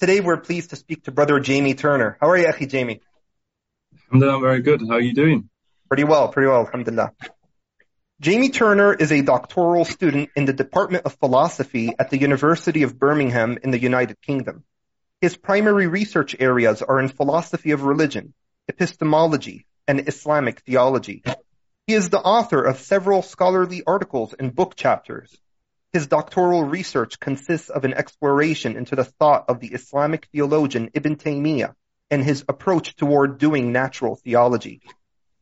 Today we're pleased to speak to Brother Jamie Turner. How are you, Akhi Jamie? I'm doing very good. How are you doing? Pretty well, pretty well, alhamdulillah. Jamie Turner is a doctoral student in the Department of Philosophy at the University of Birmingham in the United Kingdom. His primary research areas are in philosophy of religion, epistemology, and Islamic theology. He is the author of several scholarly articles and book chapters. His doctoral research consists of an exploration into the thought of the Islamic theologian Ibn Taymiyyah and his approach toward doing natural theology.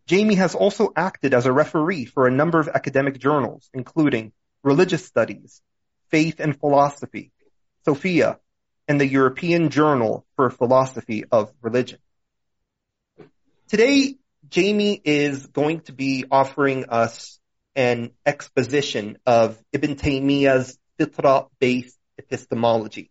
Jamie has also acted as a referee for a number of academic journals, including Religious Studies, Faith and Philosophy, Sophia, and the European Journal for Philosophy of Religion. Today, Jamie is going to be offering us an exposition of Ibn Taymiyyah's fitra-based epistemology.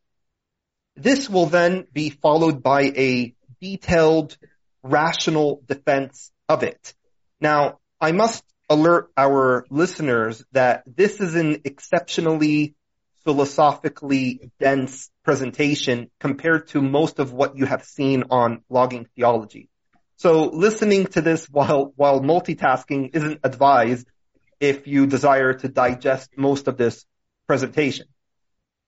This will then be followed by a detailed, rational defense of it. Now, I must alert our listeners that this is an exceptionally philosophically dense presentation compared to most of what you have seen on blogging theology. So listening to this while, while multitasking isn't advised if you desire to digest most of this presentation.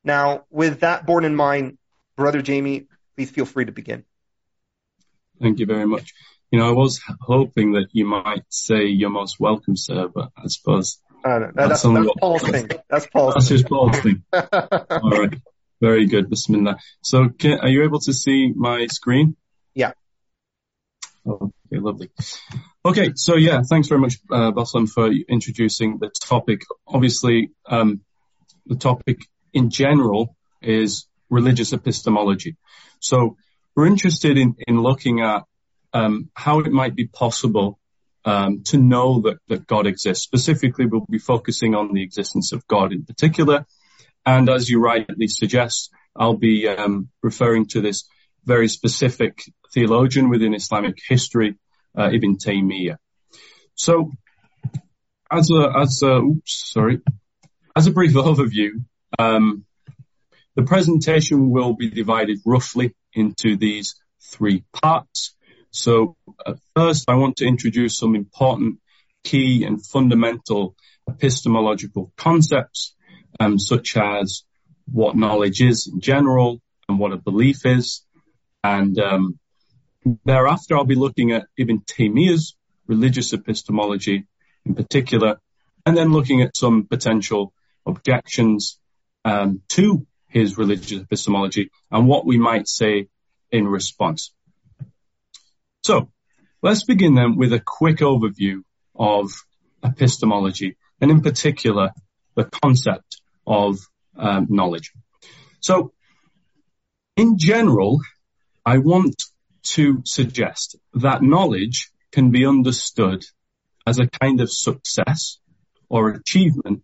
Now, with that borne in mind, Brother Jamie, please feel free to begin. Thank you very much. You know, I was hoping that you might say you're most welcome, sir, but I suppose uh, no, that's, that's, that's Paul's thing. That's Paul's That's just Paul's thing. All right. Very good. Bismillah. So can, are you able to see my screen? Yeah. Okay, lovely. Okay, so yeah, thanks very much, uh, Baslam, for introducing the topic. Obviously, um, the topic in general is religious epistemology. So we're interested in, in looking at um, how it might be possible um, to know that, that God exists. Specifically, we'll be focusing on the existence of God in particular. And as you rightly suggest, I'll be um, referring to this very specific theologian within Islamic history, uh, Ibn Taymiyyah. So, as a, as a, oops, sorry, as a brief overview, um, the presentation will be divided roughly into these three parts. So uh, first, I want to introduce some important key and fundamental epistemological concepts, um, such as what knowledge is in general and what a belief is. And um, thereafter, I'll be looking at Ibn Taymiyyah's religious epistemology in particular, and then looking at some potential objections um, to his religious epistemology and what we might say in response. So let's begin then with a quick overview of epistemology and in particular the concept of um, knowledge. So in general, I want to suggest that knowledge can be understood as a kind of success or achievement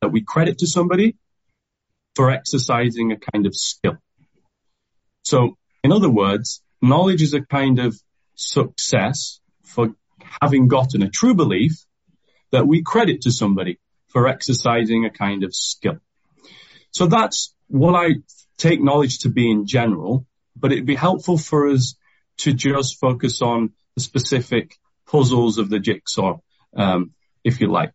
that we credit to somebody for exercising a kind of skill. So in other words, knowledge is a kind of success for having gotten a true belief that we credit to somebody for exercising a kind of skill. So that's what I take knowledge to be in general, but it'd be helpful for us to just focus on the specific puzzles of the jigsaw, um, if you like,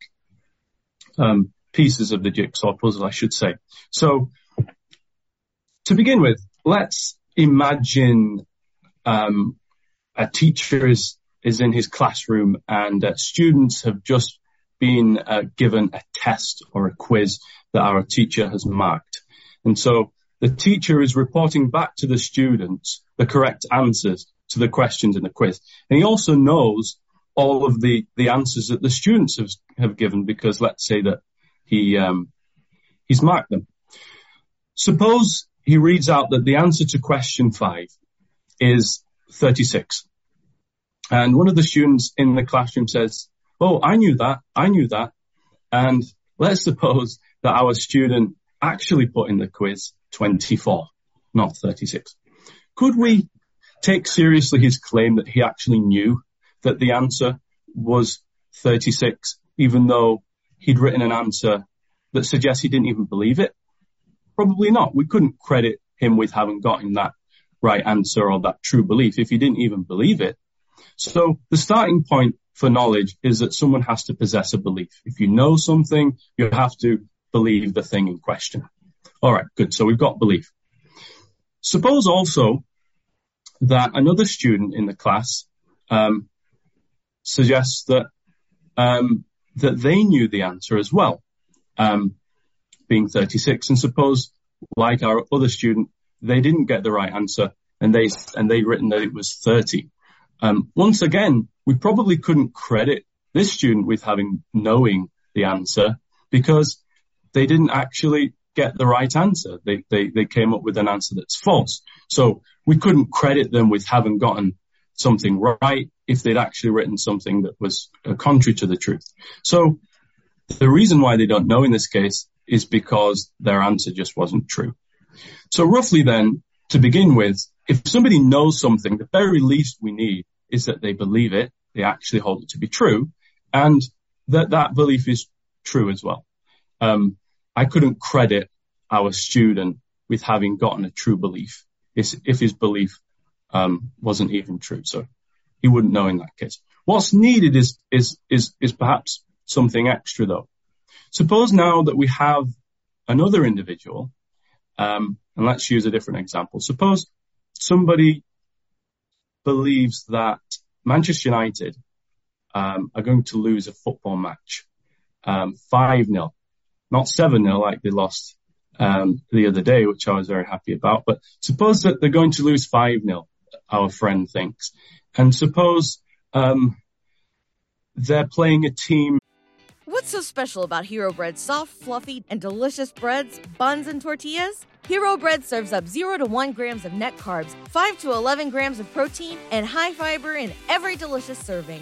um, pieces of the jigsaw puzzle, I should say. So to begin with, let's imagine um, a teacher is, is in his classroom and uh, students have just been uh, given a test or a quiz that our teacher has marked. And so the teacher is reporting back to the students the correct answers to the questions in the quiz. And he also knows all of the, the answers that the students have, have given because let's say that he, um, he's marked them. Suppose he reads out that the answer to question five is 36. And one of the students in the classroom says, Oh, I knew that. I knew that. And let's suppose that our student actually put in the quiz 24, not 36. Could we take seriously his claim that he actually knew that the answer was 36, even though he'd written an answer that suggests he didn't even believe it? Probably not. We couldn't credit him with having gotten that right answer or that true belief if he didn't even believe it. So the starting point for knowledge is that someone has to possess a belief. If you know something, you have to believe the thing in question. All right, good. So we've got belief. Suppose also that another student in the class um, suggests that um, that they knew the answer as well, um, being 36. And suppose, like our other student, they didn't get the right answer, and they and they'd written that it was 30. Um, once again, we probably couldn't credit this student with having knowing the answer because they didn't actually get the right answer. They, they, they came up with an answer that's false. So we couldn't credit them with having gotten something right if they'd actually written something that was uh, contrary to the truth. So the reason why they don't know in this case is because their answer just wasn't true. So roughly then, to begin with, if somebody knows something, the very least we need is that they believe it, they actually hold it to be true, and that that belief is true as well. Um, I couldn't credit our student with having gotten a true belief if his belief um, wasn't even true. So he wouldn't know in that case. What's needed is is is is perhaps something extra though. Suppose now that we have another individual, um, and let's use a different example. Suppose somebody believes that Manchester United um, are going to lose a football match um, 5 0, not 7 0 like they lost um, the other day, which I was very happy about. But suppose that they're going to lose 5 0, our friend thinks. And suppose um, they're playing a team What's so special about Hero Bread's soft, fluffy, and delicious breads, buns, and tortillas? Hero Bread serves up 0 to 1 grams of net carbs, 5 to 11 grams of protein, and high fiber in every delicious serving.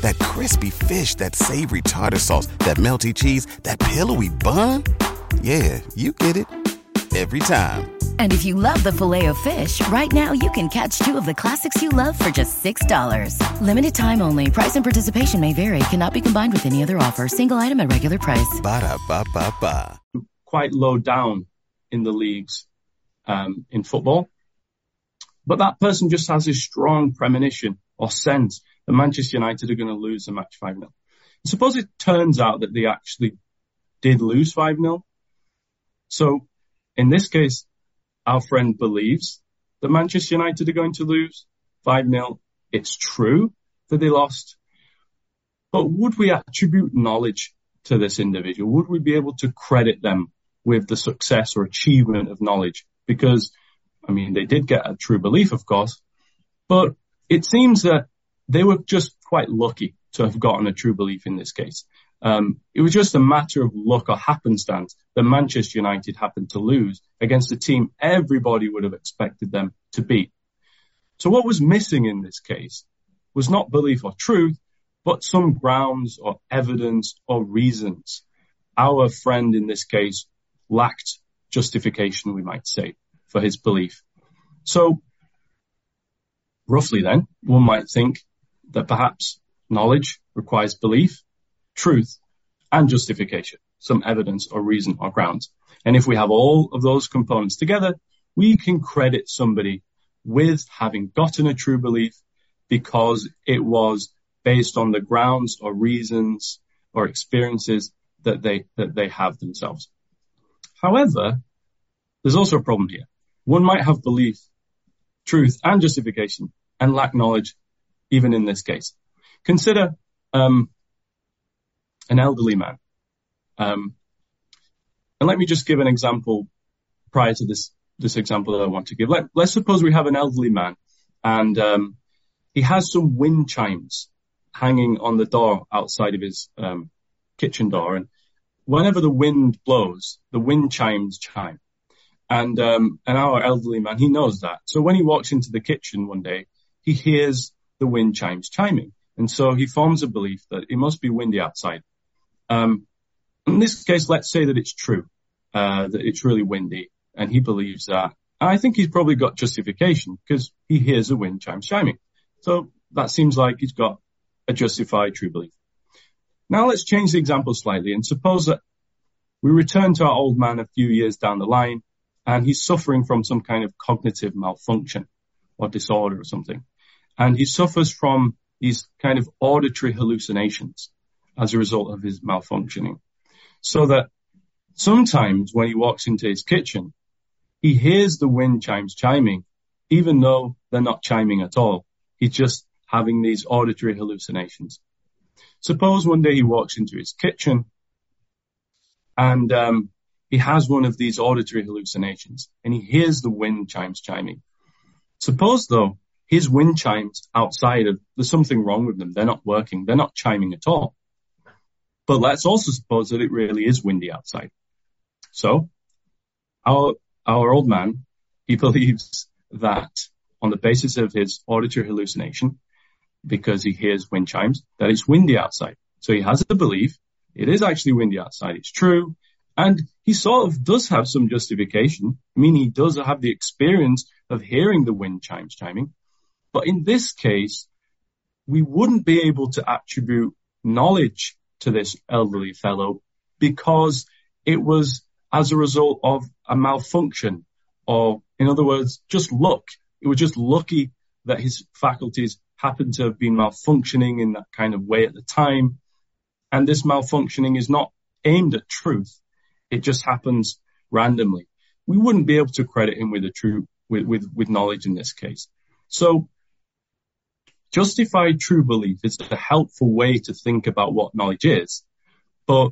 That crispy fish, that savory tartar sauce, that melty cheese, that pillowy bun. Yeah, you get it every time. And if you love the Filet-O-Fish, right now you can catch two of the classics you love for just $6. Limited time only. Price and participation may vary. Cannot be combined with any other offer. Single item at regular price. Ba da ba ba ba. Quite low down in the leagues um, in football. But that person just has a strong premonition or sense that Manchester United are going to lose the match 5 0. Suppose it turns out that they actually did lose 5 0. So in this case, our friend believes that Manchester United are going to lose 5 0. It's true that they lost. But would we attribute knowledge to this individual? Would we be able to credit them with the success or achievement of knowledge? Because, I mean, they did get a true belief, of course, but it seems that they were just quite lucky to have gotten a true belief in this case. Um, it was just a matter of luck or happenstance that Manchester United happened to lose against a team everybody would have expected them to beat. So what was missing in this case was not belief or truth, but some grounds or evidence or reasons. Our friend in this case lacked justification, we might say, for his belief. So roughly then, one might think that perhaps knowledge requires belief, truth, and justification. some evidence or reason or grounds. And if we have all of those components together, we can credit somebody with having gotten a true belief because it was based on the grounds or reasons or experiences that they, that they have themselves. However, there's also a problem here. One might have belief, truth and justification and lack knowledge even in this case. Consider, um, an elderly man. Um, and let me just give an example prior to this, this example that I want to give. Let, us suppose we have an elderly man and, um, he has some wind chimes hanging on the door outside of his, um, kitchen door. And whenever the wind blows, the wind chimes chime. And, um, and our elderly man, he knows that. So when he walks into the kitchen one day, he hears the wind chimes chiming. And so he forms a belief that it must be windy outside. Um, in this case, let's say that it's true, uh, that it's really windy and he believes that. I think he's probably got justification because he hears the wind chimes chiming. So that seems like he's got a justified true belief. Now let's change the example slightly and suppose that we return to our old man a few years down the line and he's suffering from some kind of cognitive malfunction or disorder or something. And he suffers from these kind of auditory hallucinations as a result of his malfunctioning. So that sometimes when he walks into his kitchen, he hears the wind chimes chiming, even though they're not chiming at all. He's just having these auditory hallucinations. Suppose one day he walks into his kitchen and um, he has one of these auditory hallucinations and he hears the wind chimes chiming. Suppose though his wind chimes outside of, there's something wrong with them. They're not working. They're not chiming at all. But let's also suppose that it really is windy outside. So our, our old man, he believes that on the basis of his auditory hallucination, because he hears wind chimes, that it's windy outside. So he has a belief. It is actually windy outside. It's true. And he sort of does have some justification. I mean, he does have the experience of hearing the wind chimes chiming. But in this case, we wouldn't be able to attribute knowledge to this elderly fellow because it was as a result of a malfunction or in other words, just luck. It was just lucky that his faculties happened to have been malfunctioning in that kind of way at the time. And this malfunctioning is not aimed at truth. It just happens randomly. We wouldn't be able to credit him with a true, with, with, with knowledge in this case. So Justified true belief is a helpful way to think about what knowledge is, but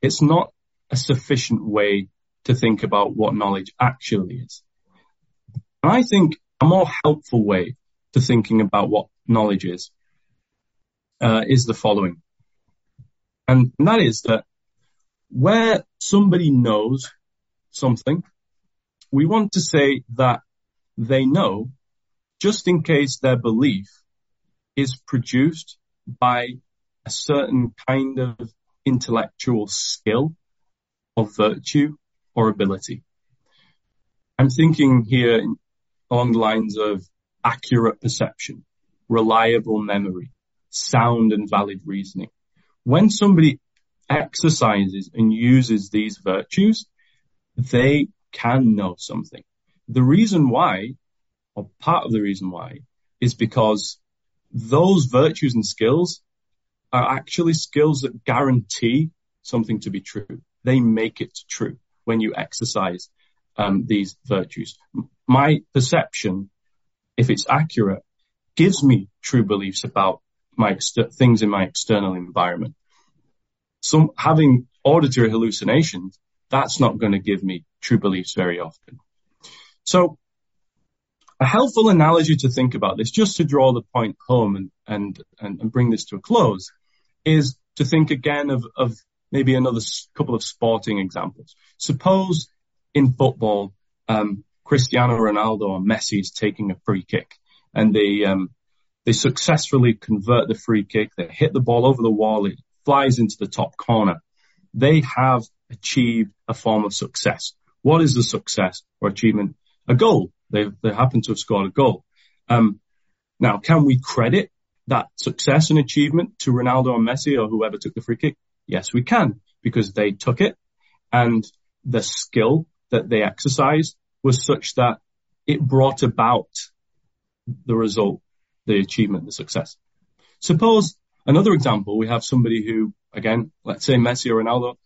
it's not a sufficient way to think about what knowledge actually is. And I think a more helpful way to thinking about what knowledge is, uh, is the following. And that is that where somebody knows something, we want to say that they know just in case their belief is produced by a certain kind of intellectual skill or virtue or ability. I'm thinking here along the lines of accurate perception, reliable memory, sound and valid reasoning. When somebody exercises and uses these virtues, they can know something. The reason why, or part of the reason why, is because those virtues and skills are actually skills that guarantee something to be true. They make it true when you exercise um, these virtues. My perception, if it's accurate, gives me true beliefs about my things in my external environment. Some having auditory hallucinations, that's not going to give me true beliefs very often. So a helpful analogy to think about this, just to draw the point home and, and, and, and bring this to a close, is to think again of, of maybe another couple of sporting examples. Suppose in football, um, Cristiano Ronaldo or Messi is taking a free kick and they, um, they successfully convert the free kick. They hit the ball over the wall. It flies into the top corner. They have achieved a form of success. What is the success or achievement? A goal. They they happen to have scored a goal. Um, now, can we credit that success and achievement to Ronaldo or Messi or whoever took the free kick? Yes, we can, because they took it and the skill that they exercised was such that it brought about the result, the achievement, the success. Suppose another example, we have somebody who, again, let's say Messi or Ronaldo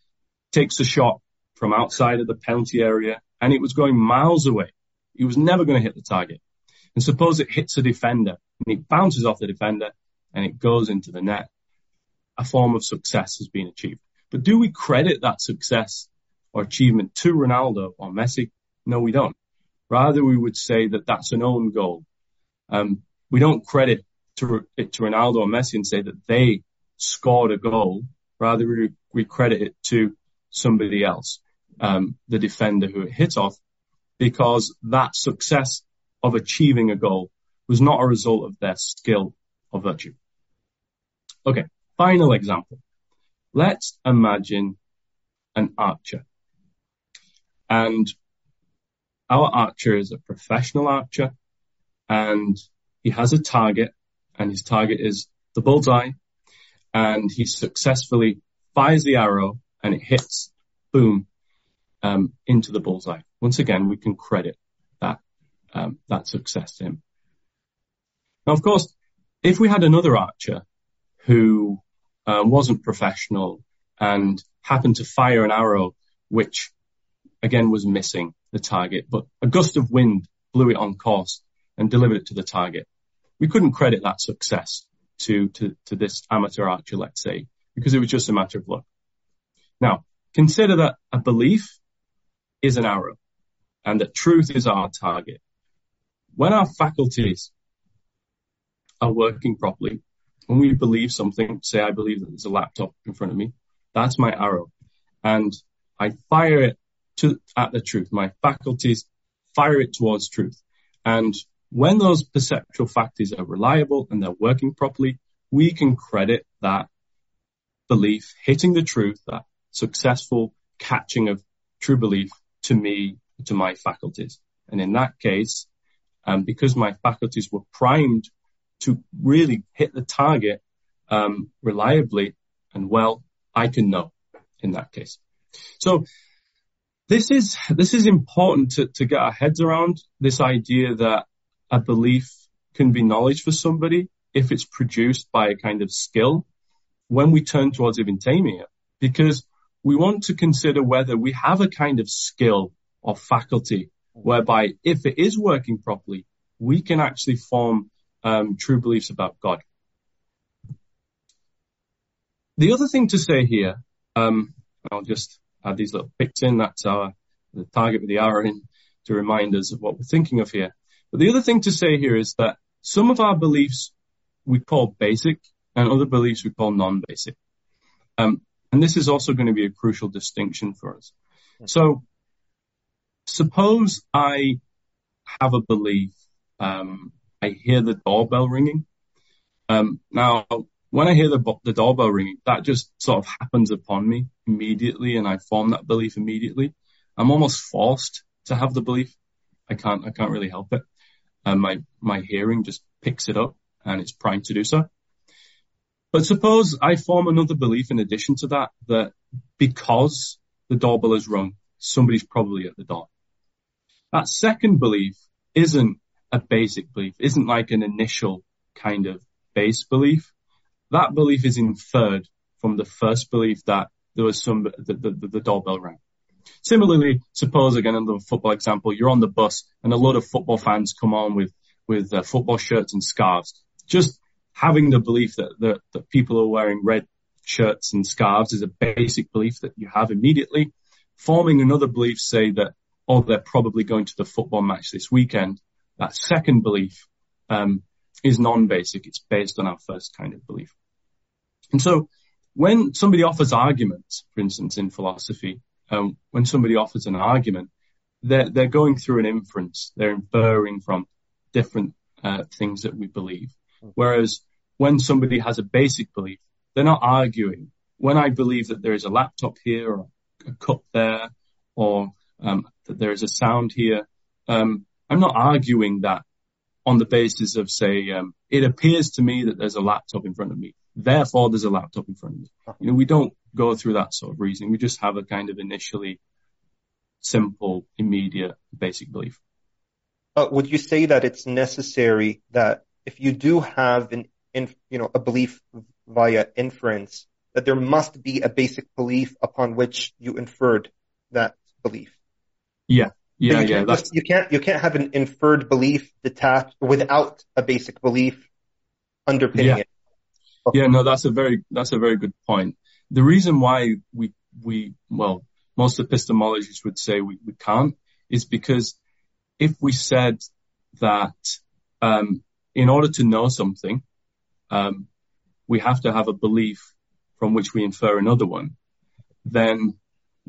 takes a shot from outside of the penalty area and it was going miles away. He was never going to hit the target. And suppose it hits a defender and it bounces off the defender and it goes into the net. A form of success has been achieved. But do we credit that success or achievement to Ronaldo or Messi? No, we don't. Rather, we would say that that's an own goal. Um, we don't credit to, to Ronaldo or Messi and say that they scored a goal. Rather, we, we credit it to somebody else, um, the defender who it hit off, because that success of achieving a goal was not a result of their skill or virtue. Okay, final example. Let's imagine an archer. And our archer is a professional archer and he has a target and his target is the bullseye and he successfully fires the arrow and it hits, boom, um, into the bullseye. Once again, we can credit that, um, that success to him. Now, of course, if we had another archer who uh, wasn't professional and happened to fire an arrow which again was missing the target, but a gust of wind blew it on course and delivered it to the target. We couldn't credit that success to, to, to this amateur archer, let's say, because it was just a matter of luck. Now, consider that a belief is an arrow and that truth is our target. When our faculties are working properly, when we believe something, say I believe that there's a laptop in front of me, that's my arrow. And I fire it to, at the truth. My faculties fire it towards truth. And when those perceptual faculties are reliable and they're working properly, we can credit that belief hitting the truth, that successful catching of true belief to me, to my faculties. And in that case, um, because my faculties were primed to really hit the target um, reliably and well, I can know in that case. So this is this is important to, to get our heads around this idea that a belief can be knowledge for somebody if it's produced by a kind of skill when we turn towards Ibn Taymiyyah, because we want to consider whether we have a kind of skill or faculty whereby if it is working properly, we can actually form um, true beliefs about God. The other thing to say here, um, I'll just add these little pics in. That's our the target with the arrow in to remind us of what we're thinking of here. But the other thing to say here is that some of our beliefs we call basic and other beliefs we call non-basic. Um, and this is also going to be a crucial distinction for us. So suppose I have a belief, um, I hear the doorbell ringing. Um, now when I hear the, the doorbell ringing, that just sort of happens upon me immediately and I form that belief immediately. I'm almost forced to have the belief. I can't, I can't really help it. And my, my hearing just picks it up and it's primed to do so. But suppose I form another belief in addition to that, that because the doorbell is rung, somebody's probably at the door. That second belief isn't a basic belief, isn't like an initial kind of base belief that belief is inferred from the first belief that there was some, the, the, the doorbell rang. Similarly, suppose again in the football example, you're on the bus and a lot of football fans come on with, with uh, football shirts and scarves. Just having the belief that, that, that people are wearing red shirts and scarves is a basic belief that you have immediately. Forming another belief, say that, oh, they're probably going to the football match this weekend. That second belief, um, is non-basic. It's based on our first kind of belief. And so when somebody offers arguments, for instance, in philosophy, um, when somebody offers an argument, they're, they're going through an inference. They're inferring from different uh, things that we believe. Whereas when somebody has a basic belief, they're not arguing. When I believe that there is a laptop here or a cup there or that there is a sound here, um, I'm not arguing that on the basis of say, um, it appears to me that there's a laptop in front of me. Therefore, there's a laptop in front of me. You know, we don't go through that sort of reasoning. We just have a kind of initially simple, immediate, basic belief. Uh, would you say that it's necessary that if you do have an, you know, a belief via inference, that there must be a basic belief upon which you inferred that belief? Yeah, yeah, you yeah. Just, you can't you can't have an inferred belief detached without a basic belief underpinning yeah. it. Okay. Yeah, no, that's a very that's a very good point. The reason why we we well most epistemologists would say we, we can't is because if we said that um, in order to know something, um, we have to have a belief from which we infer another one, then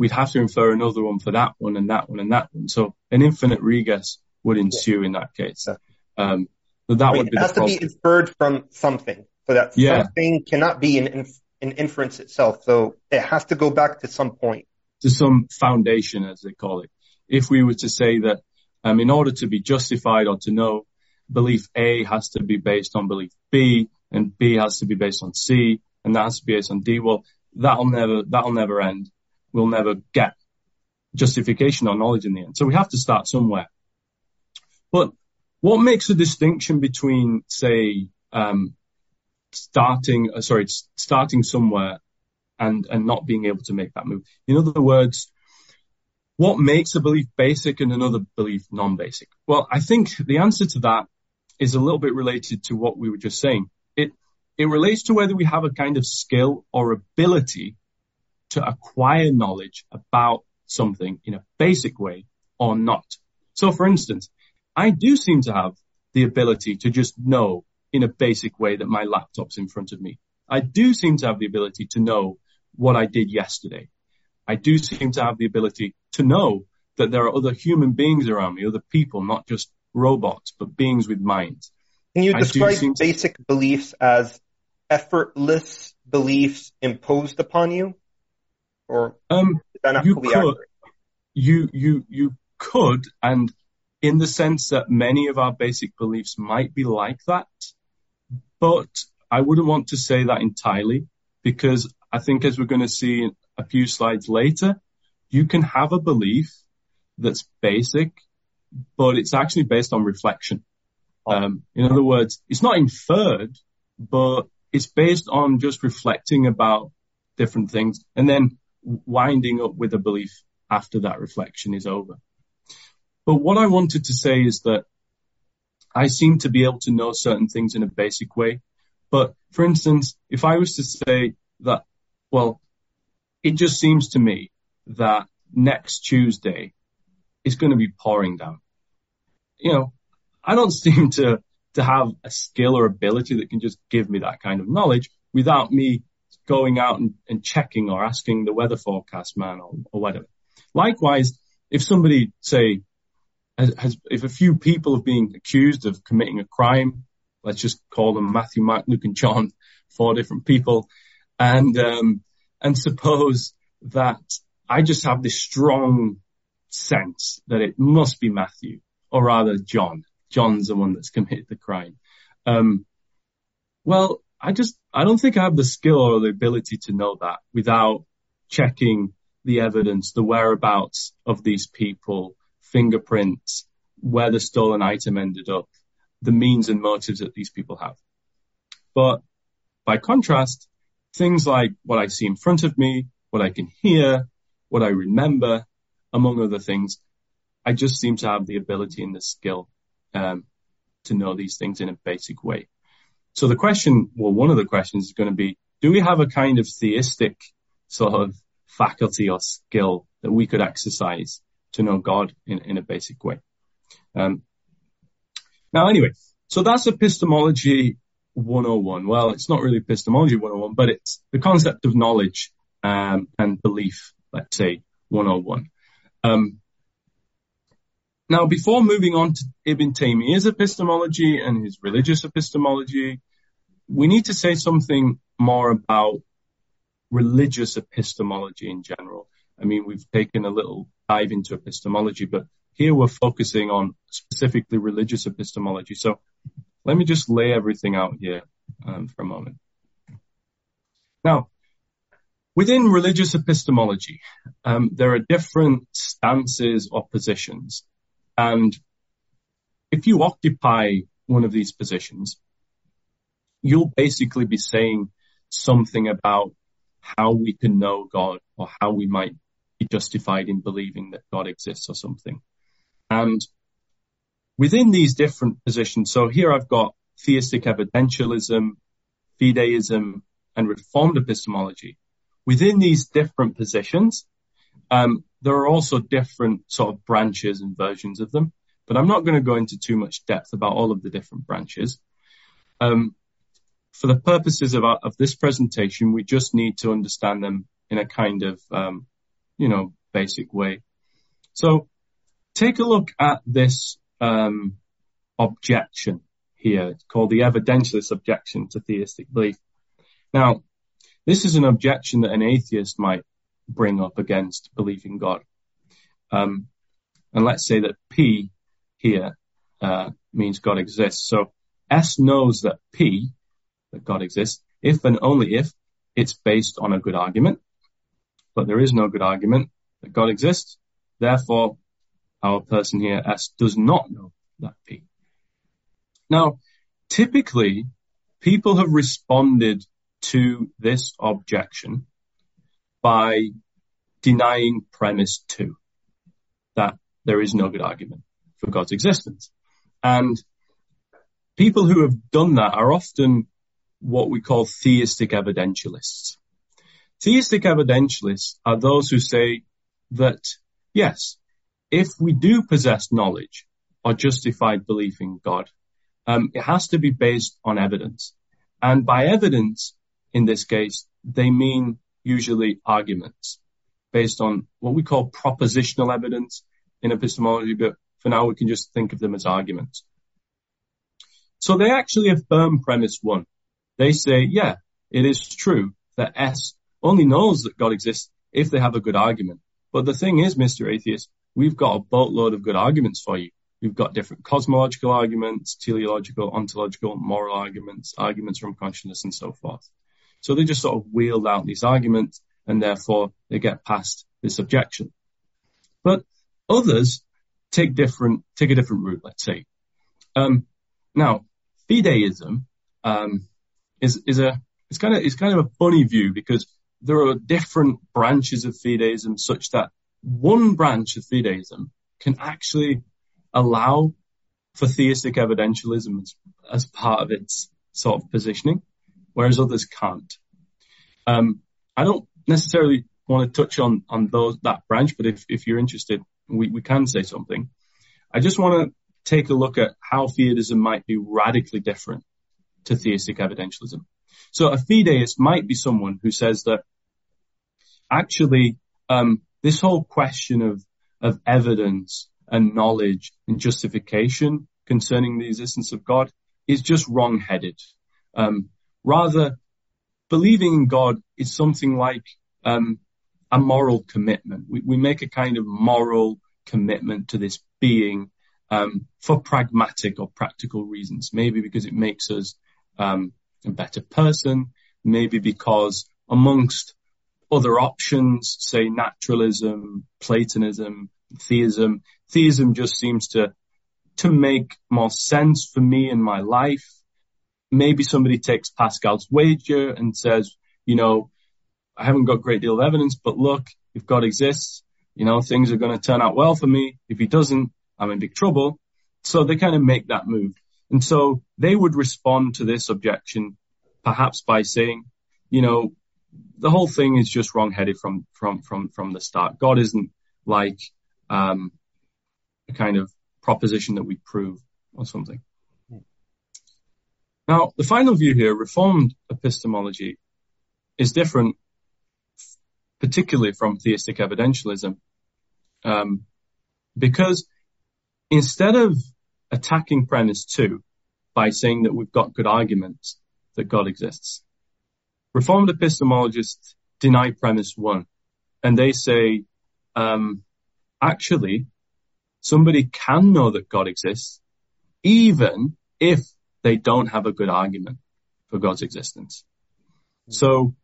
we'd have to infer another one for that one and that one and that one. So an infinite regress would ensue yeah. in that case. Yeah. Um, so that I mean, would be it has to be inferred from something. So that yeah. something cannot be an, inf- an inference itself. So it has to go back to some point. To some foundation, as they call it. If we were to say that um, in order to be justified or to know, belief A has to be based on belief B, and B has to be based on C, and that has to be based on D. Well, that'll never that'll never end. We'll never get justification or knowledge in the end. So we have to start somewhere. But what makes a distinction between, say, um, starting, uh, sorry, starting somewhere and and not being able to make that move? In other words, what makes a belief basic and another belief non-basic? Well, I think the answer to that is a little bit related to what we were just saying. It, it relates to whether we have a kind of skill or ability to acquire knowledge about something in a basic way or not. So for instance, I do seem to have the ability to just know in a basic way that my laptop's in front of me. I do seem to have the ability to know what I did yesterday. I do seem to have the ability to know that there are other human beings around me, other people, not just robots, but beings with minds. Can you describe basic to... beliefs as effortless beliefs imposed upon you? Or um, you could, accurate? You, you, you could, and in the sense that many of our basic beliefs might be like that, but I wouldn't want to say that entirely because I think as we're going to see a few slides later, you can have a belief that's basic, but it's actually based on reflection. Um, in other words, it's not inferred, but it's based on just reflecting about different things and then winding up with a belief after that reflection is over. But what I wanted to say is that I seem to be able to know certain things in a basic way. But for instance, if I was to say that, well, it just seems to me that next Tuesday is going to be pouring down. You know, I don't seem to, to have a skill or ability that can just give me that kind of knowledge without me going out and, and checking or asking the weather forecast man or, or whatever. Likewise, if somebody say has, has, if a few people have been accused of committing a crime, let's just call them Matthew, Mark, Luke, and John, four different people, and um, and suppose that I just have this strong sense that it must be Matthew, or rather John. John's the one that's committed the crime. Um, well, I just, I don't think I have the skill or the ability to know that without checking the evidence, the whereabouts of these people, fingerprints, where the stolen item ended up, the means and motives that these people have. But by contrast, things like what I see in front of me, what I can hear, what I remember, among other things, I just seem to have the ability and the skill um, to know these things in a basic way. So the question, well, one of the questions is going to be, do we have a kind of theistic sort of faculty or skill that we could exercise to know God in, in a basic way? Um, now, anyway, so that's epistemology 101. Well, it's not really epistemology 101, but it's the concept of knowledge um, and belief, let's say 101. Um, now, before moving on to Ibn Taymiyyah's epistemology and his religious epistemology, we need to say something more about religious epistemology in general. I mean, we've taken a little dive into epistemology, but here we're focusing on specifically religious epistemology. So let me just lay everything out here um, for a moment. Now, within religious epistemology, um, there are different stances or positions. And if you occupy one of these positions, you'll basically be saying something about how we can know God or how we might be justified in believing that God exists or something. And within these different positions, so here I've got theistic evidentialism, fideism, and reformed epistemology. Within these different positions, um, there are also different sort of branches and versions of them, but I'm not going to go into too much depth about all of the different branches. Um, for the purposes of, our, of this presentation, we just need to understand them in a kind of, um, you know, basic way. So take a look at this um, objection here. It's called the evidentialist objection to theistic belief. Now, this is an objection that an atheist might bring up against believing God. Um, and let's say that P here uh, means God exists. So S knows that P, that God exists, if and only if it's based on a good argument. But there is no good argument that God exists. Therefore, our person here, S, does not know that P. Now, typically, people have responded to this objection by denying premise two, that there is no good argument for God's existence. And people who have done that are often what we call theistic evidentialists. Theistic evidentialists are those who say that, yes, if we do possess knowledge or justified belief in God, um, it has to be based on evidence. And by evidence, in this case, they mean usually arguments based on what we call propositional evidence in epistemology, but for now we can just think of them as arguments. So they actually affirm premise one. They say, yeah, it is true that S only knows that God exists if they have a good argument. But the thing is, Mr. Atheist, we've got a boatload of good arguments for you. We've got different cosmological arguments, teleological, ontological, moral arguments, arguments from consciousness and so forth. So they just sort of wheeled out these arguments and therefore they get past this objection. But others take different, take a different route, let's say. Um, now, fideism, um, is, is a, it's kind of, it's kind of a funny view because there are different branches of fideism such that one branch of fideism can actually allow for theistic evidentialism as, as part of its sort of positioning whereas others can't. Um, I don't necessarily want to touch on, on those, that branch, but if, if you're interested, we, we can say something. I just want to take a look at how fideism might be radically different to theistic evidentialism. So a fideist might be someone who says that actually, um, this whole question of, of evidence and knowledge and justification concerning the existence of God is just wrong-headed. Um, Rather, believing in God is something like um, a moral commitment. We, we, make a kind of moral commitment to this being um, for pragmatic or practical reasons. Maybe because it makes us um, a better person. Maybe because amongst other options, say naturalism, Platonism, theism, theism just seems to to make more sense for me in my life maybe somebody takes Pascal's wager and says, you know, I haven't got a great deal of evidence, but look, if God exists, you know, things are going to turn out well for me. If he doesn't, I'm in big trouble. So they kind of make that move. And so they would respond to this objection perhaps by saying, you know, the whole thing is just wrong-headed from, from, from, from the start. God isn't like, um, a kind of proposition that we prove or something. Now, the final view here, Reformed epistemology, is different, particularly from theistic evidentialism, um, because instead of attacking premise two by saying that we've got good arguments that God exists, Reformed epistemologists deny premise one, and they say, um, actually, somebody can know that God exists, even if they don't have a good argument for God's existence. So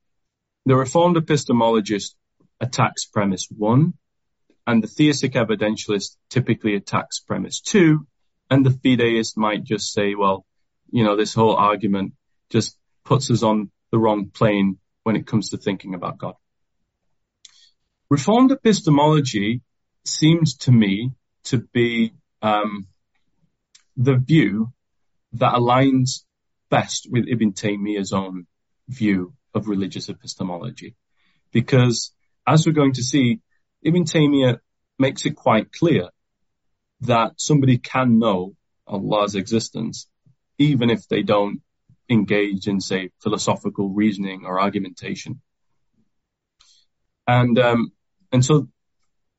the Reformed epistemologist attacks premise one, and the theistic evidentialist typically attacks premise two, and the fideist might just say, well, you know, this whole argument just puts us on the wrong plane when it comes to thinking about God. Reformed epistemology seems to me to be um, the view that aligns best with Ibn Taymiyyah's own view of religious epistemology. Because as we're going to see, Ibn Taymiyyah makes it quite clear that somebody can know Allah's existence even if they don't engage in, say, philosophical reasoning or argumentation. And, um, and so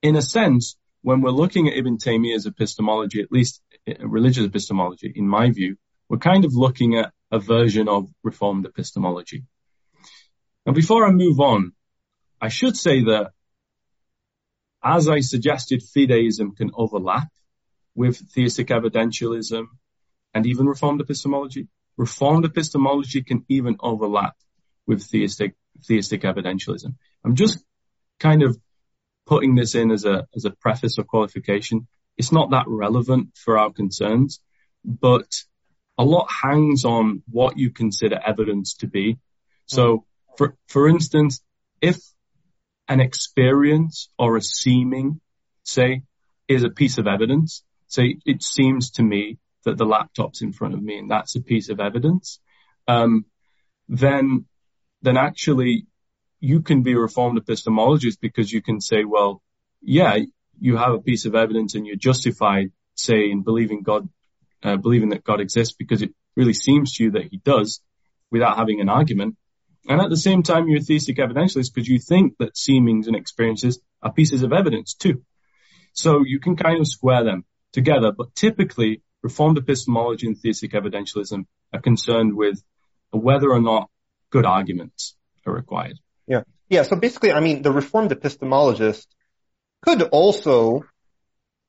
in a sense, when we're looking at Ibn Taymiyyah's epistemology, at least eh, religious epistemology, in my view, we're kind of looking at a version of reformed epistemology. Now, before I move on, I should say that as I suggested, fideism can overlap with theistic evidentialism and even reformed epistemology. Reformed epistemology can even overlap with theistic, theistic evidentialism. I'm just kind of putting this in as a, as a preface or qualification. It's not that relevant for our concerns, but a lot hangs on what you consider evidence to be. So for, for instance, if an experience or a seeming, say, is a piece of evidence, say it seems to me that the laptop's in front of me and that's a piece of evidence, um, then, then actually you can be a reformed epistemologist because you can say, well, yeah, you have a piece of evidence and you're justified, say, in believing God, uh, believing that God exists because it really seems to you that he does without having an argument. And at the same time, you're a theistic evidentialist because you think that seemings and experiences are pieces of evidence too. So you can kind of square them together, but typically Reformed epistemology and theistic evidentialism are concerned with whether or not good arguments are required. Yeah. Yeah. So basically, I mean, the Reformed epistemologist could also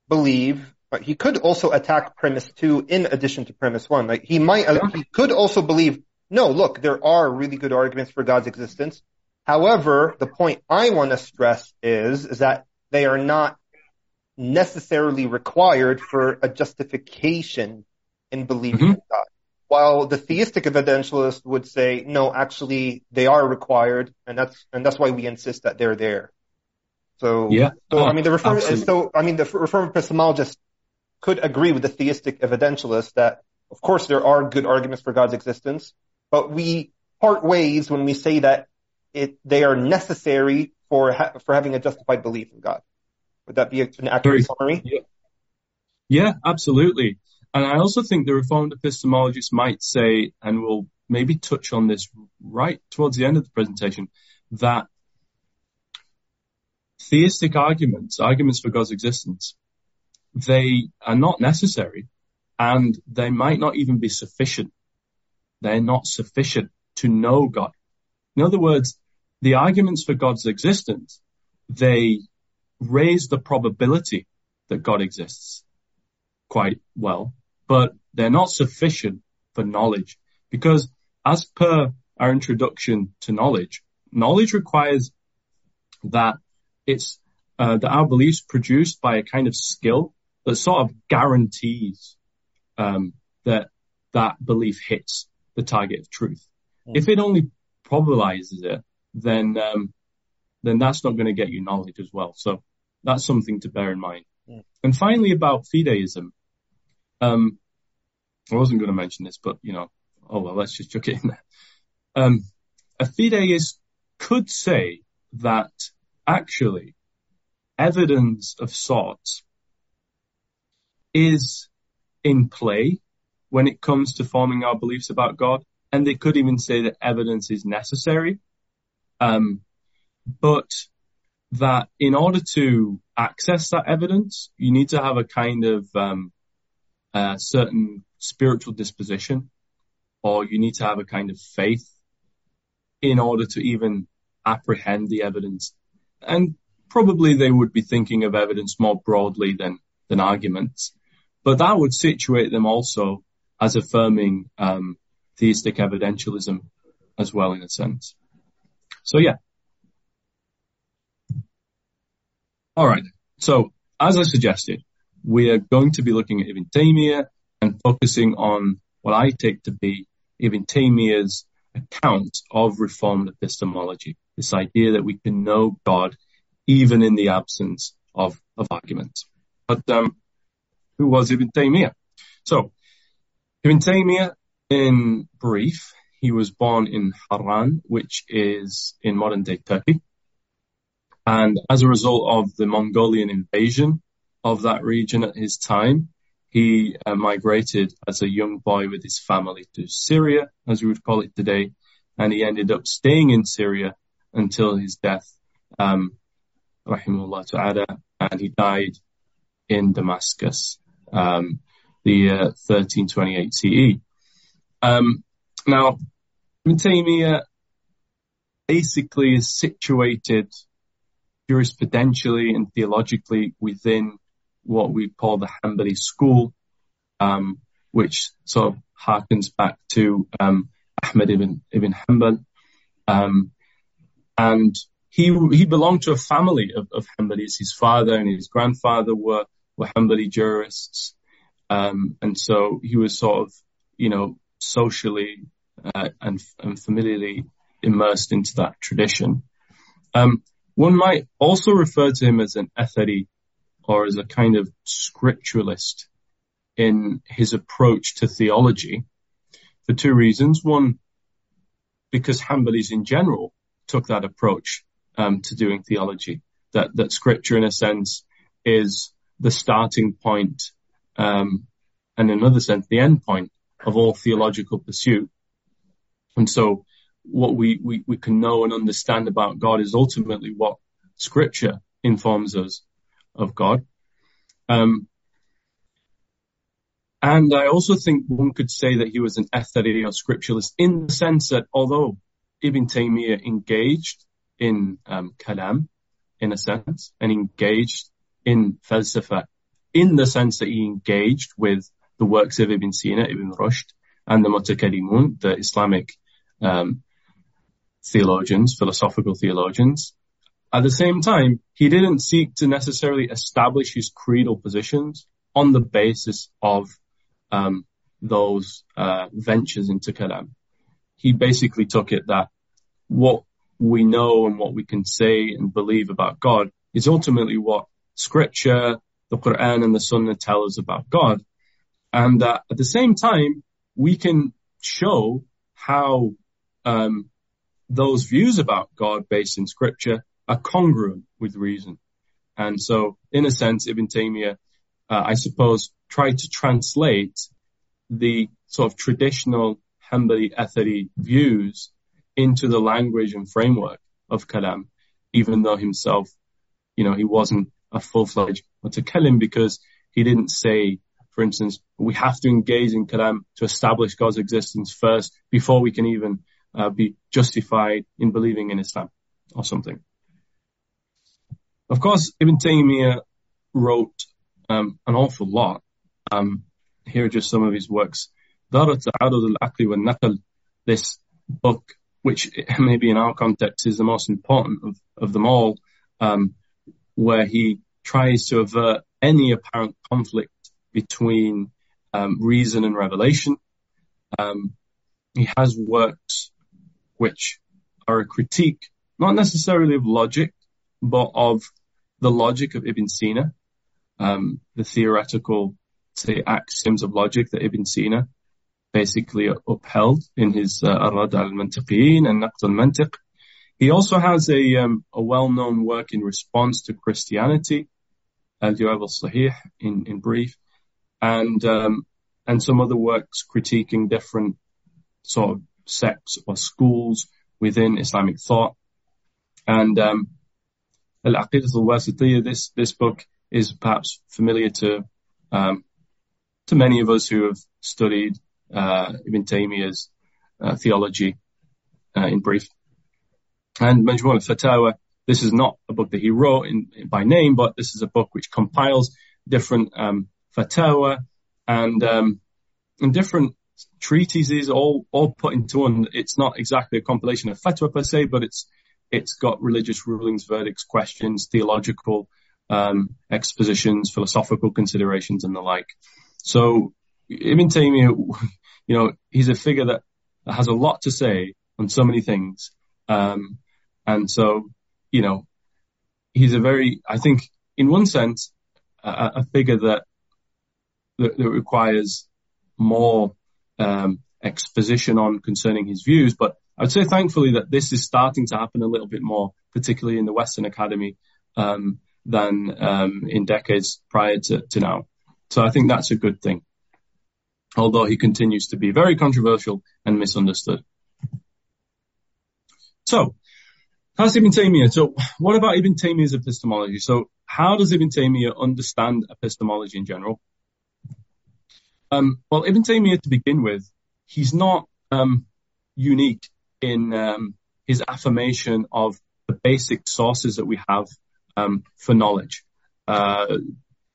believe, but he could also attack premise two in addition to premise one. Like he might, he could also believe, no, look, there are really good arguments for God's existence. However, the point I want to stress is, is that they are not necessarily required for a justification in believing mm-hmm. in God. While the theistic evidentialist would say, no, actually they are required and that's, and that's why we insist that they're there. So, yeah. so, I mean, the reform, so, I mean, the reform epistemologist could agree with the theistic evidentialist that, of course, there are good arguments for God's existence, but we part ways when we say that it, they are necessary for, ha- for having a justified belief in God. Would that be an accurate summary? Yeah. yeah, absolutely. And I also think the Reformed epistemologists might say, and we'll maybe touch on this right towards the end of the presentation, that theistic arguments, arguments for God's existence, they are not necessary and they might not even be sufficient. They're not sufficient to know God. In other words, the arguments for God's existence, they raise the probability that God exists quite well, but they're not sufficient for knowledge because as per our introduction to knowledge, knowledge requires that it's uh, that our beliefs produced by a kind of skill that sort of guarantees um, that that belief hits the target of truth. Mm. If it only probabilizes it, then um, then that's not going to get you knowledge as well. So that's something to bear in mind. Yeah. And finally, about fideism. Um, I wasn't going to mention this, but you know, oh well, let's just chuck it in there. Um, a fideist could say that actually evidence of sorts is in play when it comes to forming our beliefs about God. And they could even say that evidence is necessary. Um, but that in order to access that evidence, you need to have a kind of um, a certain spiritual disposition or you need to have a kind of faith in order to even apprehend the evidence. And probably they would be thinking of evidence more broadly than, than arguments. But that would situate them also as affirming um, theistic evidentialism as well, in a sense. So, yeah. All right. So, as I suggested, we are going to be looking at Ibn Taymiyyah and focusing on what I take to be Ibn Taymiyyah's account of reformed epistemology. This idea that we can know God even in the absence of, of arguments. But um, who was Ibn Taymiyyah? So Ibn Taymiyyah, in brief, he was born in Haran, which is in modern day Turkey. And as a result of the Mongolian invasion of that region at his time, he uh, migrated as a young boy with his family to Syria, as we would call it today, and he ended up staying in Syria until his death, um, rahimahullah ta'ala, and he died in Damascus, um, the year 1328 CE. Um, now, Ibn basically is situated jurisprudentially and theologically within what we call the Hanbali school, um, which sort of harkens back to um, Ahmed ibn, ibn Hanbal. Um, and he he belonged to a family of, of Hanbalis. His father and his grandfather were were Hanbali jurists, um, and so he was sort of you know socially uh, and, and familiarly immersed into that tradition. Um, one might also refer to him as an athari or as a kind of scripturalist in his approach to theology for two reasons. One, because Hanbalis in general took that approach um, to doing theology, that, that scripture in a sense is the starting point, um, and in another sense, the end point of all theological pursuit. And so what we, we, we can know and understand about God is ultimately what scripture informs us of God. Um, and I also think one could say that he was an athari or scripturalist in the sense that although Ibn Taymiyyah engaged in um, kalam, in a sense, and engaged in falsafa, in the sense that he engaged with the works of Ibn Sina, Ibn Rushd, and the Mutakallimun, the Islamic um, theologians, philosophical theologians. At the same time, he didn't seek to necessarily establish his creedal positions on the basis of um, those uh, ventures into kalam. He basically took it that what we know and what we can say and believe about God is ultimately what scripture, the Quran and the Sunnah tell us about God. And uh, at the same time, we can show how um, those views about God based in scripture are congruent with reason. And so, in a sense, Ibn Taymiyyah, uh, I suppose, tried to translate the sort of traditional Hanbali Athari views into the language and framework of Kalam, even though himself, you know, he wasn't a full-fledged mutakallim because he didn't say, for instance, we have to engage in Kalam to establish God's existence first before we can even uh, be justified in believing in Islam or something. Of course, Ibn Taymiyyah wrote um, an awful lot. Um, here are just some of his works. This book, which maybe in our context is the most important of, of them all, um, where he tries to avert any apparent conflict between um, reason and revelation. Um, he has works which are a critique, not necessarily of logic, but of the logic of Ibn Sina, um, the theoretical, say, axioms of logic that Ibn Sina basically upheld in his uh, Arad al-Mantiqiyin and Naqd al-Mantiq. He also has a, um, a well-known work in response to Christianity, Al-Jawab al-Sahih in, in brief, and, um, and some other works critiquing different sort of sects or schools within Islamic thought. And um, Al-Aqidah al-Wasitiyah, this, this book is perhaps familiar to um, to many of us who have studied uh, Ibn Taymiyyah's uh, theology uh, in brief. And Majmu' al-Fatawa, this is not a book that he wrote in, in, by name, but this is a book which compiles different um, fatawa and um, and different treatises all, all put into one. It's not exactly a compilation of fatwa per se, but it's, it's got religious rulings, verdicts, questions, theological, um, expositions, philosophical considerations, and the like. So Ibn Taymiyyah, you know, he's a figure that has a lot to say on so many things. Um, and so, you know, he's a very, I think, in one sense, a, a figure that, that, that requires more um, exposition on concerning his views. But I would say, thankfully, that this is starting to happen a little bit more, particularly in the Western Academy, um, than um, in decades prior to, to now. So I think that's a good thing. Although he continues to be very controversial and misunderstood. So, how's Ibn Taymiyyah? So, what about Ibn Taymiyyah's epistemology? So, how does Ibn Taymiyyah understand epistemology in general? Um, well, Ibn Taymiyyah, to begin with, he's not um, unique in um, his affirmation of the basic sources that we have um, for knowledge. Uh,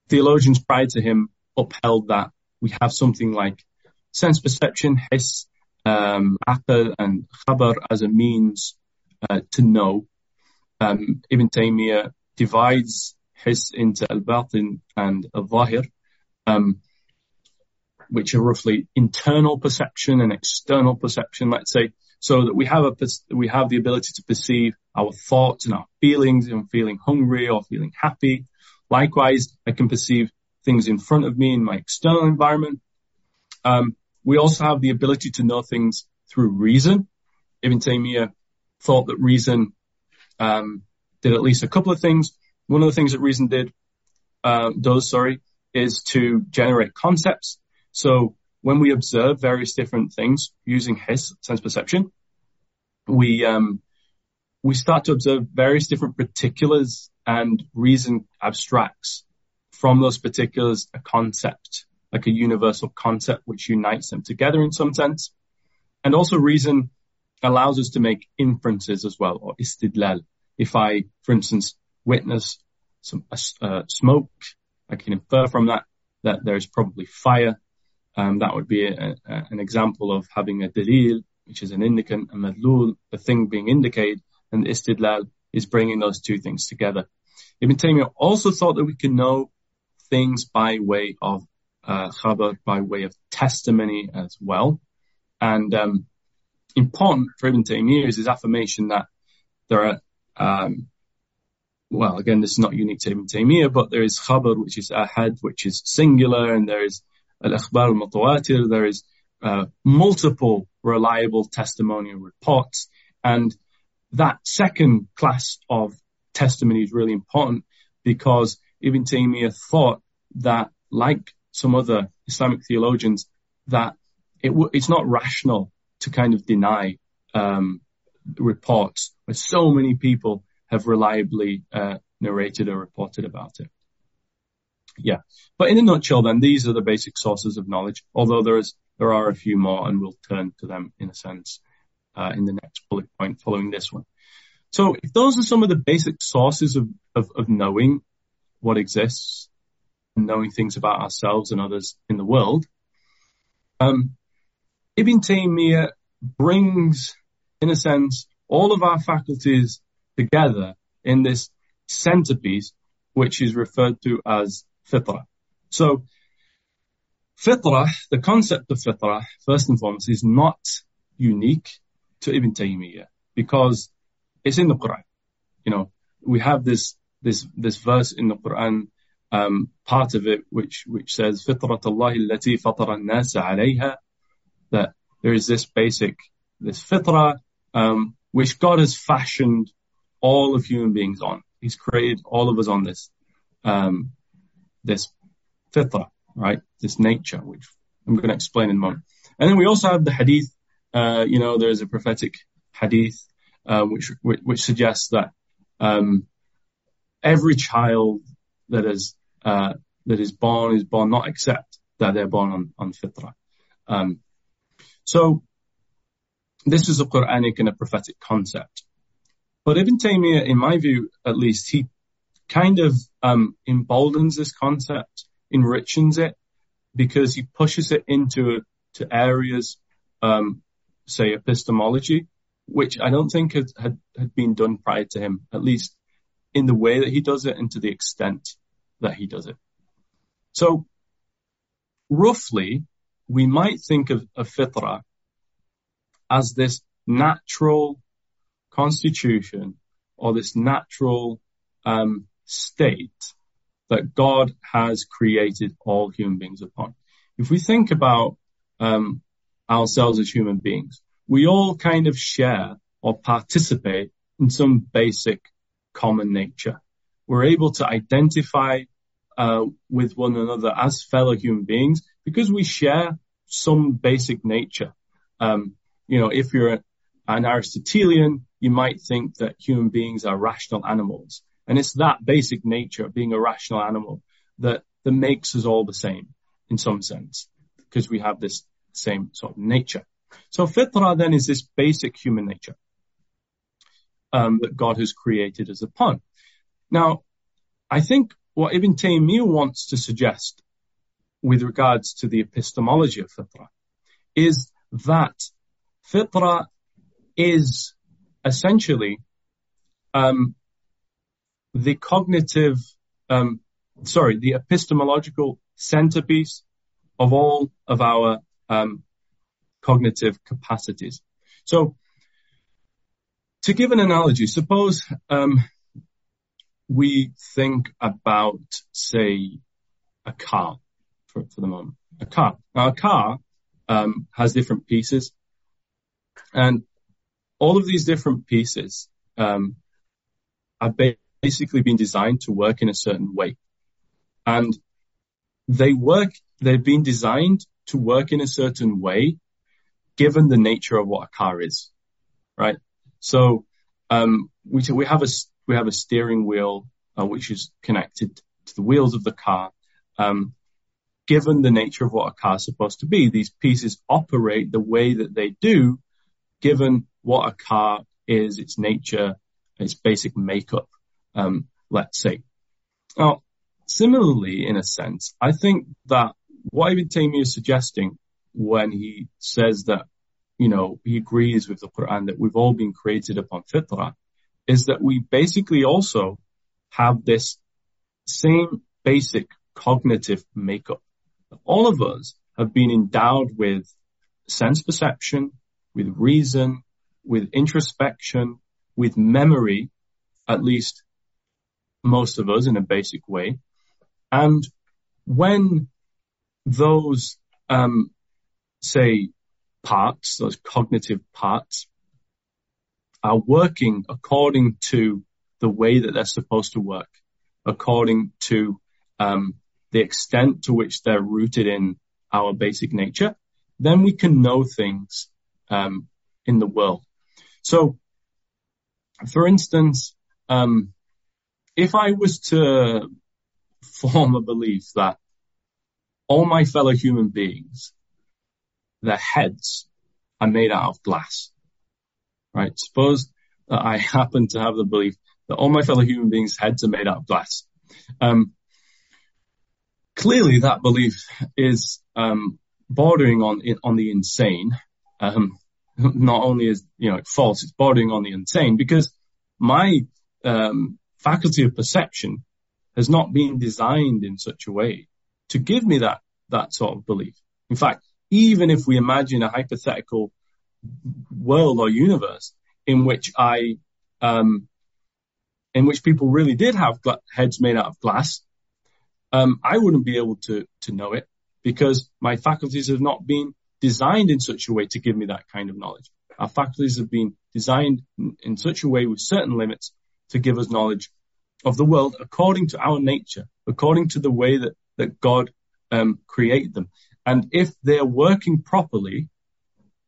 theologians prior to him upheld that we have something like sense perception, hiss, um, and khabar as a means uh, to know. Um, Ibn Taymiyyah divides hiss into al-batin and al-zahir, um, which are roughly internal perception and external perception, let's say, so that we have a, we have the ability to perceive our thoughts and our feelings, and feeling hungry or feeling happy. Likewise, I can perceive things in front of me in my external environment. Um, we also have the ability to know things through reason. Ibn Taymiyyah thought that reason um, did at least a couple of things. One of the things that reason did uh, does, sorry, is to generate concepts. So when we observe various different things using his sense perception, we um, we start to observe various different particulars and reason abstracts from those particulars a concept, like a universal concept which unites them together in some sense. And also reason allows us to make inferences as well, or istidlal. If I, for instance, witness some uh, smoke, I can infer from that that there is probably fire. Um, that would be a, a, an example of having a dalil, which is an indicant, a madlul, the thing being indicated, and istidlal is bringing those two things together. Ibn Taymiyyah also thought that we can know things by way of uh, khabar, by way of testimony as well. And um, important for Ibn Taymiyyah is his affirmation that there are, um, well, again, this is not unique to Ibn Taymiyyah, but there is khabar, which is ahad, which is singular, and there is al-akhbar al-mutawatir, there is uh, multiple reliable testimonial reports. And that second class of testimony is really important because Ibn Taymiyyah thought that, like some other Islamic theologians, that it w- it's not rational to kind of deny um, reports where so many people have reliably uh, narrated or reported about it. Yeah, but in a nutshell, then these are the basic sources of knowledge. Although there is there are a few more, and we'll turn to them in a sense uh, in the next bullet point following this one. So, if those are some of the basic sources of, of, of knowing what exists, and knowing things about ourselves and others in the world, um, Ibn Taymiyyah brings, in a sense, all of our faculties together in this centerpiece, which is referred to as fitrah. So, fitrah, the concept of fitrah, first and foremost, is not unique to Ibn Taymiyyah because it's in the Quran. You know, we have this, this, this verse in the Quran um, part of it, which which says فطرة الله التي فطر الناس عليها, that there is this basic this fitra um, which God has fashioned all of human beings on. He's created all of us on this um, this fitra, right? This nature, which I'm going to explain in a moment. And then we also have the hadith. Uh, you know, there's a prophetic hadith uh, which, which, which suggests that um, every child that is uh, that is born is born not except that they're born on, on fitrah. Um, so this is a Quranic and a prophetic concept. But Ibn Taymiyyah, in my view, at least, he kind of um, emboldens this concept, enriches it, because he pushes it into to areas, um, say epistemology, which I don't think had, had, had been done prior to him, at least in the way that he does it and to the extent that he does it. So roughly, we might think of, of fitra as this natural constitution or this natural um, state that God has created all human beings upon. If we think about um, ourselves as human beings, we all kind of share or participate in some basic common nature. We're able to identify uh, with one another as fellow human beings because we share some basic nature. Um, you know, if you're an Aristotelian, you might think that human beings are rational animals. And it's that basic nature of being a rational animal that, that makes us all the same in some sense, because we have this same sort of nature. So fitra then is this basic human nature um, that God has created us upon. Now, I think what Ibn Taymiyyah wants to suggest with regards to the epistemology of fitra is that fitra is essentially um, the cognitive, um, sorry, the epistemological centerpiece of all of our um, cognitive capacities. So, to give an analogy, suppose um, we think about, say, a car for, for the moment. A car. Now, a car um, has different pieces, and all of these different pieces um, are basically been designed to work in a certain way, and they work. They've been designed to work in a certain way, given the nature of what a car is, right? So um, we we have a we have a steering wheel uh, which is connected to the wheels of the car. Um, given the nature of what a car is supposed to be, these pieces operate the way that they do, given what a car is, its nature, its basic makeup, um, let's say. Now, similarly, in a sense, I think that what Ibn Taymiyyah is suggesting when he says that, you know, he agrees with the Quran that we've all been created upon fitrah, is that we basically also have this same basic cognitive makeup. All of us have been endowed with sense perception, with reason, with introspection, with memory, at least most of us in a basic way. And when those, um, say, parts, those cognitive parts, are working according to the way that they're supposed to work, according to um, the extent to which they're rooted in our basic nature, then we can know things um, in the world. So, for instance, um, if I was to form a belief that all my fellow human beings, their heads are made out of glass, right? Suppose that I happen to have the belief that all my fellow human beings' heads are made out of glass. Um, clearly that belief is, um, bordering on, on the insane. Um, not only is, you know, false, it's bordering on the insane because my, um, faculty of perception has not been designed in such a way to give me that, that sort of belief. In fact, even if we imagine a hypothetical world or universe in which I, um, in which people really did have gla- heads made out of glass, um, I wouldn't be able to, to know it because my faculties have not been designed in such a way to give me that kind of knowledge. Our faculties have been designed in, in such a way with certain limits to give us knowledge of the world according to our nature, according to the way that, that God um, created them. And if they're working properly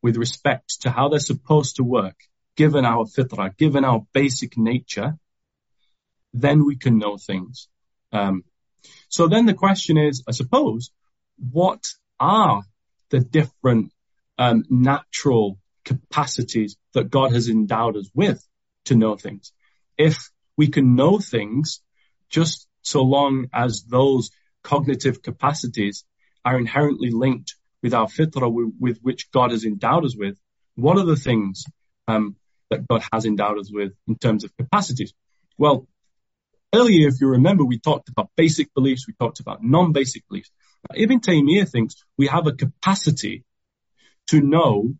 with respect to how they're supposed to work, given our fitrah, given our basic nature, then we can know things. Um, so then the question is, I suppose, what are the different um, natural capacities that God has endowed us with to know things? If we can know things just so long as those cognitive capacities are inherently linked with our fitrah with, with which God has endowed us with, what are the things um, that God has endowed us with in terms of capacities? Well, earlier, if you remember, we talked about basic beliefs, we talked about non-basic beliefs. Ibn Taymiyyah thinks we have a capacity to know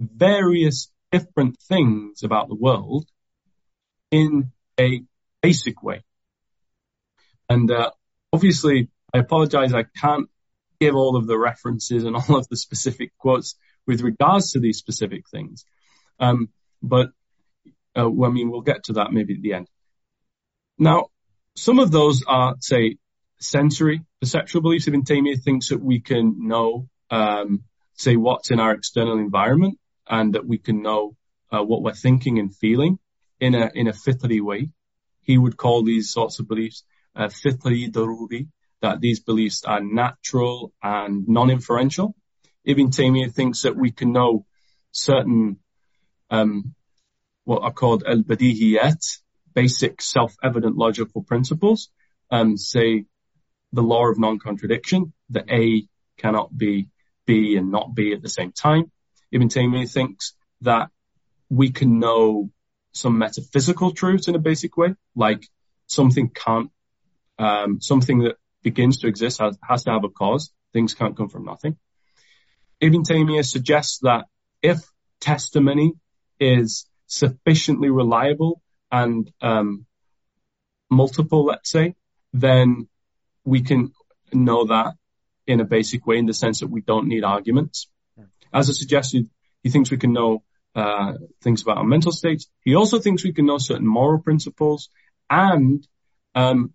various different things about the world in a basic way. And uh, obviously, I apologize, I can't give all of the references and all of the specific quotes with regards to these specific things. Um, but uh, I mean, we'll get to that maybe at the end. Now, some of those are, say, sensory perceptual beliefs. Ibn Taymiyyah thinks that we can know, um, say, what's in our external environment and that we can know uh, what we're thinking and feeling in a in a fitri way. He would call these sorts of beliefs uh, fitri daruri, that these beliefs are natural and non-inferential. Ibn Taymiyyah thinks that we can know certain um, what are called al-badihiyat, basic self-evident logical principles, um, say the law of non-contradiction, that A cannot be B and not B at the same time. Ibn Taymiyyah thinks that we can know some metaphysical truths in a basic way, like something can't, um, something that begins to exist has, has to have a cause. Things can't come from nothing. Ibn Taymiyyah suggests that if testimony is sufficiently reliable and um, multiple, let's say, then we can know that in a basic way in the sense that we don't need arguments. As I suggested, he thinks we can know uh, things about our mental states. He also thinks we can know certain moral principles and, um,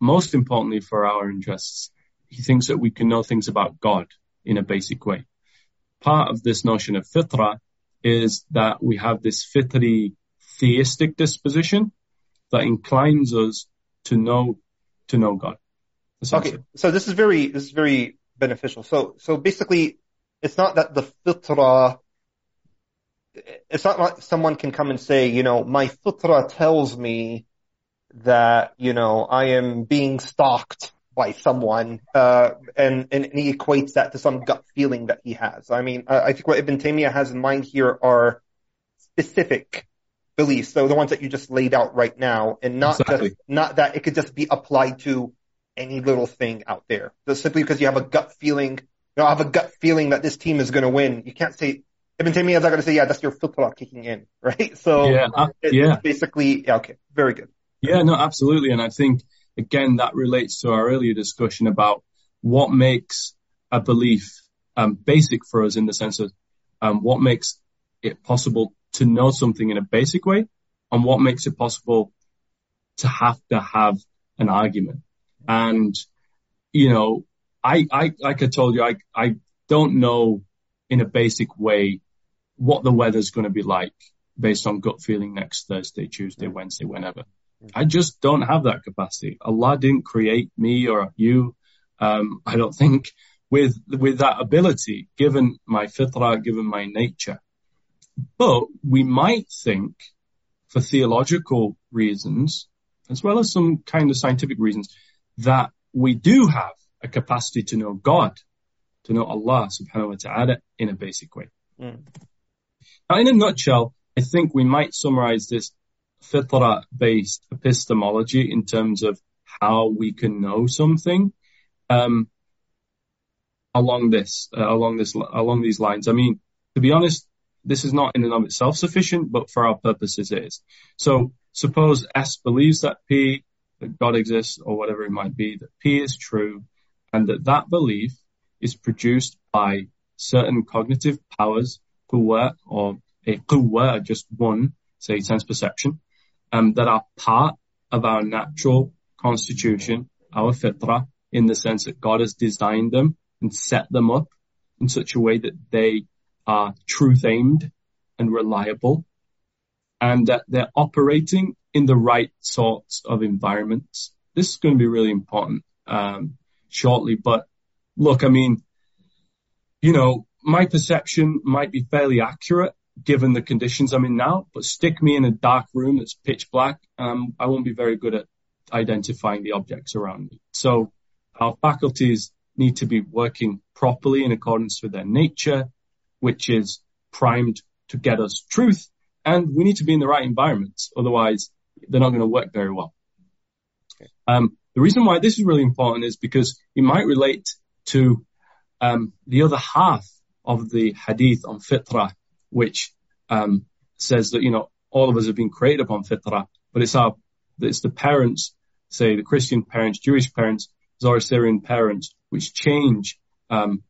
most importantly for our interests, he thinks that we can know things about God in a basic way. Part of this notion of fitra is that we have this fitri theistic disposition that inclines us to know to know God. Okay, so this is very this is very beneficial. So so basically, it's not that the fitra. It's not like someone can come and say, you know, my fitra tells me that you know I am being stalked by someone, uh, and and he equates that to some gut feeling that he has. I mean, I think what Ibn Taymiyyah has in mind here are specific beliefs, so the ones that you just laid out right now, and not exactly. just not that it could just be applied to any little thing out there. Just simply because you have a gut feeling, you know, I have a gut feeling that this team is going to win. You can't say, Ibn Taymiyyah is not going to say, yeah, that's your fitra kicking in, right? So yeah, uh, yeah. basically, yeah, okay, very good. Yeah, no, absolutely. And I think, again, that relates to our earlier discussion about what makes a belief um, basic for us in the sense of um, what makes it possible to know something in a basic way and what makes it possible to have to have an argument. And, you know, I, I, like I told you, I, I don't know in a basic way what the weather's going to be like based on gut feeling next Thursday, Tuesday, Wednesday, whenever. I just don't have that capacity. Allah didn't create me or you. Um, I don't think with, with that ability, given my fitrah, given my nature. But we might think for theological reasons, as well as some kind of scientific reasons, that we do have a capacity to know God, to know Allah subhanahu wa ta'ala in a basic way. Mm. In a nutshell, I think we might summarize this fitra based epistemology in terms of how we can know something, um, along this, uh, along this, along these lines. I mean, to be honest, this is not in and of itself sufficient, but for our purposes it is. So suppose S believes that P that God exists or whatever it might be, that P is true and that that belief is produced by certain cognitive powers, quwwa or a quwwa, just one, say sense perception, um, that are part of our natural constitution, our fitra, in the sense that God has designed them and set them up in such a way that they are truth aimed and reliable and that they're operating in the right sorts of environments. This is going to be really important um, shortly. But look, I mean, you know, my perception might be fairly accurate given the conditions I'm in now, but stick me in a dark room that's pitch black, um, I won't be very good at identifying the objects around me. So our faculties need to be working properly in accordance with their nature, which is primed to get us truth. And we need to be in the right environments. Otherwise, they're not going to work very well. Um, the reason why this is really important is because it might relate to um, the other half of the hadith on fitrah, which um, says that you know all of us have been created upon fitrah, but it's our it's the parents, say the Christian parents, Jewish parents, Zoroastrian parents, which change um,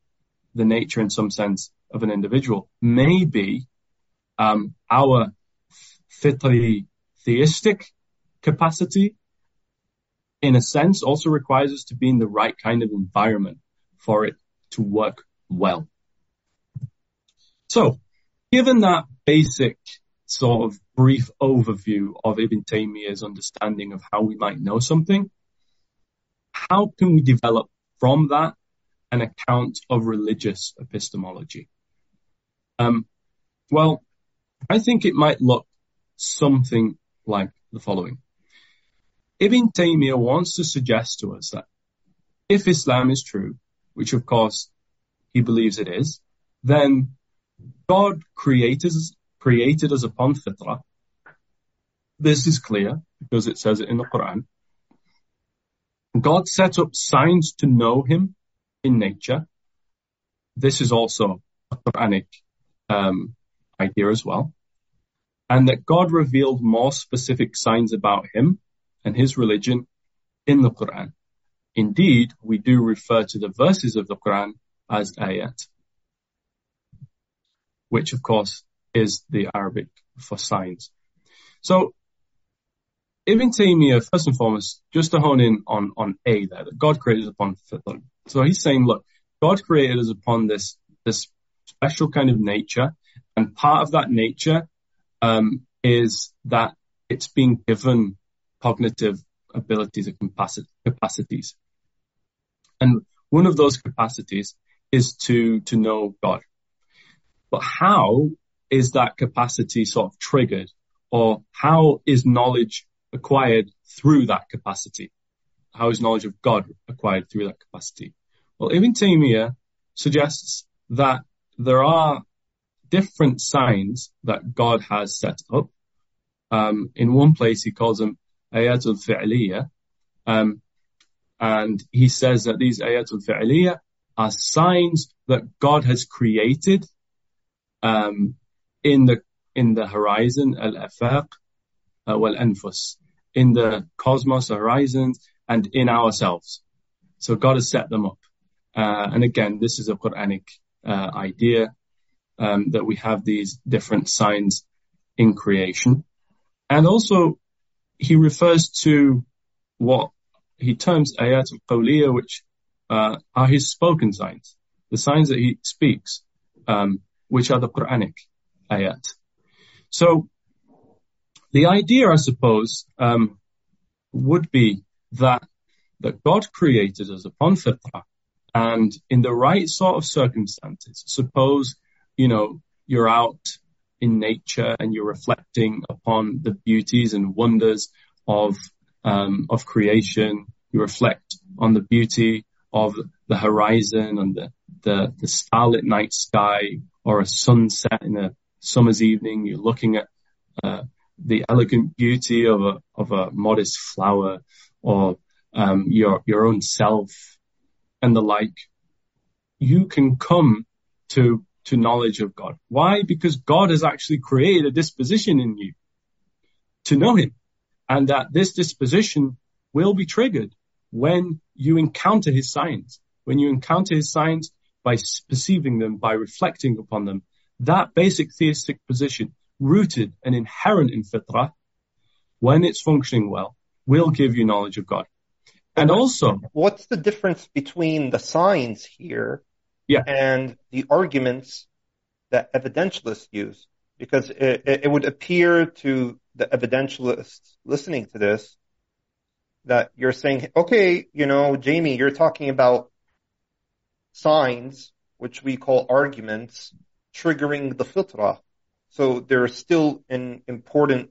the nature in some sense of an individual. Maybe um, our fitri theistic capacity, in a sense, also requires us to be in the right kind of environment for it to work well. So, given that basic sort of brief overview of Ibn Taymiyyah's understanding of how we might know something, how can we develop from that an account of religious epistemology? Um, well, I think it might look something like the following. Ibn Taymiyyah wants to suggest to us that if Islam is true, which of course he believes it is, then God created us, created us upon fitrah. This is clear because it says it in the Quran. God set up signs to know him in nature. This is also a Quranic um, idea as well. And that God revealed more specific signs about him and his religion in the Quran. Indeed, we do refer to the verses of the Quran as ayat, which of course is the Arabic for signs. So Ibn Taymiyyah, first and foremost, just to hone in on, on A there, that God created us upon fitr. So he's saying, look, God created us upon this, this special kind of nature, and part of that nature, um, is that it's being given cognitive abilities and capacities. And one of those capacities is to, to know God. But how is that capacity sort of triggered or how is knowledge acquired through that capacity? How is knowledge of God acquired through that capacity? Well, Ibn Taymiyyah suggests that there are different signs that God has set up. Um, in one place, he calls them ayatul fi'liyah. Um, and he says that these ayatul fi'liyah are signs that God has created, um, in the, in the horizon, al-afaq, uh, wal-anfus, in the cosmos, horizons, and in ourselves. So God has set them up. Uh, and again, this is a Quranic, uh, idea, um, that we have these different signs in creation. And also he refers to what he terms ayat al-qawliya, which uh, are his spoken signs, the signs that he speaks, um, which are the Quranic ayat. So the idea, I suppose, um, would be that that God created us upon fitrah, and in the right sort of circumstances, suppose you know you're out in nature and you're reflecting upon the beauties and wonders of um, of creation. You reflect on the beauty of the horizon and the, the, the starlit night sky or a sunset in a summer's evening. You're looking at uh, the elegant beauty of a of a modest flower or um, your your own self and the like. You can come to to knowledge of God. Why? Because God has actually created a disposition in you to know Him. And that this disposition will be triggered when you encounter His signs. When you encounter His signs by perceiving them, by reflecting upon them, that basic theistic position, rooted and inherent in fitrah, when it's functioning well, will give you knowledge of God. And also, what's the difference between the signs here yeah. and the arguments that evidentialists use. Because it, it would appear to the evidentialists listening to this that you're saying, okay, you know, Jamie, you're talking about signs, which we call arguments, triggering the fitrah. So there's still an important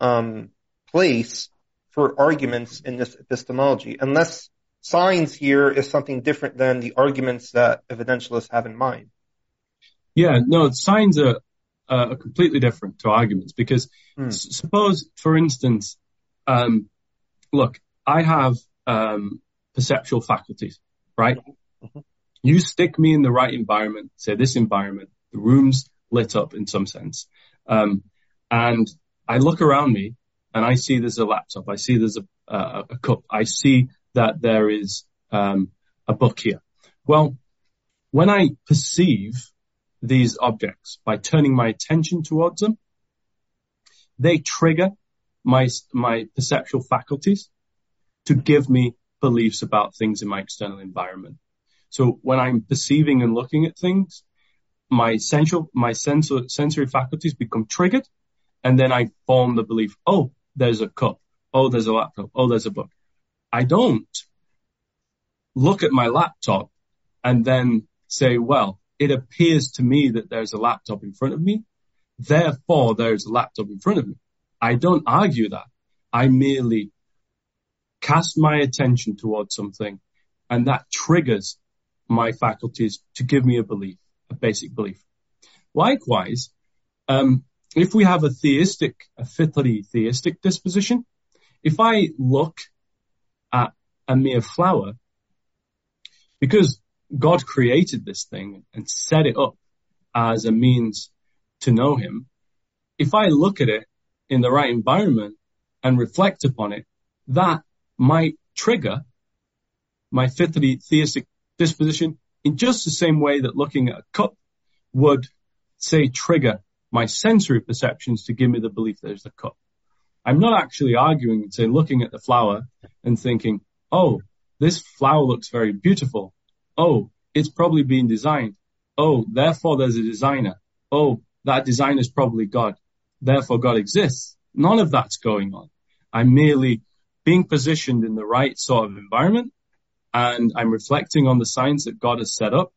um, place for arguments in this epistemology, unless signs here is something different than the arguments that evidentialists have in mind. Yeah, no, signs are, uh, are completely different to arguments because mm. s- suppose, for instance, um, look, I have um, perceptual faculties, right? Mm-hmm. You stick me in the right environment, say this environment, the room's lit up in some sense, um, and I look around me and I see there's a laptop, I see there's a, a, a cup, I see that there is um, a book here. Well, when I perceive these objects by turning my attention towards them, they trigger my, my perceptual faculties to give me beliefs about things in my external environment. So when I'm perceiving and looking at things, my sensual, my sensor, sensory faculties become triggered and then I form the belief, oh, there's a cup. Oh, there's a laptop. Oh, there's a book. I don't look at my laptop and then say, well, it appears to me that there's a laptop in front of me. Therefore, there's a laptop in front of me. I don't argue that. I merely cast my attention towards something and that triggers my faculties to give me a belief, a basic belief. Likewise, um, if we have a theistic, a fitri theistic disposition, if I look at a mere flower, because God created this thing and set it up as a means to know him, if I look at it in the right environment and reflect upon it, that might trigger my fitri theistic disposition in just the same way that looking at a cup would say trigger my sensory perceptions to give me the belief there's a cup. I'm not actually arguing, say, looking at the flower and thinking, oh, this flower looks very beautiful. Oh, it's probably been designed. Oh, therefore there's a designer. Oh, that designer is probably God. Therefore God exists. None of that's going on. I'm merely being positioned in the right sort of environment and I'm reflecting on the signs that God has set up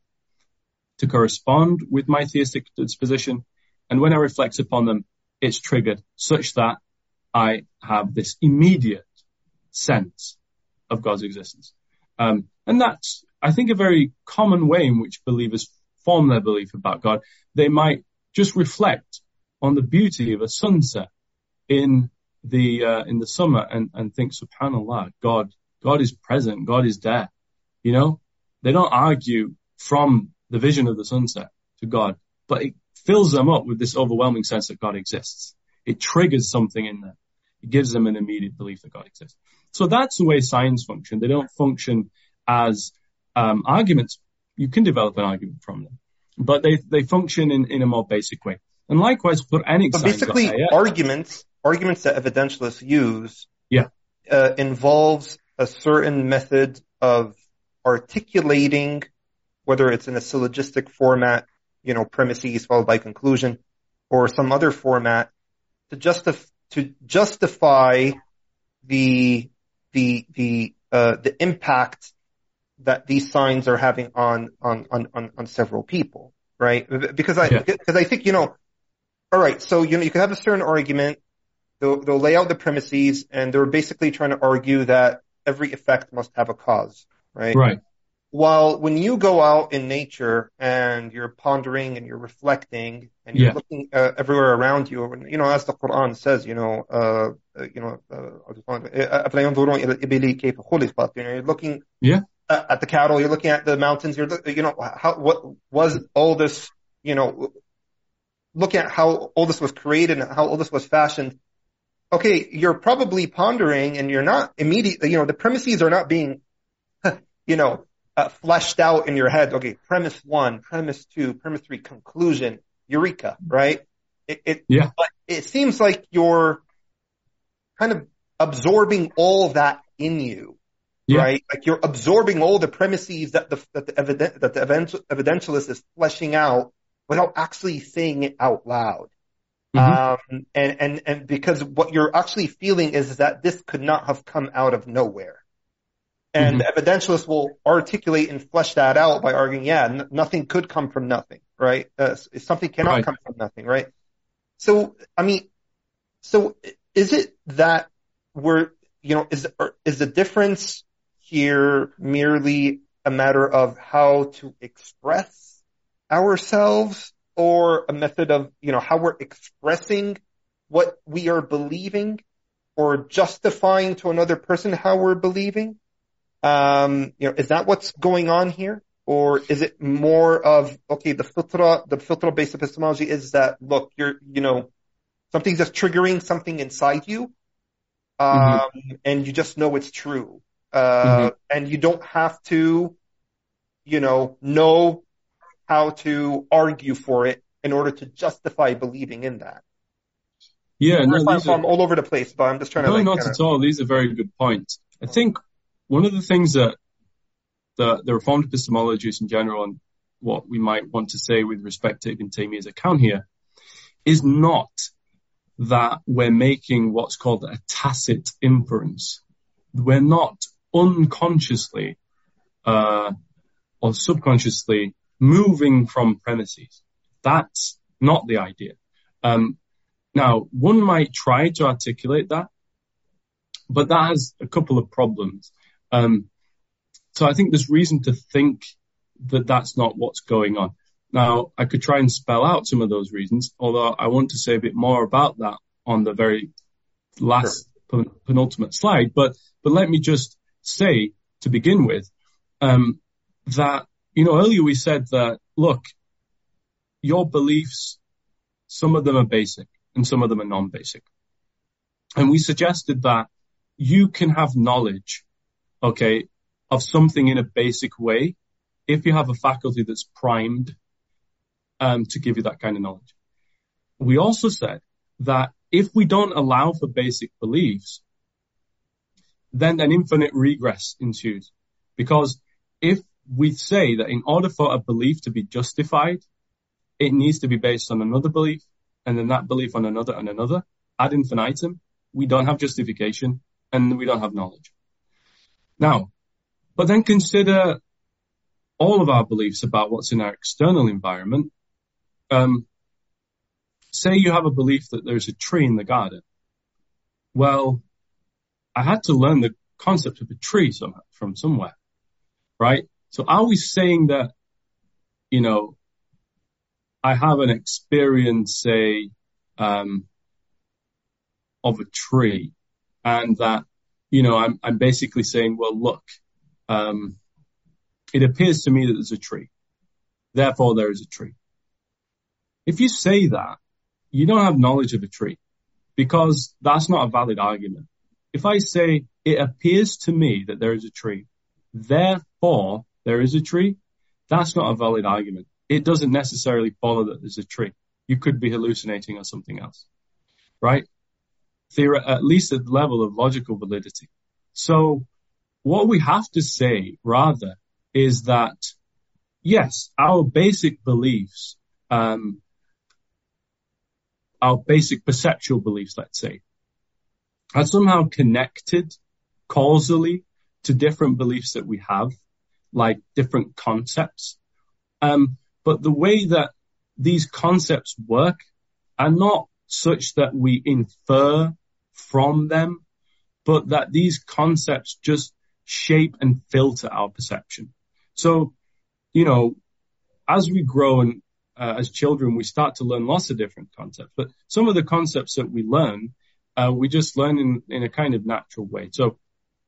to correspond with my theistic disposition and when I reflect upon them, it's triggered such that I have this immediate sense of God's existence. Um, and that's, I think, a very common way in which believers form their belief about God. They might just reflect on the beauty of a sunset in the uh, in the summer and and think, Subhanallah, God, God is present, God is there. You know, they don't argue from the vision of the sunset to God, but it fills them up with this overwhelming sense that God exists. It triggers something in them. It gives them an immediate belief that God exists. So that's the way signs function. They don't function as um, arguments. You can develop an argument from them, but they they function in, in a more basic way. And likewise, Quranic but basically, arguments arguments that evidentialists use, yeah, uh, involves a certain method of articulating, whether it's in a syllogistic format you know, premises followed by conclusion or some other format to justify, to justify the, the, the, uh, the impact that these signs are having on, on, on, on, on several people, right? Because I, yeah. because I think, you know, all right, so, you know, you can have a certain argument, they'll, they'll lay out the premises and they're basically trying to argue that every effect must have a cause, right? Right while when you go out in nature and you're pondering and you're reflecting and you're yeah. looking uh, everywhere around you, you know, as the Quran says, you know, uh, you know, uh, you know, you're looking yeah. at the cattle, you're looking at the mountains, you're, you know, how, what was all this, you know, looking at how all this was created and how all this was fashioned. Okay, you're probably pondering and you're not immediately, you know, the premises are not being, you know, uh, fleshed out in your head. Okay, premise one, premise two, premise three, conclusion, eureka, right? It, it, yeah. But it seems like you're kind of absorbing all that in you, yeah. right? Like you're absorbing all the premises that the that the evident that the evidentialist is fleshing out without actually saying it out loud. Mm-hmm. Um, and, and, and because what you're actually feeling is that this could not have come out of nowhere. And mm-hmm. the evidentialist will articulate and flesh that out by arguing, yeah, n- nothing could come from nothing, right? Uh, something cannot right. come from nothing, right? So, I mean, so is it that we're, you know, is, is the difference here merely a matter of how to express ourselves or a method of, you know, how we're expressing what we are believing? or justifying to another person how we're believing? Um, you know, is that what's going on here? Or is it more of, okay, the filter, the filter based epistemology is that, look, you're, you know, something's just triggering something inside you, um, mm-hmm. and you just know it's true. Uh, mm-hmm. and you don't have to, you know, know how to argue for it in order to justify believing in that. Yeah, no, I'm, are, all over the place, but I'm just trying no, to. No, like, not kinda... at all. These are very good points. I think one of the things that the, the Reformed epistemologists in general and what we might want to say with respect to Ibn Taymiyyah's account here is not that we're making what's called a tacit inference. We're not unconsciously uh, or subconsciously moving from premises. That's not the idea. Um, now, one might try to articulate that, but that has a couple of problems. Um, so I think there's reason to think that that's not what's going on. Now, I could try and spell out some of those reasons, although I want to say a bit more about that on the very last sure. penultimate slide. But, but let me just say to begin with, um, that, you know, earlier we said that, look, your beliefs, some of them are basic and some of them are non-basic. And we suggested that you can have knowledge, okay, of something in a basic way if you have a faculty that's primed um, to give you that kind of knowledge. We also said that if we don't allow for basic beliefs, then an infinite regress ensues. Because if we say that in order for a belief to be justified, it needs to be based on another belief, and then that belief on another and another, ad infinitum, we don't have justification and we don't have knowledge. Now, but then consider all of our beliefs about what's in our external environment. Um, say you have a belief that there's a tree in the garden. Well, I had to learn the concept of a tree some, from somewhere, right? So are we saying that, you know, I have an experience, say, um, of a tree and that, you know, I'm, I'm basically saying, well, look, um, it appears to me that there's a tree. Therefore, there is a tree. If you say that, you don't have knowledge of a tree because that's not a valid argument. If I say it appears to me that there is a tree, therefore there is a tree, that's not a valid argument. It doesn't necessarily follow that there's a tree. You could be hallucinating or something else, right? Theor- at least at the level of logical validity. So what we have to say rather is that yes, our basic beliefs, um, our basic perceptual beliefs, let's say, are somehow connected causally to different beliefs that we have, like different concepts. Um, but the way that these concepts work are not such that we infer from them, but that these concepts just shape and filter our perception. So, you know, as we grow and uh, as children, we start to learn lots of different concepts, but some of the concepts that we learn, uh, we just learn in, in a kind of natural way. So,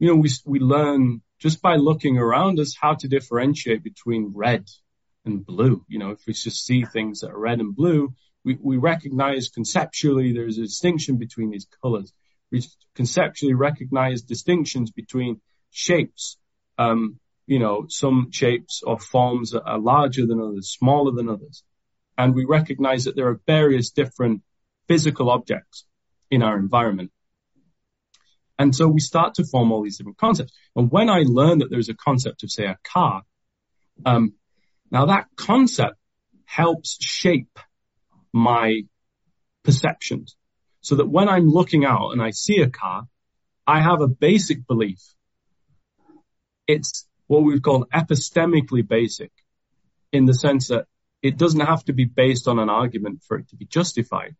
you know, we, we learn just by looking around us how to differentiate between red and blue. You know, if we just see things that are red and blue, we, we recognize conceptually there's a distinction between these colors. We conceptually recognize distinctions between shapes. Um, you know, some shapes or forms are larger than others, smaller than others. And we recognize that there are various different physical objects in our environment. And so we start to form all these different concepts. And when I learn that there's a concept of, say, a car, um, now that concept helps shape my perceptions so that when I'm looking out and I see a car, I have a basic belief it's what we've called epistemically basic in the sense that it doesn't have to be based on an argument for it to be justified.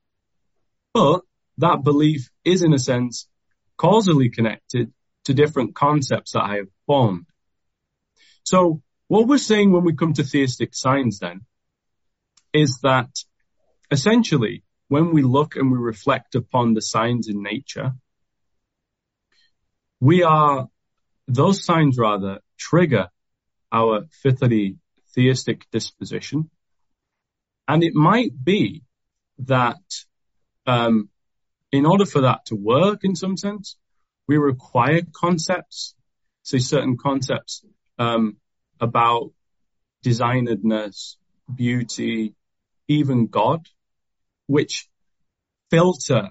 But that belief is in a sense causally connected to different concepts that I have formed. So what we're saying when we come to theistic signs then is that essentially when we look and we reflect upon the signs in nature, we are, those signs rather trigger our fitri theistic disposition. And it might be that, um, in order for that to work in some sense, we require concepts, say certain concepts, um, about designedness, beauty, even God, which filter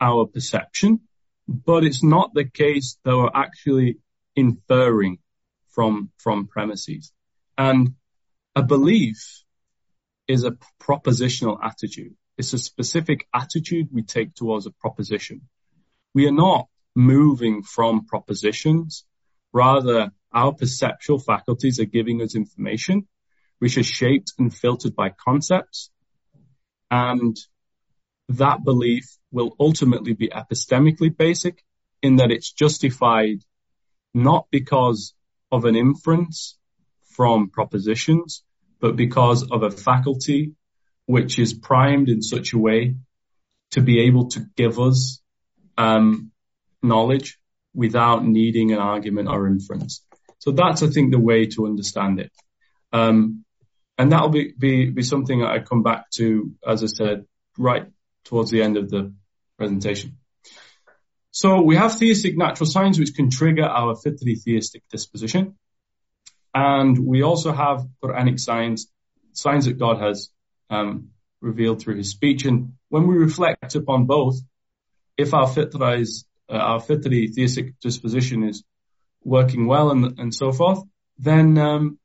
our perception, but it's not the case that we're actually inferring from, from premises. And a belief is a propositional attitude. It's a specific attitude we take towards a proposition. We are not moving from propositions. Rather, our perceptual faculties are giving us information which is shaped and filtered by concepts. And that belief will ultimately be epistemically basic in that it's justified not because of an inference from propositions, but because of a faculty which is primed in such a way to be able to give us um, knowledge without needing an argument or inference. So that's, I think, the way to understand it. Um, and that'll be, be, be something I come back to, as I said, right towards the end of the presentation. So we have theistic natural signs which can trigger our fitri theistic disposition. And we also have Quranic signs, signs that God has um, revealed through his speech. And when we reflect upon both, if our fitra is, uh, our fitri theistic disposition is working well and, and so forth, then um,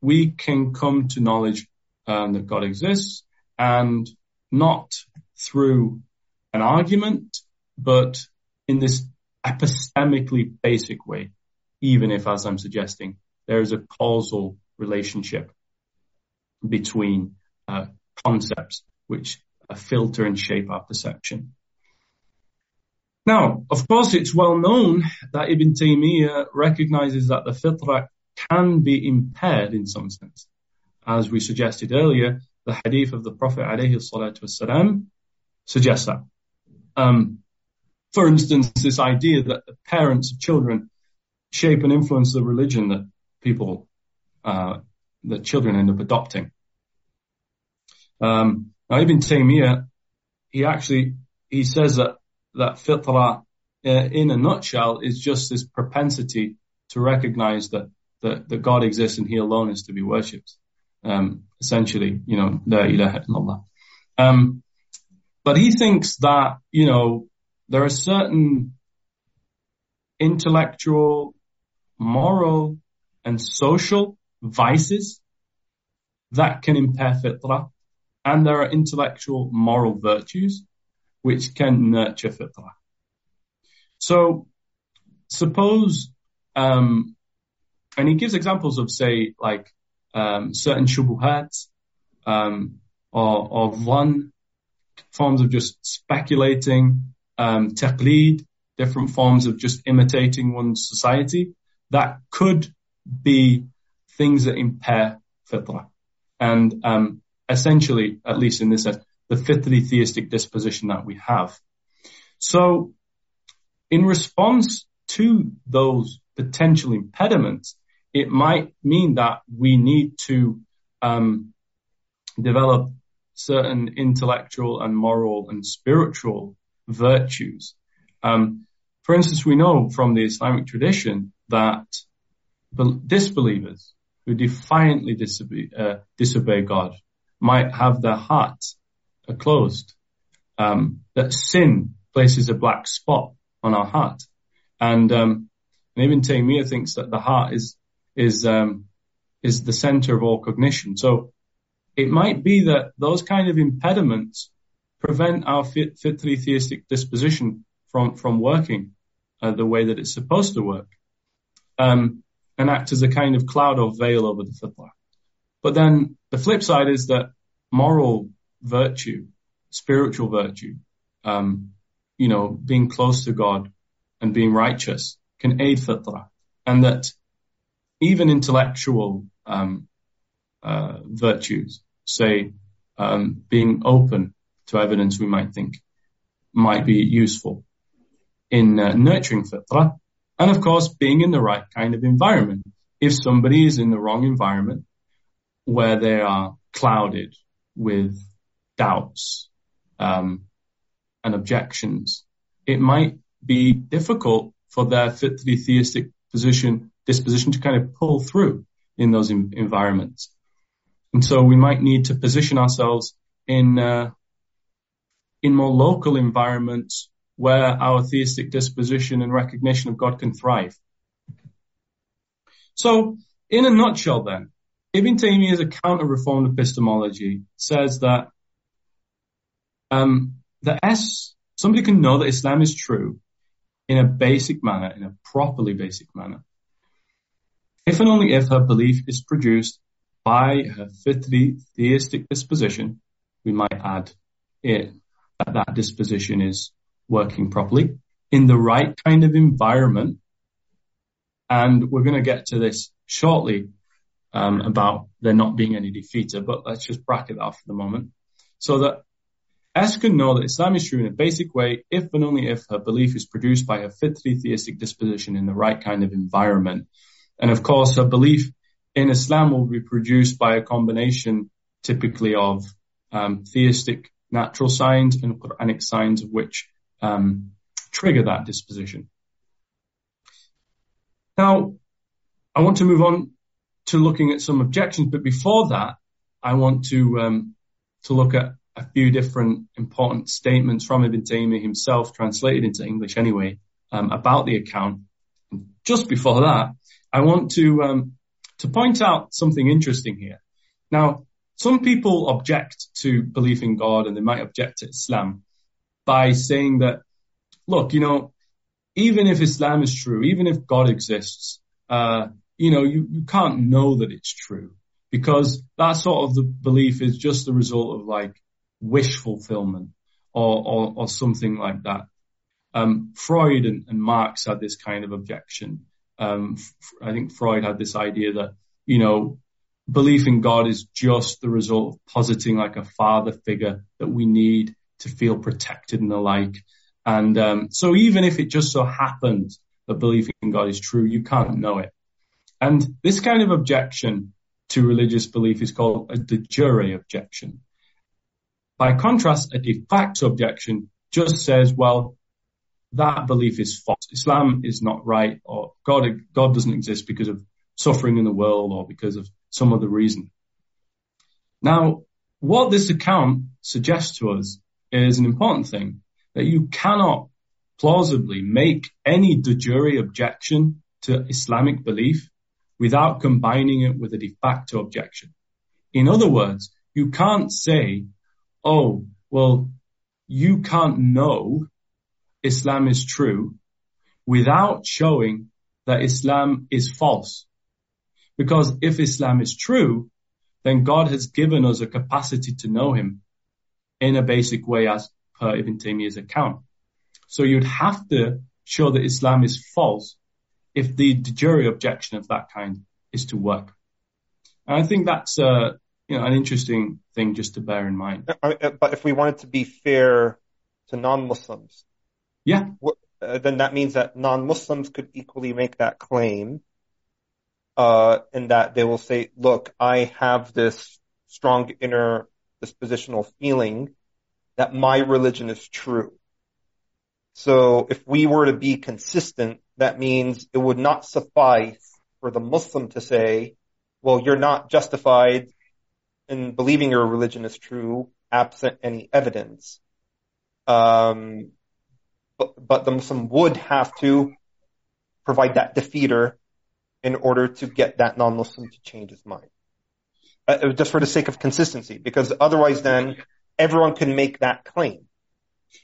we can come to knowledge um, that God exists and not through an argument, but in this epistemically basic way, even if, as I'm suggesting, there is a causal relationship between uh, concepts which filter and shape our perception. Now, of course, it's well known that Ibn Taymiyyah recognizes that the fitra can be impaired in some sense. As we suggested earlier, the hadith of the Prophet والسلام, suggests that. Um, for instance, this idea that the parents of children shape and influence the religion that people, uh, that children end up adopting. Um, now Ibn Taymiyyah, he actually, he says that, that fitra, uh, in a nutshell, is just this propensity to recognize that that, that God exists and He alone is to be worshipped. Um, essentially, you know, la ilaha illallah. Um, but he thinks that, you know, there are certain intellectual, moral, and social vices that can impair fitra, and there are intellectual, moral virtues which can nurture fitra. So, suppose um, and he gives examples of say like um, certain shubuhat um, or, or one forms of just speculating, um, taqleed, different forms of just imitating one's society that could be things that impair fitra. And um, essentially, at least in this sense, the fitri theistic disposition that we have. So in response to those potential impediments, it might mean that we need to um, develop certain intellectual and moral and spiritual virtues. Um, for instance, we know from the Islamic tradition that disbelievers who defiantly disobey, uh, disobey God might have their hearts closed. Um, that sin places a black spot on our heart, and um, and Ibn Taymiyyah thinks that the heart is is um, is the center of all cognition. So it might be that those kind of impediments prevent our fit, theistic disposition from from working uh, the way that it's supposed to work, um, and act as a kind of cloud or veil over the fitra. But then the flip side is that moral virtue, spiritual virtue, um, you know, being close to God and being righteous can aid fitra, and that even intellectual um, uh, virtues, say um, being open to evidence we might think might be useful. in uh, nurturing fitrah, and of course, being in the right kind of environment. If somebody is in the wrong environment, where they are clouded with doubts um, and objections, it might be difficult for their fitri theistic position disposition to kind of pull through in those in- environments. And so we might need to position ourselves in uh, in more local environments where our theistic disposition and recognition of God can thrive. So, in a nutshell, then, Ibn Taymiyyah's account of Reformed epistemology says that um, the S somebody can know that Islam is true in a basic manner, in a properly basic manner, if and only if her belief is produced by her fitri theistic disposition, we might add it that that disposition is working properly in the right kind of environment. And we're going to get to this shortly um, about there not being any defeater, but let's just bracket that for the moment. So that S can know that Islam is true in a basic way if and only if her belief is produced by her fitri theistic disposition in the right kind of environment. And of course, her belief in Islam will be produced by a combination typically of um, theistic natural signs and Quranic signs of which um, trigger that disposition. Now, I want to move on to looking at some objections, but before that, I want to um, to look at a few different important statements from Ibn Taymiyyah himself, translated into English anyway, um, about the account. Just before that, I want to um, to point out something interesting here. Now, some people object to belief in God and they might object to Islam by saying that, look, you know, even if Islam is true, even if God exists, uh, you know, you, you can't know that it's true because that sort of the belief is just the result of like wish fulfillment or, or, or something like that. Um, Freud and, and, Marx had this kind of objection. Um, I think Freud had this idea that, you know, belief in God is just the result of positing like a father figure that we need to feel protected and the like. And um, so even if it just so happens that belief in God is true, you can't know it. And this kind of objection to religious belief is called a de jure objection. By contrast, a de facto objection just says, well, that belief is false. Islam is not right or God, God doesn't exist because of suffering in the world or because of some other reason. Now, what this account suggests to us is an important thing that you cannot plausibly make any de jure objection to Islamic belief without combining it with a de facto objection. In other words, you can't say, oh, well, you can't know Islam is true without showing that Islam is false. Because if Islam is true, then God has given us a capacity to know him in a basic way as per Ibn Taymiyyah's account. So you'd have to show that Islam is false if the de jure objection of that kind is to work. And I think that's uh, you know an interesting thing just to bear in mind. But if we wanted to be fair to non-Muslims, yeah, uh, then that means that non-Muslims could equally make that claim uh, in that they will say, look, I have this strong inner dispositional feeling that my religion is true. So if we were to be consistent, that means it would not suffice for the Muslim to say, well, you're not justified in believing your religion is true absent any evidence. Um, but, but the Muslim would have to provide that defeater in order to get that non-Muslim to change his mind. Uh, just for the sake of consistency, because otherwise then everyone can make that claim.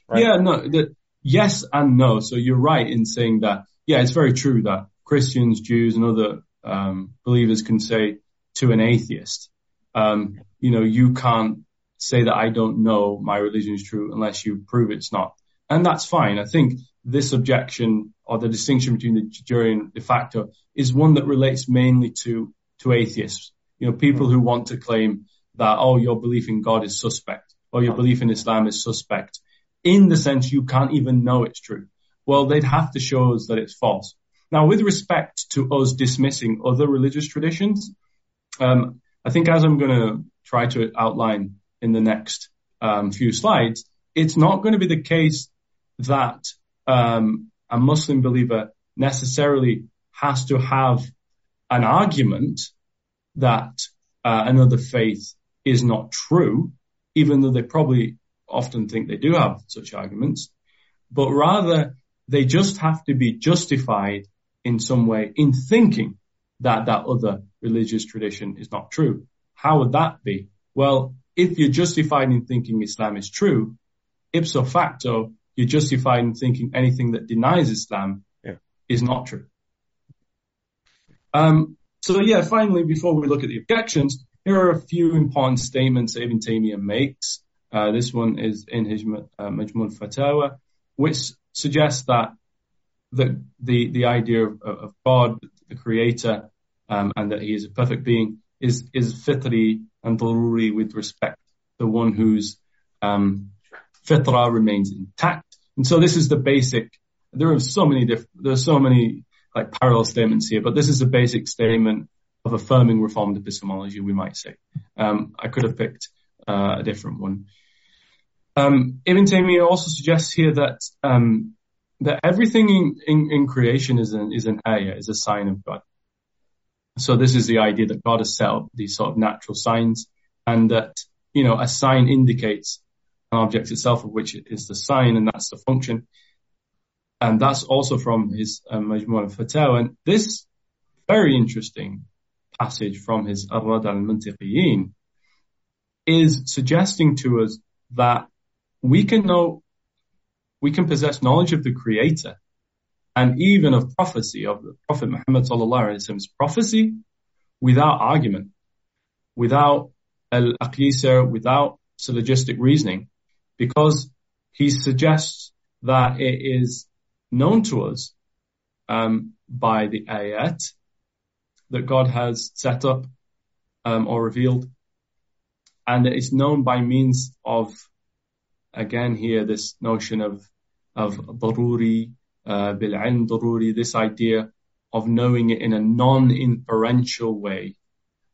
Right? Yeah, no, the, yes and no. So you're right in saying that, yeah, it's very true that Christians, Jews and other um, believers can say to an atheist, um, you know, you can't say that I don't know my religion is true unless you prove it's not. And that's fine. I think this objection or the distinction between the de jure and de facto is one that relates mainly to, to atheists. You know, people who want to claim that, oh, your belief in God is suspect or your belief in Islam is suspect in the sense you can't even know it's true. Well, they'd have to show us that it's false. Now, with respect to us dismissing other religious traditions, um, I think as I'm going to try to outline in the next um, few slides, it's not going to be the case that um, a Muslim believer necessarily has to have an argument that uh, another faith is not true, even though they probably often think they do have such arguments, but rather they just have to be justified in some way in thinking that that other religious tradition is not true. How would that be? Well, if you're justified in thinking Islam is true, ipso facto, you're justified in thinking anything that denies Islam yeah. is not true. Um, so yeah, finally, before we look at the objections, here are a few important statements Ibn Taymiyyah makes. Uh, this one is in his uh, Majmu' al-Fatawa, which suggests that the the, the idea of, of God, the Creator, um, and that He is a perfect being is is fitri and daruri with respect to one whose um, fitra remains intact. And so this is the basic. There are so many different. There are so many like parallel statements here, but this is a basic statement of affirming reformed epistemology, we might say. Um, I could have picked uh, a different one. Um, Ibn Taymiyyah also suggests here that um, that everything in, in, in, creation is an is an ayah, is a sign of God. So this is the idea that God has set up these sort of natural signs, and that you know a sign indicates an object itself, of which is the sign, and that's the function. And that's also from his um, Majmu' al-Fatawa. And this very interesting passage from his Ar-Rad al-Mantiqiyin is suggesting to us that we can know, we can possess knowledge of the creator and even of prophecy of the Prophet Muhammad wasallam's prophecy without argument, without al-aqisa, without syllogistic reasoning, because he suggests that it is known to us um, by the ayat that God has set up um, or revealed, and it's known by means of, again here, this notion of of daruri, uh, bil'ilm daruri, this idea of knowing it in a non-inferential way,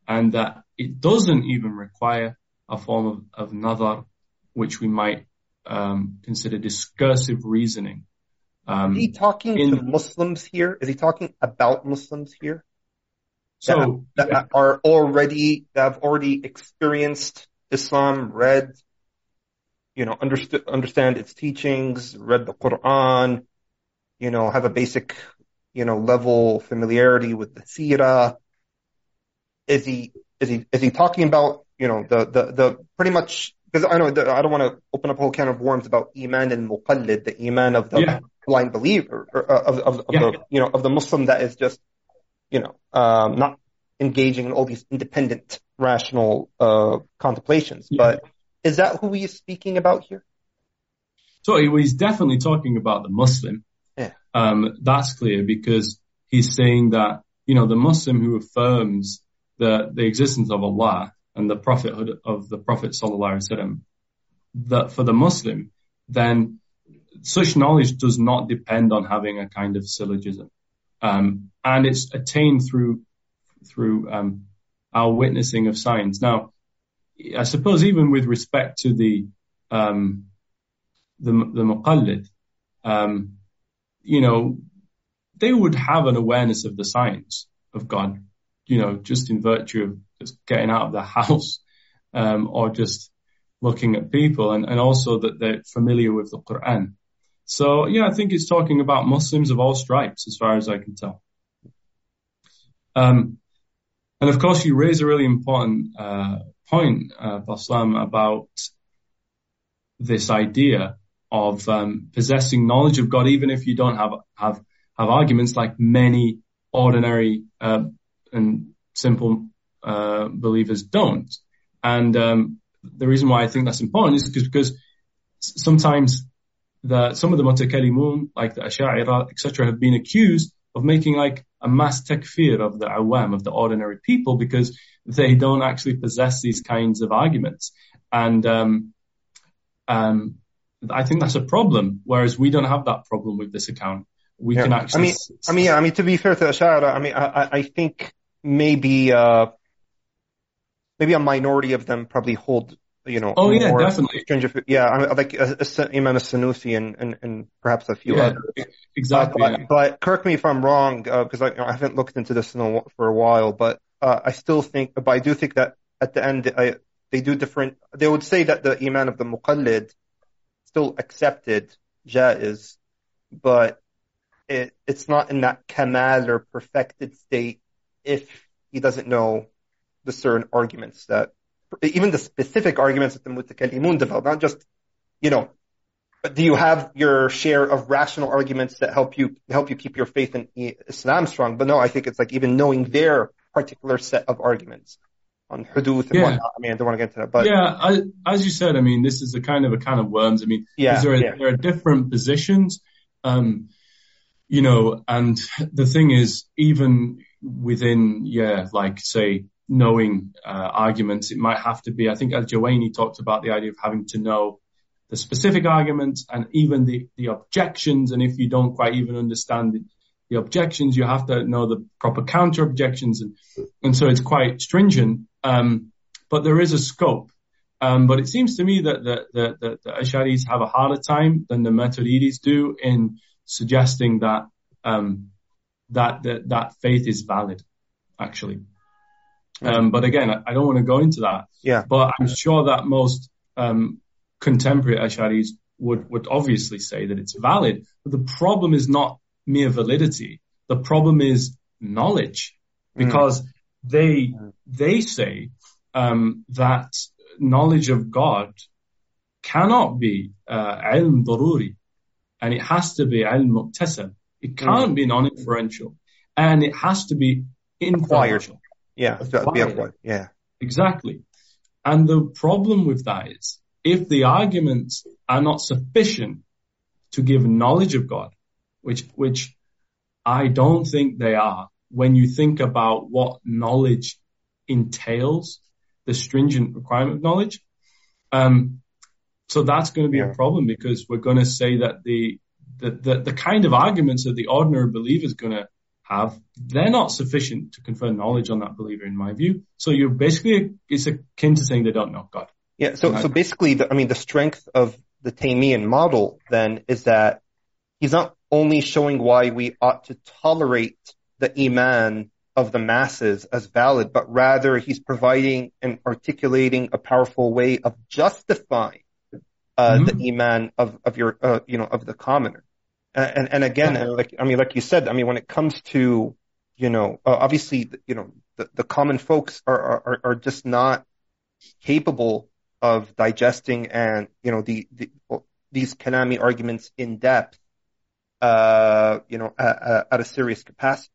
and that it doesn't even require a form of, of nadar, which we might um, consider discursive reasoning. Um, is he talking in, to Muslims here? Is he talking about Muslims here? So that, that are already that have already experienced Islam, read, you know, understood, understand its teachings, read the Quran, you know, have a basic, you know, level familiarity with the Sirah. Is he is he is he talking about you know the the the pretty much because I know I don't want to open up a whole can of worms about iman and muqallid, the iman of the yeah. blind believer, or, uh, of, of, of yeah. the you know of the Muslim that is just you know um, not engaging in all these independent, rational uh, contemplations. Yeah. But is that who he is speaking about here? So he's definitely talking about the Muslim. Yeah. Um, that's clear because he's saying that you know the Muslim who affirms the the existence of Allah and the prophethood of the Prophet sallallahu alaihi wasallam, that for the Muslim, then such knowledge does not depend on having a kind of syllogism, um, and it's attained through through um, our witnessing of signs. Now, I suppose even with respect to the um, the, the muqallid, um, you know, they would have an awareness of the signs of God, you know, just in virtue of just getting out of the house, um, or just looking at people and, and also that they're familiar with the Quran. So yeah, I think it's talking about Muslims of all stripes as far as I can tell. Um, and of course you raise a really important, uh, point, uh, Baslam, about this idea of, um, possessing knowledge of God, even if you don't have, have, have arguments like many ordinary, uh, and simple uh, believers don't. And um, the reason why I think that's important is because, because sometimes the, some of the Mutakallimun, like the Asha'ira, etc., have been accused of making like a mass takfir of the awam, of the ordinary people, because they don't actually possess these kinds of arguments. And, um, um, I think that's a problem. Whereas we don't have that problem with this account. We Yeah. can actually. I mean, I mean, yeah, I mean, to be fair to Ashara, I mean, I, I- I think maybe, uh, maybe a minority of them probably hold, you know, Oh, yeah, definitely. stringent, yeah, I mean, like uh, uh, Imam Sanusi and, and, and perhaps a few yeah, others. e- Uh, exactly. but, but correct me if I'm wrong, uh, because I, I haven't looked into this in a, for a while, but, uh, I still think, but I do think that at the end, I, they do different, they would say that the iman of the muqallid still accepted, jaiz, but it, it's not in that kamal or perfected state if he doesn't know the certain arguments that, even the specific arguments that the mutakallimun develop, not just, you know, but do you have your share of rational arguments that help you help you keep your faith in Islam strong? But no, I think it's like even knowing their particular set of arguments on hudud and Yeah. whatnot. I mean, I don't want to get into that, but yeah, I, as you said, I mean, this is a kind of a can of worms. I mean, Yeah, there are, yeah. there are different positions, um, you know, and the thing is, even within, yeah, like say, knowing uh, arguments, it might have to be. I think Al Juwayni talked about the idea of having to know the specific arguments and even the the objections. And if you don't quite even understand the, the objections, you have to know the proper counter objections, and and so it's quite stringent. Um, but there is a scope. Um, but it seems to me that the, the, the, the Asharis have a harder time than the Maturidis do in suggesting that, um, that, that, that faith is valid, actually. Um, but again, I, I don't want to go into that, yeah, but I'm sure that most, um, contemporary Asharis would, would obviously say that it's valid. But the problem is not mere validity. The problem is knowledge. Because they, they say, um, that knowledge of God cannot be uh, ilm daruri, and it has to be ilm muktasab. It can't be non-inferential, and it has to be inferential. Yeah, so that'd be Acquired. acquired. yeah, Exactly. And the problem with that is if the arguments are not sufficient to give knowledge of God, which, which I don't think they are when you think about what knowledge entails, the stringent requirement of knowledge. Um, so that's going to be Yeah. a problem because we're going to say that the, the, the, the kind of arguments that the ordinary believer is going to have, they're not sufficient to confer knowledge on that believer in my view. So you're basically, it's akin to saying they don't know God. Yeah. So, so basically, the, I mean, the strength of the Taymian model then is that he's not only showing why we ought to tolerate the iman of the masses as valid, but rather he's providing and articulating a powerful way of justifying uh, Mhm. the iman of of your uh, you know of the commoner. And and, and again, Yeah. like I mean, like you said, I mean, when it comes to you know, uh, obviously, you know, the, the common folks are, are are just not capable of digesting and you know the, the these Kalami arguments in depth, uh, you know, at, at- at a serious capacity.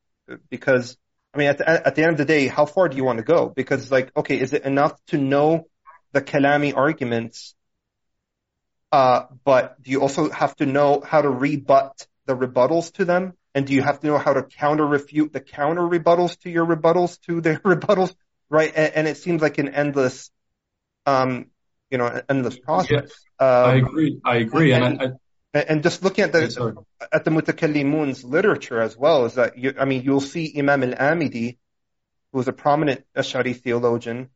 Because I mean, at the, at the end of the day, how far do you want to go? Because like, okay, is it enough to know the Kalami arguments? Uh, but do you also have to know how to rebut the rebuttals to them? And do you have to know how to counter refute the counter rebuttals to your rebuttals to their rebuttals? Right. And, and it seems like an endless, um, you know, endless process. I Um, agree. I agree. And, I, I, and and just looking at the at the mutakallimun's literature as well is that you, I mean you'll see Imam al-Amidi, who was a prominent Ash'ari theologian,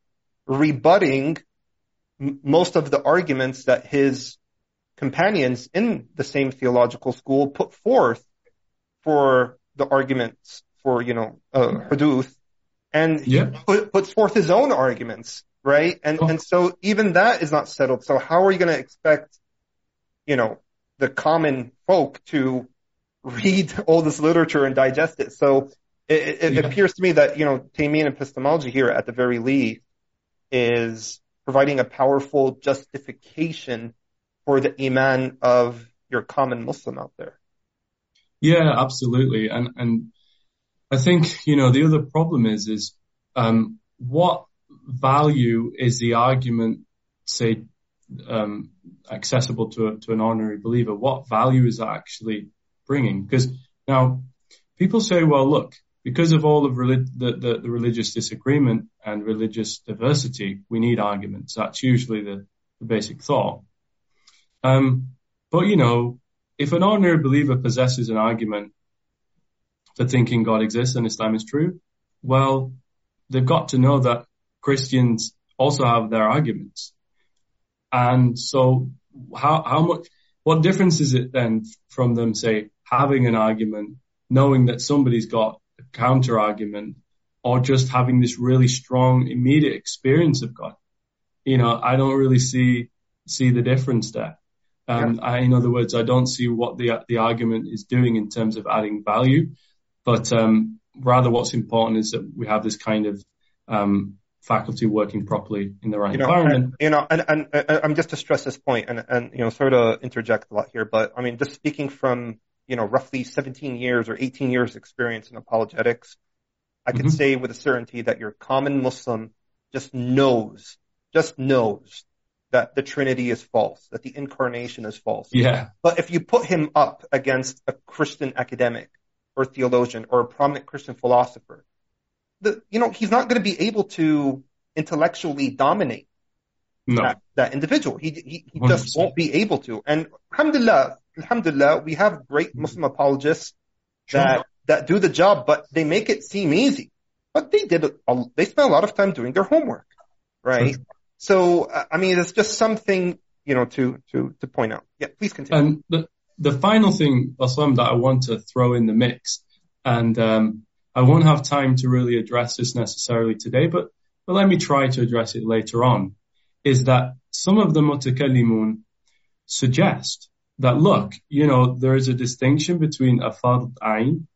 rebutting m- most of the arguments that his companions in the same theological school put forth for the arguments for you know uh, huduth, and he Yeah. put, puts forth his own arguments, right? And Oh. and so even that is not settled. So how are you going to expect, you know, the common folk to read all this literature and digest it? So it, it, Yeah. appears to me that you know Taymian epistemology here, at the very least, is providing a powerful justification for the iman of your common Muslim out there. Yeah, absolutely. And, and I think, you know, the other problem is, is, um, what value is the argument, say, um, accessible to, a, to an ordinary believer? What value is that actually bringing? Because now people say, well, look, because of all of relig- the, the, the religious disagreement and religious diversity, we need arguments. That's usually the, the basic thought. Um, But you know, if an ordinary believer possesses an argument for thinking God exists and Islam is true, well, they've got to know that Christians also have their arguments. And so how, how much, what difference is it then from them, say, having an argument, knowing that somebody's got a counter argument, or just having this really strong immediate experience of God? You know, I don't really see, see the difference there. Um, yeah. I, in other words, I don't see what the, the argument is doing in terms of adding value, but, um, rather what's important is that we have this kind of, um, faculty working properly in the right you know, environment. And, you know, and, and, and, I'm just to stress this point and, and, you know, sort of interject a lot here, but I mean, just speaking from, you know, roughly 17 years or 18 years experience in apologetics, I can mm-hmm. say with a certainty that your common Muslim just knows, just knows that the Trinity is false, that the incarnation is false. Yeah. But if you put him up against a Christian academic or theologian or a prominent Christian philosopher, the, you know, he's not going to be able to intellectually dominate no. that, that individual. He, he, he just won't be able to. And alhamdulillah, alhamdulillah, we have great Muslim apologists sure. that, that do the job, but they make it seem easy. But they did, a, they spent a lot of time doing their homework, right? Sure. So, I mean, it's just something, you know, to, to, to point out. Yeah, please continue. And the, the final thing, Aslam, that I want to throw in the mix, and, um, I won't have time to really address this necessarily today, but, but let me try to address it later on, is that some of the mutakallimun suggest that look, you know, there is a distinction between a fard ayn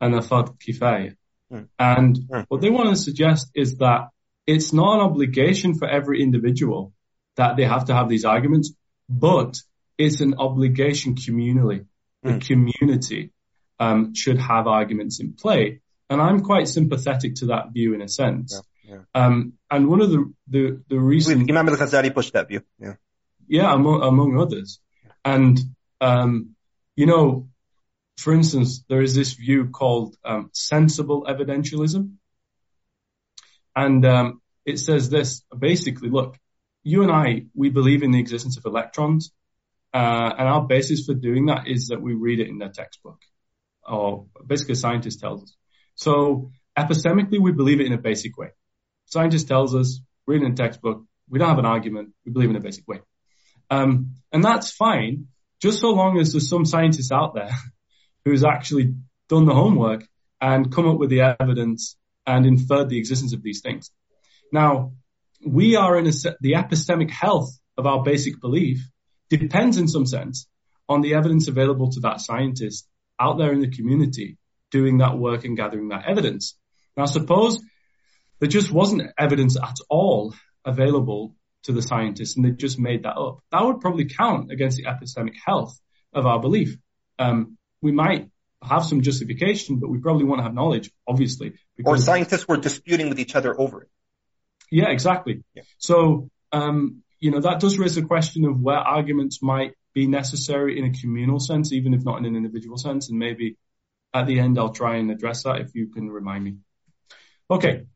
and a fard kifaya. Mm. And mm. what they want to suggest is that it's not an obligation for every individual that they have to have these arguments, but it's an obligation communally. The mm. community um, should have arguments in play. And I'm quite sympathetic to that view in a sense. Yeah, yeah. Um, and one of the, the, the reasons. Imam al-Ghazali pushed that view. Yeah. Yeah, among, among others. And, um, you know, for instance, there is this view called, um, sensible evidentialism. And, um, it says this basically, look, you and I, we believe in the existence of electrons. Uh, and our basis for doing that is that we read it in their textbook or basically a scientist tells us. So epistemically, we believe it in a basic way. Scientist tells us, read in a textbook, we don't have an argument, we believe in a basic way. Um, and that's fine, just so long as there's some scientist out there who's actually done the homework and come up with the evidence and inferred the existence of these things. Now, we are in a, the epistemic health of our basic belief depends in some sense on the evidence available to that scientist out there in the community doing that work and gathering that evidence. Now, suppose there just wasn't evidence at all available to the scientists and they just made that up. That would probably count against the epistemic health of our belief. Um, we might have some justification, but we probably won't have knowledge, obviously. Or scientists were disputing with each other over it. Yeah, exactly. Yeah. So, um, you know, that does raise the question of where arguments might be necessary in a communal sense, even if not in an individual sense. And maybe at the end, I'll try and address that if you can remind me. Okay.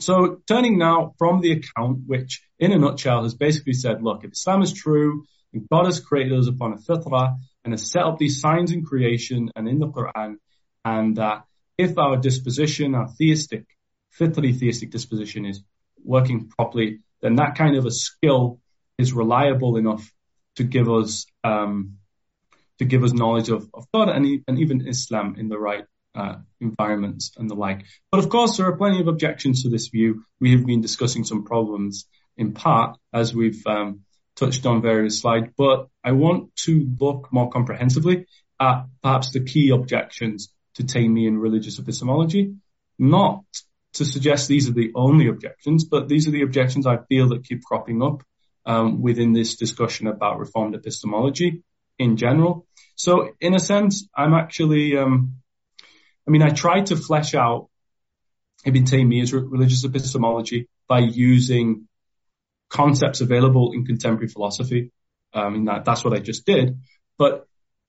So turning now from the account, which in a nutshell has basically said, look, if Islam is true, and God has created us upon a fitrah and has set up these signs in creation and in the Quran, and that if our disposition, our theistic, fitri theistic disposition is working properly, then that kind of a skill is reliable enough to give us um, to give us knowledge of, of God and, and even Islam in the right uh, environments and the like. But of course, there are plenty of objections to this view. We have been discussing some problems in part as we've um, touched on various slides, but I want to look more comprehensively at perhaps the key objections to Taymian religious epistemology, not to suggest these are the only objections, but these are the objections I feel that keep cropping up um, within this discussion about reformed epistemology in general. So in a sense, I'm actually, um, I mean, I tried to flesh out Ibn Taymiyyah's religious epistemology by using concepts available in contemporary philosophy. Um, and that, that's what I just did. But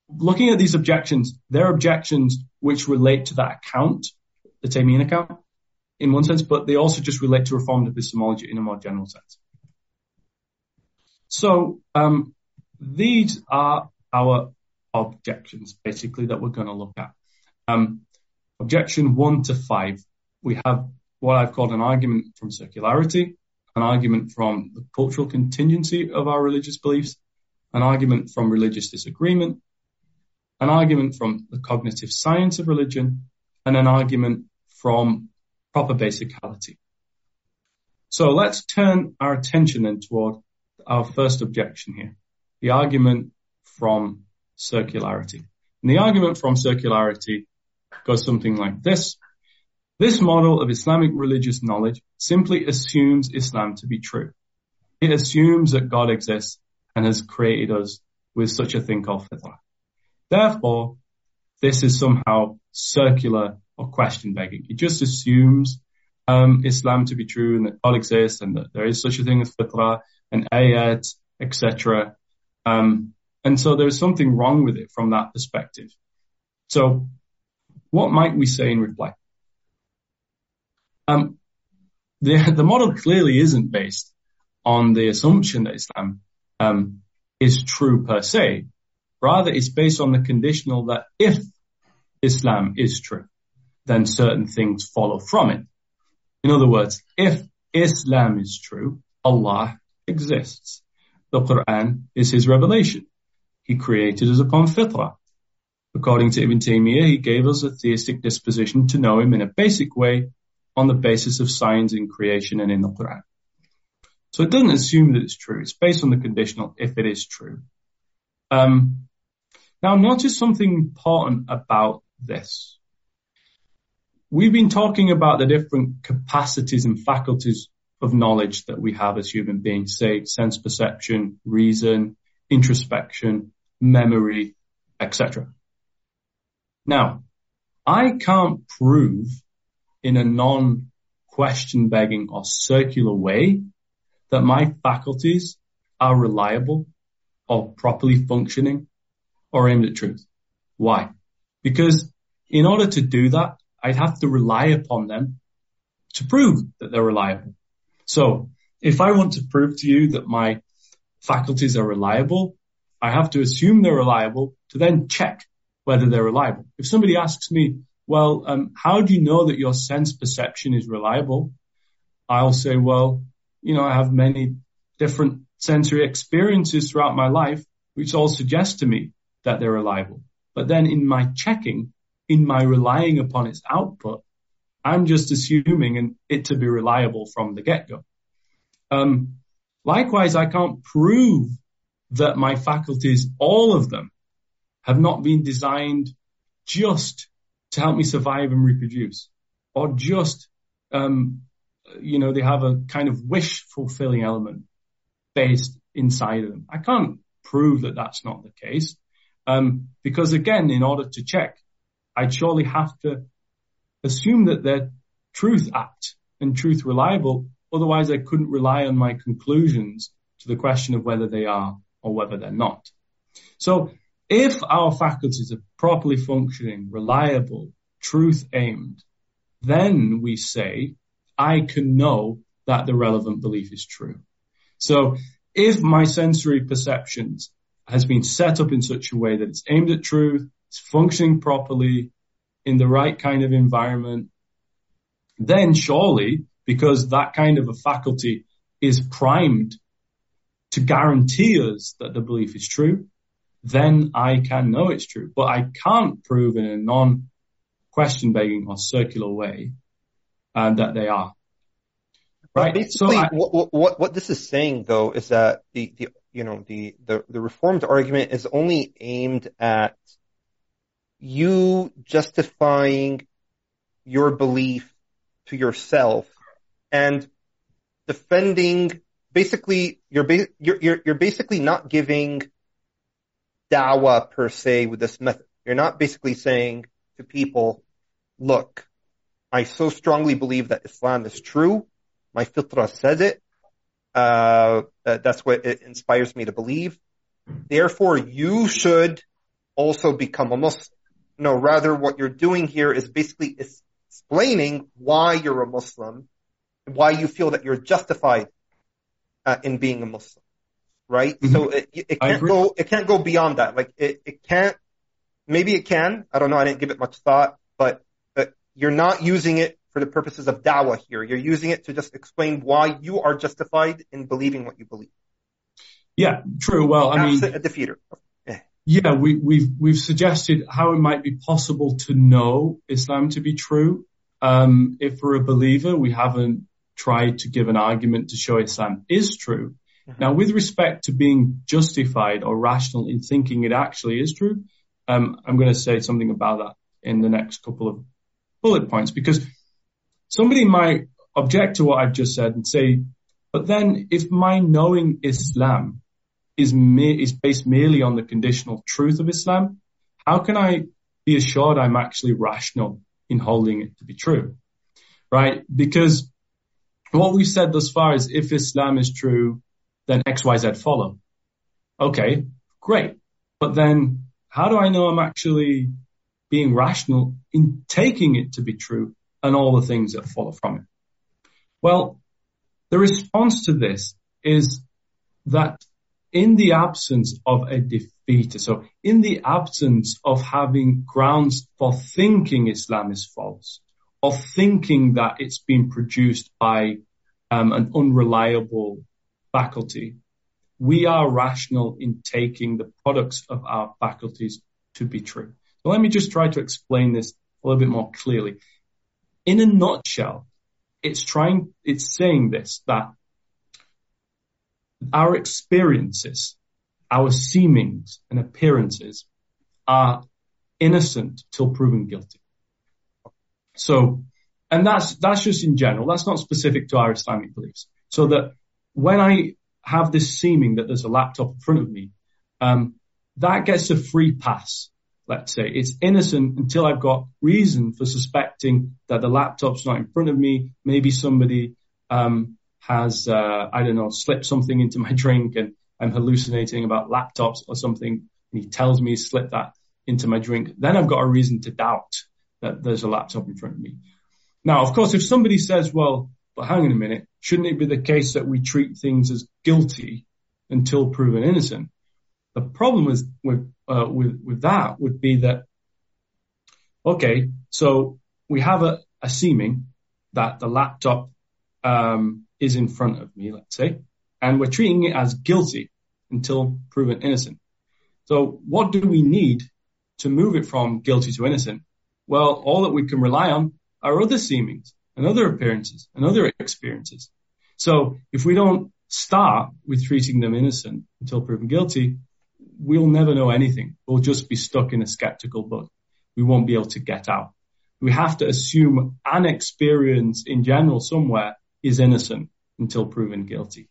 looking at these objections, they're objections which relate to that account, the Taymiyyah account, in one sense, but they also just relate to reformed epistemology in a more general sense. So, um, these are our objections, basically, that we're going to look at. Um, objection one to five, we have what I've called an argument from circularity, an argument from the cultural contingency of our religious beliefs, an argument from religious disagreement, an argument from the cognitive science of religion, and an argument from proper basicality. So let's turn our attention then toward our first objection here, the argument from circularity. And the argument from circularity goes something like this. This model of Islamic religious knowledge simply assumes Islam to be true. It assumes that God exists and has created us with such a thing called fitrah. Therefore, this is somehow circular or question begging. It just assumes um, Islam to be true and that God exists and that there is such a thing as fitrah and ayat, etc. Um, and so there's something wrong with it from that perspective. So what might we say in reply? Um, the, the model clearly isn't based on the assumption that Islam um, is true per se. Rather, it's based on the conditional that if Islam is true, then certain things follow from it. In other words, if Islam is true, Allah exists. The Quran is his revelation. He created us upon fitrah. According to Ibn Taymiyyah, he gave us a theistic disposition to know him in a basic way on the basis of signs in creation and in the Quran. So it doesn't assume that it's true. It's based on the conditional if it is true. Um, now notice something important about this. We've been talking about the different capacities and faculties of knowledge that we have as human beings, say sense perception, reason, introspection, memory, etc. Now, I can't prove in a non-question begging or circular way that my faculties are reliable or properly functioning or aimed at truth. Why? Because in order to do that, I'd have to rely upon them to prove that they're reliable. So if I want to prove to you that my faculties are reliable, I have to assume they're reliable to then check whether they're reliable. If somebody asks me, well, um, how do you know that your sense perception is reliable? I'll say, well, you know, I have many different sensory experiences throughout my life, which all suggest to me that they're reliable. But then in my checking, in my relying upon its output, I'm just assuming it to be reliable from the get-go. Um, likewise, I can't prove that my faculties, all of them, have not been designed just to help me survive and reproduce, or just, um, you know, they have a kind of wish fulfilling element based inside of them. I can't prove that that's not the case. Um, because again, in order to check, I'd surely have to assume that they're truth apt and truth reliable. Otherwise, I couldn't rely on my conclusions to the question of whether they are or whether they're not. So if our faculties are properly functioning, reliable, truth aimed, then we say, I can know that the relevant belief is true. So if my sensory perceptions has been set up in such a way that it's aimed at truth, it's functioning properly in the right kind of environment, then surely, because that kind of a faculty is primed to guarantee us that the belief is true, then I can know it's true. But I can't prove in a non-question begging or circular way uh, that they are. Right. Basically, so I, what, what, what this is saying though is that the, the you know the, the the reformed argument is only aimed at you justifying your belief to yourself and defending basically you're, ba- you're, you're, you're basically not giving dawah per se with this method. You're not basically saying to people, look, I so strongly believe that Islam is true. My fitrah says it. Uh, that's what it inspires me to believe. Therefore, you should also become a Muslim. No, rather what you're doing here is basically explaining why you're a Muslim, and why you feel that you're justified uh, in being a Muslim. Right? Mm-hmm. So it, it can't go, it can't go beyond that. Like it, it can't, maybe it can. I don't know. I didn't give it much thought, but, but you're not using it for the purposes of dawah here. You're using it to just explain why you are justified in believing what you believe. Yeah, true. Well, I mean, a defeater. Yeah, we, we've we've suggested how it might be possible to know Islam to be true. Um, if we're a believer, we haven't tried to give an argument to show Islam is true. Mm-hmm. Now, with respect to being justified or rational in thinking it actually is true, um, I'm going to say something about that in the next couple of bullet points because somebody might object to what I've just said and say, but then if my knowing Islam is, me- is based merely on the conditional truth of Islam, how can I be assured I'm actually rational in holding it to be true? Right? Because what we've said thus far is if Islam is true, then X, Y, Z follow. Okay, great. But then how do I know I'm actually being rational in taking it to be true and all the things that follow from it? Well, the response to this is that in the absence of a defeater, so in the absence of having grounds for thinking Islam is false, or thinking that it's been produced by um, an unreliable faculty, we are rational in taking the products of our faculties to be true. So let me just try to explain this a little bit more clearly. In a nutshell, it's trying, it's saying this, that our experiences, our seemings and appearances are innocent till proven guilty. So, and that's, that's just in general. That's not specific to our Islamic beliefs. So that when I have this seeming that there's a laptop in front of me, um, that gets a free pass. Let's say it's innocent until I've got reason for suspecting that the laptop's not in front of me. Maybe somebody, um, has, uh, I don't know, slipped something into my drink and I'm hallucinating about laptops or something. And he tells me he slipped that into my drink. Then I've got a reason to doubt that there's a laptop in front of me. Now, of course, if somebody says, well, but hang on a minute, shouldn't it be the case that we treat things as guilty until proven innocent? The problem is with, uh, with, with that would be that, okay, so we have a, a seeming that the laptop, um, is in front of me, let's say, and we're treating it as guilty until proven innocent. So what do we need to move it from guilty to innocent? Well, all that we can rely on are other seemings and other appearances and other experiences. So if we don't start with treating them innocent until proven guilty, we'll never know anything. We'll just be stuck in a skeptical book. We won't be able to get out. We have to assume an experience in general somewhere is innocent until proven guilty.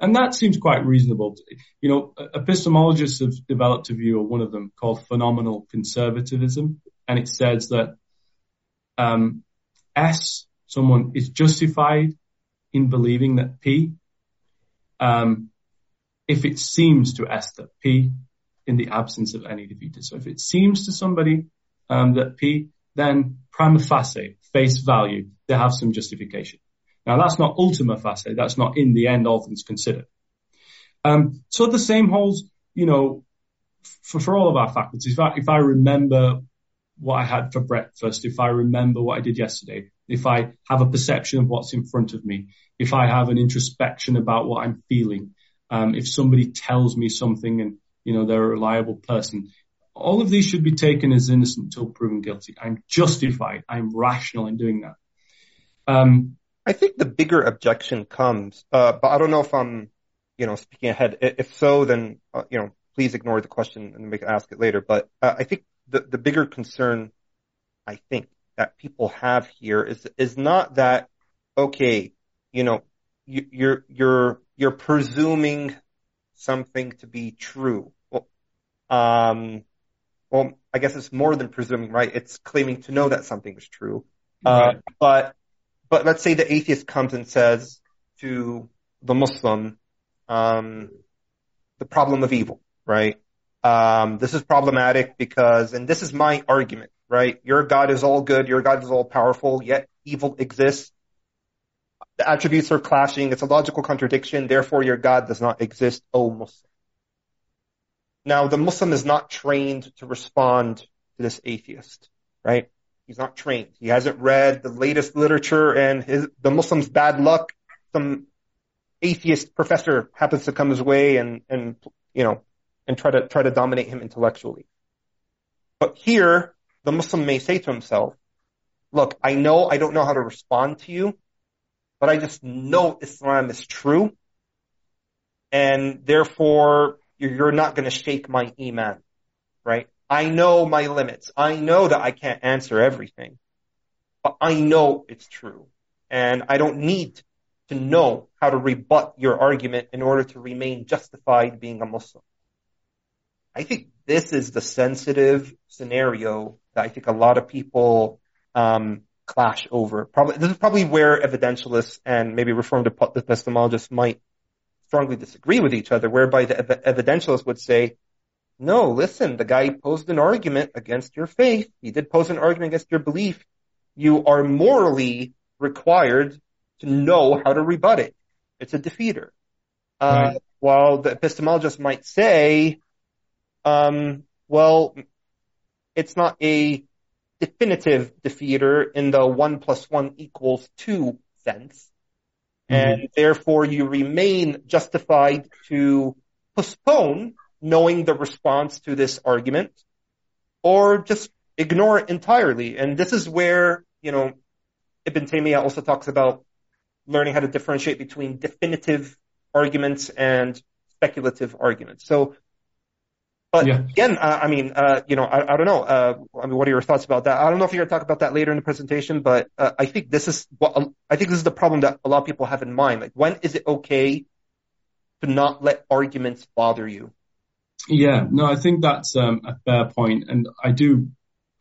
And that seems quite reasonable. You know, epistemologists have developed a view, or one of them, called phenomenal conservatism, and it says that um, S, someone is justified in believing that P, um, if it seems to S that P, in the absence of any defeater. So if it seems to somebody um, that P, then prima facie, face value, they have some justification. Now that's not ultima facie. That's not in the end, all things considered. Um, so the same holds, you know, for, for all of our faculties. If I, if I remember what I had for breakfast, if I remember what I did yesterday, if I have a perception of what's in front of me, if I have an introspection about what I'm feeling, um, if somebody tells me something and, you know, they're a reliable person, all of these should be taken as innocent until proven guilty. I'm justified. I'm rational in doing that. Um, I think the bigger objection comes, uh, but I don't know if I'm, you know, speaking ahead. If so, then, uh, you know, please ignore the question and we can ask it later. But uh, I think the, the bigger concern, I think, that people have here is, is not that, okay, you know, you, you're, you're, you're presuming something to be true. Well, um, well, I guess it's more than presuming, right? It's claiming to know that something is true. Uh, right. but but let's say the atheist comes and says to the Muslim, um, the problem of evil, right? Um, this is problematic because, and this is my argument, right? Your God is all good, your God is all powerful, yet evil exists. the attributes are clashing. It's a logical contradiction. Therefore, your God does not exist, O Muslim. Now, the Muslim is not trained to respond to this atheist, right? He's not trained. He hasn't read the latest literature and his, the Muslim's bad luck. Some atheist professor happens to come his way and, and, you know, and try to, try to dominate him intellectually. But here, the Muslim may say to himself, look, I know I don't know how to respond to you, but I just know Islam is true. And therefore, you're not going to shake my iman, right? I know my limits. I know that I can't answer everything, but I know it's true. And I don't need to know how to rebut your argument in order to remain justified being a Muslim. I think this is the sensitive scenario that I think a lot of people um, clash over. Probably this is probably where evidentialists and maybe reformed epistemologists might strongly disagree with each other, whereby the evidentialist would say, no, listen, the guy posed an argument against your faith. He did pose an argument against your belief. You are morally required to know how to rebut it. It's a defeater. Uh, right. While the epistemologist might say, um, well, it's not a definitive defeater in the one plus one equals two sense. Mm-hmm. And therefore you remain justified to postpone knowing the response to this argument or just ignore it entirely. And this is where, you know, Ibn Taymiyyah also talks about learning how to differentiate between definitive arguments and speculative arguments. So but yeah. again, uh, I mean, uh, you know, I, I don't know. Uh, I mean, what are your thoughts about that? I don't know if you're going to talk about that later in the presentation, but uh, I think this is what I think this is the problem that a lot of people have in mind. Like, when is it okay to not let arguments bother you? Yeah, no, I think that's um, a fair point, and I do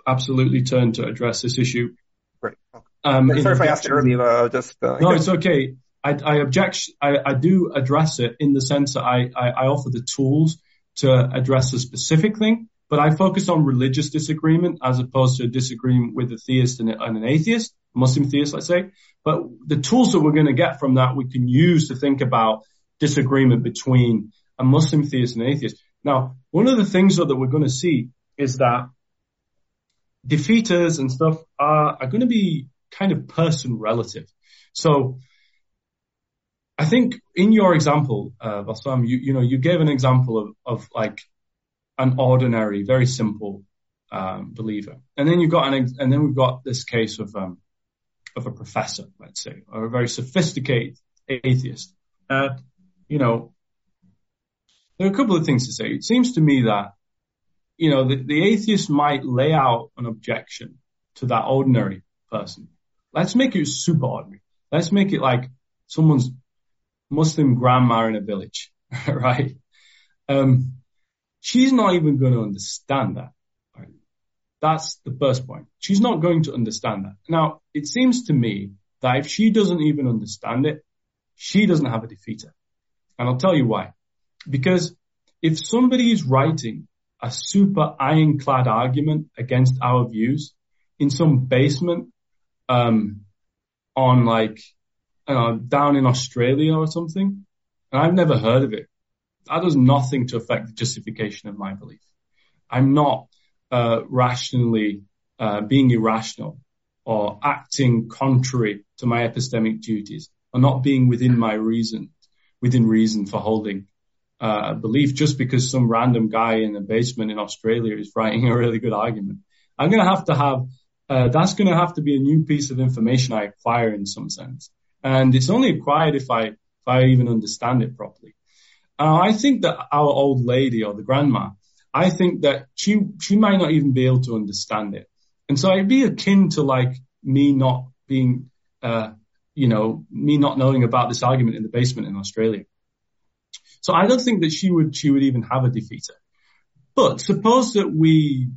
absolutely turn to address this issue. Great. Okay. Um, Sorry if I asked it earlier. Uh, just uh, no, it's okay. I, I object. I, I, do address it in the sense that I, I, I offer the tools to address a specific thing, but I focus on religious disagreement as opposed to a disagreement with a theist and, an atheist, Muslim theist, let's say. But the tools that we're going to get from that we can use to think about disagreement between a Muslim theist and an atheist. Now, one of the things though that we're going to see is that defeaters and stuff are, are going to be kind of person relative. So I think in your example, uh, Bassam, you, you know, you gave an example of, of like an ordinary, very simple, um, believer. And then you've got an, and then we've got this case of, um, of a professor, let's say, or a very sophisticated atheist. Uh, you know, there are a couple of things to say. It seems to me that, you know, the, the atheist might lay out an objection to that ordinary person. Let's make it super ordinary. Let's make it like someone's Muslim grandma in a village, right? Um, she's not even going to understand that. Right? That's the first point. She's not going to understand that. Now, it seems to me that if she doesn't even understand it, she doesn't have a defeater. And I'll tell you why. Because if somebody is writing a super ironclad argument against our views in some basement, um, on like uh, down in Australia or something. And I've never heard of it. That does nothing to affect the justification of my belief. I'm not uh, rationally uh, being irrational or acting contrary to my epistemic duties or not being within my reason, within reason for holding uh, a belief just because some random guy in a basement in Australia is writing a really good argument. I'm going to have to have, uh, that's going to have to be a new piece of information I acquire in some sense. And it's only acquired if I, if I even understand it properly. Uh, I think that our old lady or the grandma, I think that she, she might not even be able to understand it. And so it'd be akin to like me not being, uh, you know, me not knowing about this argument in the basement in Australia. So I don't think that she would, she would even have a defeater. But suppose that we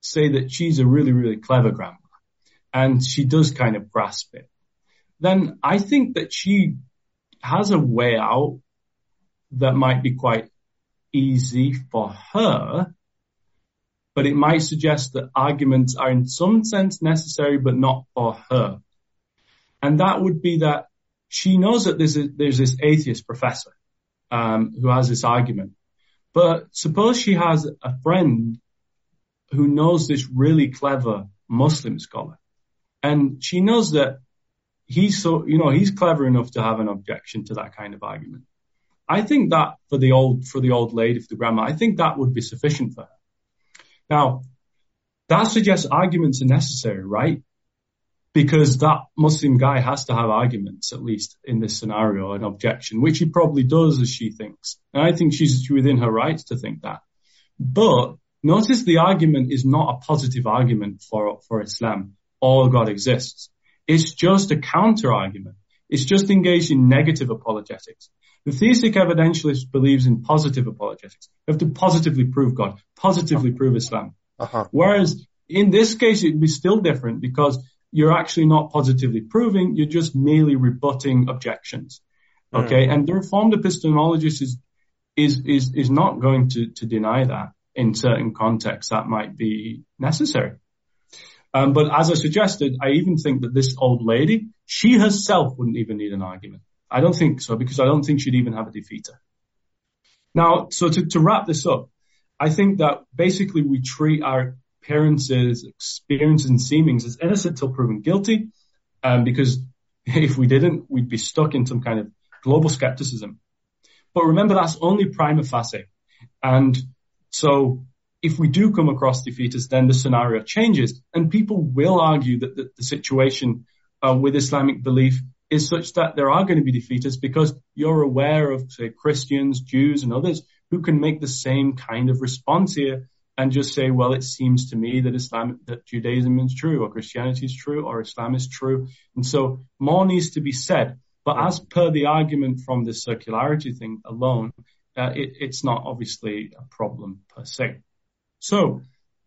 say that she's a really, really clever grandma and she does kind of grasp it then I think that she has a way out that might be quite easy for her, but it might suggest that arguments are in some sense necessary, but not for her. And that would be that she knows that there's, a, there's this atheist professor um, who has this argument. But suppose she has a friend who knows this really clever Muslim scholar, and she knows that he's so, you know, he's clever enough to have an objection to that kind of argument. I think that for the old, for the old lady, for the grandma, I think that would be sufficient for her. Now, that suggests arguments are necessary, right? because that Muslim guy has to have arguments, at least in this scenario, an objection, which he probably does as she thinks. And I think she's within her rights to think that. But notice the argument is not a positive argument for, for Islam. All God exists. It's just a counter argument. It's just engaged in negative apologetics. The theistic evidentialist believes in positive apologetics. You have to positively prove God, positively prove Islam. Uh-huh. Whereas in this case, it'd be still different because you're actually not positively proving, you're just merely rebutting objections. Hmm. Okay. Mm. And the reformed epistemologist is, is, is, is not going to, to deny that in certain contexts that might be necessary. Um, but as I suggested, I even think that this old lady, she herself wouldn't even need an argument. I don't think so because I don't think she'd even have a defeater. Now, so to, to wrap this up, I think that basically we treat our appearances, experiences, and seemings as innocent till proven guilty. Um, because if we didn't, we'd be stuck in some kind of global skepticism. But remember, that's only prima facie. And so if we do come across defeaters, then the scenario changes and people will argue that the, situation uh, with Islamic belief is such that there are going to be defeaters because you're aware of, say, Christians, Jews, and others who can make the same kind of response here and just say, well, it seems to me that Islam, that Judaism is true or Christianity is true or Islam is true. And so more needs to be said. But as per the argument from the circularity thing alone, uh, it, it's not obviously a problem per se. So,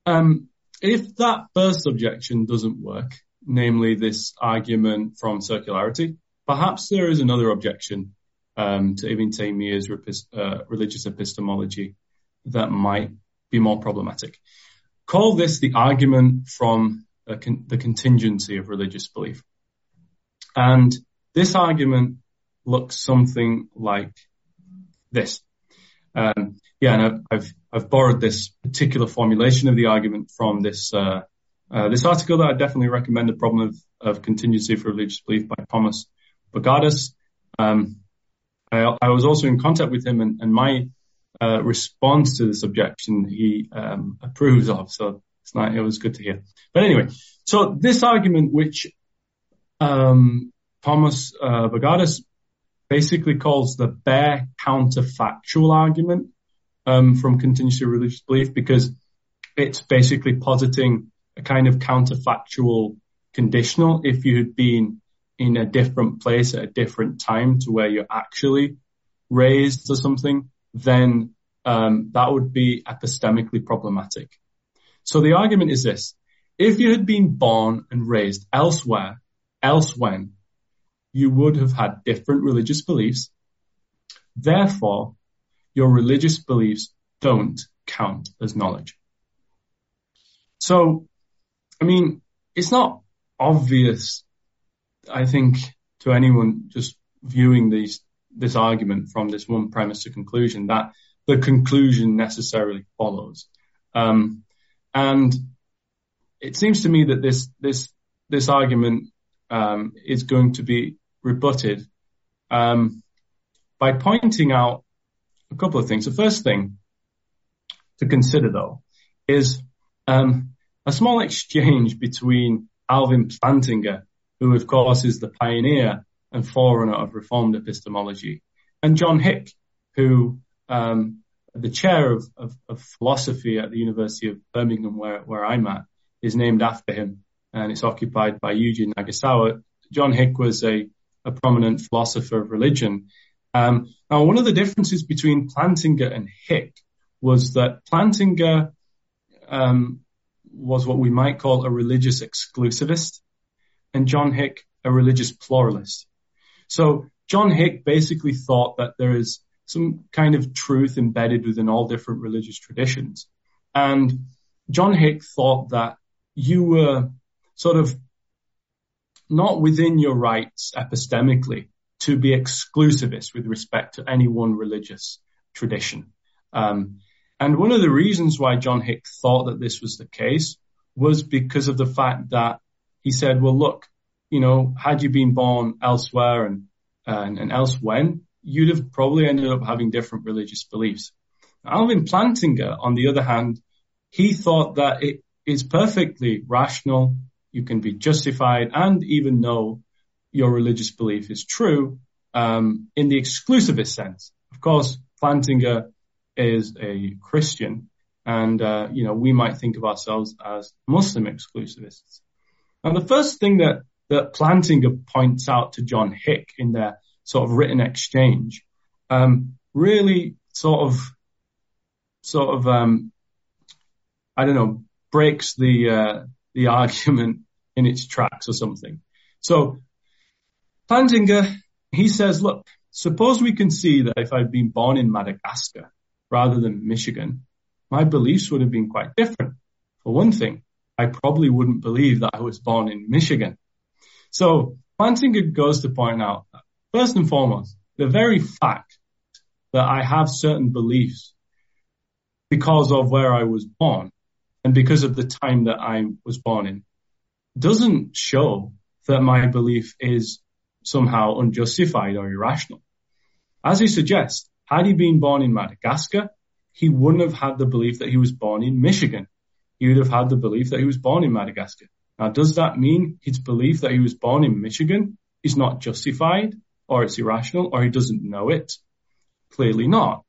um, if that first objection doesn't work, namely this argument from circularity, perhaps there is another objection um, to Ibn Taymiyyah's uh, religious epistemology that might be more problematic. Call this the argument from con- the contingency of religious belief. And this argument looks something like this. Um, yeah, and I've, I've borrowed this particular formulation of the argument from this, uh, uh, this article that I definitely recommend, The Problem of, of Contingency for Religious Belief by Thomas Bogardus. Um, I, I, was also in contact with him and, and my uh, response to this objection he um, approves of. So it's not, it was good to hear. But anyway, so this argument, which um, Thomas uh, Bogardus basically calls the bare counterfactual argument um, from contingency religious belief, because it's basically positing a kind of counterfactual conditional. If you had been in a different place at a different time to where you're actually raised or something, then um, that would be epistemically problematic. So the argument is this. If you had been born and raised elsewhere, else when, you would have had different religious beliefs. Therefore, your religious beliefs don't count as knowledge. So, I mean, it's not obvious, I think, to anyone just viewing these this argument from this one premise to conclusion that the conclusion necessarily follows. Um, and it seems to me that this this this argument um, is going to be rebutted um, by pointing out a couple of things. The first thing to consider, though, is um, a small exchange between Alvin Plantinga, who of course is the pioneer and forerunner of Reformed epistemology, and John Hick, who um, the chair of, of, of, philosophy at the University of Birmingham, where, where I'm at, is named after him, and it's occupied by Yujin Nagasawa. John Hick was a, a prominent philosopher of religion. Um, now, one of the differences between Plantinga and Hick was that Plantinga um, was what we might call a religious exclusivist, and John Hick a religious pluralist. So John Hick basically thought that there is some kind of truth embedded within all different religious traditions. And John Hick thought that you were sort of not within your rights epistemically to be exclusivist with respect to any one religious tradition. Um, and one of the reasons why John Hick thought that this was the case was because of the fact that he said, well, look, you know, had you been born elsewhere and, and, and elsewhere, you'd have probably ended up having different religious beliefs. Alvin Plantinga, on the other hand, he thought that it is perfectly rational. You can be justified and even know your religious belief is true um, in the exclusivist sense. Of course, Plantinga is a Christian, and uh, you know we might think of ourselves as Muslim exclusivists. Now, the first thing that that Plantinga points out to John Hick in their sort of written exchange um, really sort of sort of um, I don't know breaks the uh, the argument in its tracks or something. So Plantinga he says, look, suppose we can see that if I'd been born in Madagascar rather than Michigan, my beliefs would have been quite different. For one thing, I probably wouldn't believe that I was born in Michigan. So Plantinga goes to point out that first and foremost, the very fact that I have certain beliefs because of where I was born and because of the time that I was born in doesn't show that my belief is somehow unjustified or irrational. As he suggests, had he been born in Madagascar, he wouldn't have had the belief that he was born in Michigan. He would have had the belief that he was born in Madagascar. Now, does that mean his belief that he was born in Michigan is not justified or it's irrational or he doesn't know it? Clearly not.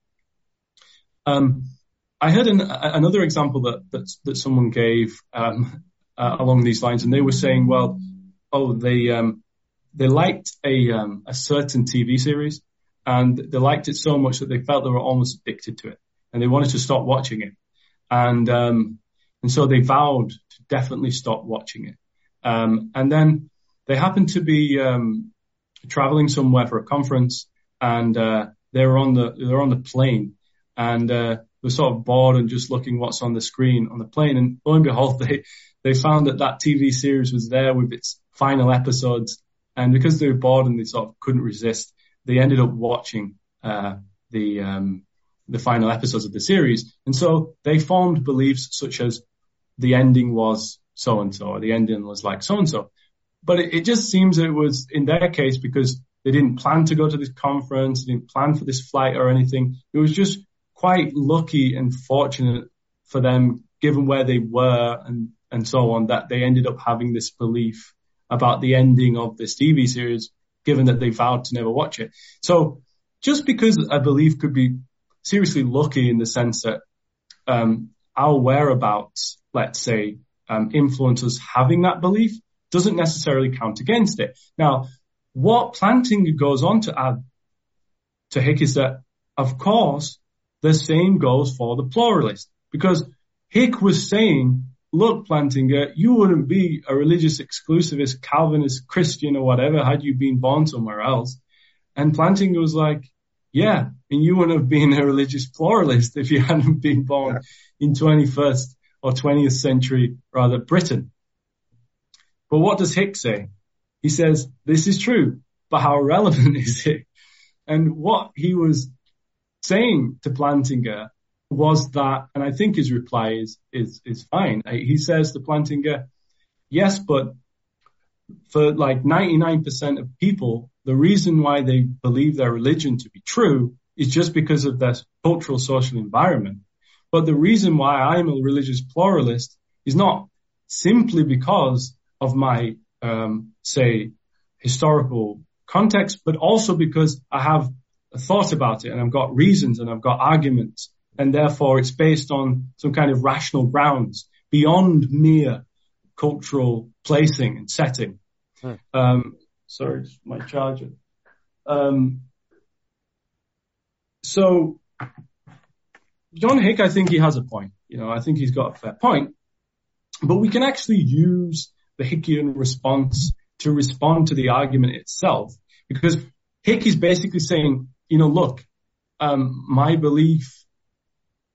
Um, I heard an, another example that, that, that someone gave um, uh, along these lines, and they were saying, well, oh, they um, they liked a um, a certain TV series, and they liked it so much that they felt they were almost addicted to it, and they wanted to stop watching it, and um, and so they vowed to definitely stop watching it, um, and then they happened to be um, traveling somewhere for a conference, and uh, they were on the they were on the plane, and uh, were sort of bored and just looking what's on the screen on the plane, and lo and behold, they they found that that TV series was there with its final episodes and because they were bored and they sort of couldn't resist, they ended up watching uh, the um, the final episodes of the series. And so they formed beliefs such as the ending was so and so, or the ending was like so and so. But it, it, just seems it was in their case because they didn't plan to go to this conference, they didn't plan for this flight or anything. It was just quite lucky and fortunate for them, given where they were and, and so on, that they ended up having this belief about the ending of this TV series, given that they vowed to never watch it. So just because a belief could be seriously lucky in the sense that um, our whereabouts, let's say, um, influence us having that belief, doesn't necessarily count against it. Now, what Plantinga goes on to add to Hick is that, of course, the same goes for the pluralist, because Hick was saying look, Plantinga, you wouldn't be a religious exclusivist, Calvinist, Christian, or whatever had you been born somewhere else. And Plantinga was like, yeah, and you wouldn't have been a religious pluralist if you hadn't been born yeah. in 21st or 20th century, rather, Britain. But what does Hicks say? He says, this is true, but how relevant is it? And what he was saying to Plantinga was that, and I think his reply is is is fine. He says to Plantinga, yes, but for like 99% of people, the reason why they believe their religion to be true is just because of their cultural social environment. But the reason why I'm a religious pluralist is not simply because of my, um, say, historical context, but also because I have thought about it and I've got reasons and I've got arguments and therefore it's based on some kind of rational grounds beyond mere cultural placing and setting. Hmm. Um, sorry, my charger. Um, so John Hick, I think he has a point. You know, I think he's got a fair point, but we can actually use the Hickian response to respond to the argument itself because Hick is basically saying, you know, look, um, my belief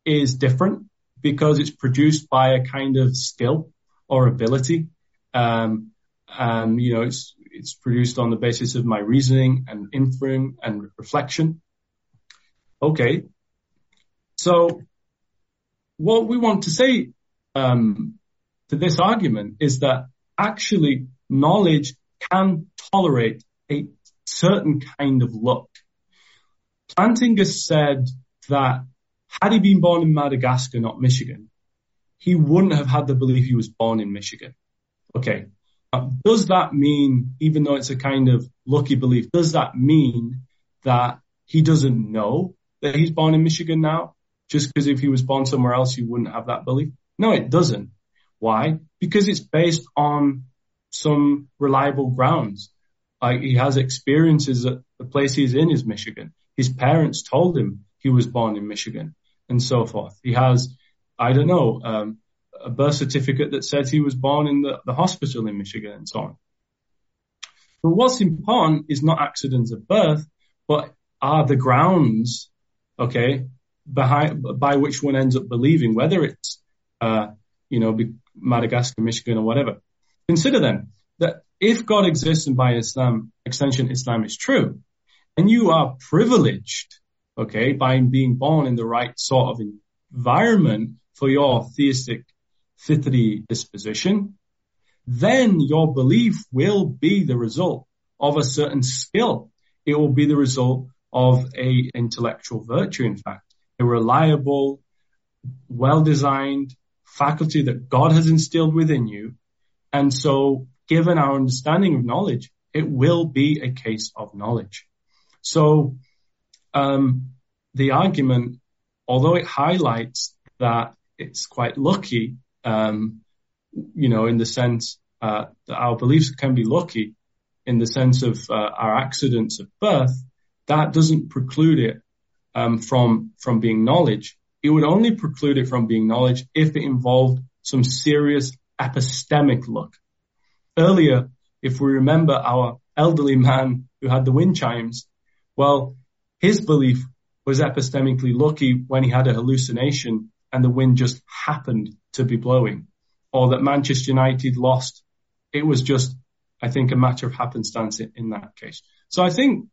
is different because it's produced by a kind of skill or ability. Um, um, you know, it's, it's produced on the basis of my reasoning and inferring and reflection. Okay. So what we want to say um, to this argument is that actually knowledge can tolerate a certain kind of luck. Plantinga said that had he been born in Madagascar, not Michigan, he wouldn't have had the belief he was born in Michigan. Okay. Uh, does that mean, even though it's a kind of lucky belief, does that mean that he doesn't know that he's born in Michigan now? Just because if he was born somewhere else, he wouldn't have that belief? No, it doesn't. Why? Because it's based on some reliable grounds. Like he has experiences that the place he's in is Michigan. His parents told him he was born in Michigan and so forth. He has, I don't know, um, a birth certificate that says he was born in the, the hospital in Michigan and so on. But what's important is not accidents of birth, but are the grounds, okay, behind, by which one ends up believing, whether it's, uh, you know, Madagascar, Michigan or whatever. Consider then that if God exists and by Islam, extension Islam is true, and you are privileged, okay, by being born in the right sort of environment for your theistic fitri disposition, then your belief will be the result of a certain skill. It will be the result of a intellectual virtue, in fact, a reliable, well-designed faculty that God has instilled within you. And so given our understanding of knowledge, it will be a case of knowledge. So, um, the argument, although it highlights that it's quite lucky, um, you know, in the sense uh, that our beliefs can be lucky, in the sense of uh, our accidents of birth, that doesn't preclude it um, from from being knowledge. It would only preclude it from being knowledge if it involved some serious epistemic luck. Earlier, if we remember our elderly man who had the wind chimes, well, his belief was epistemically lucky when he had a hallucination and the wind just happened to be blowing. Or that Manchester United lost. It was just, I think, a matter of happenstance in, that case. So I think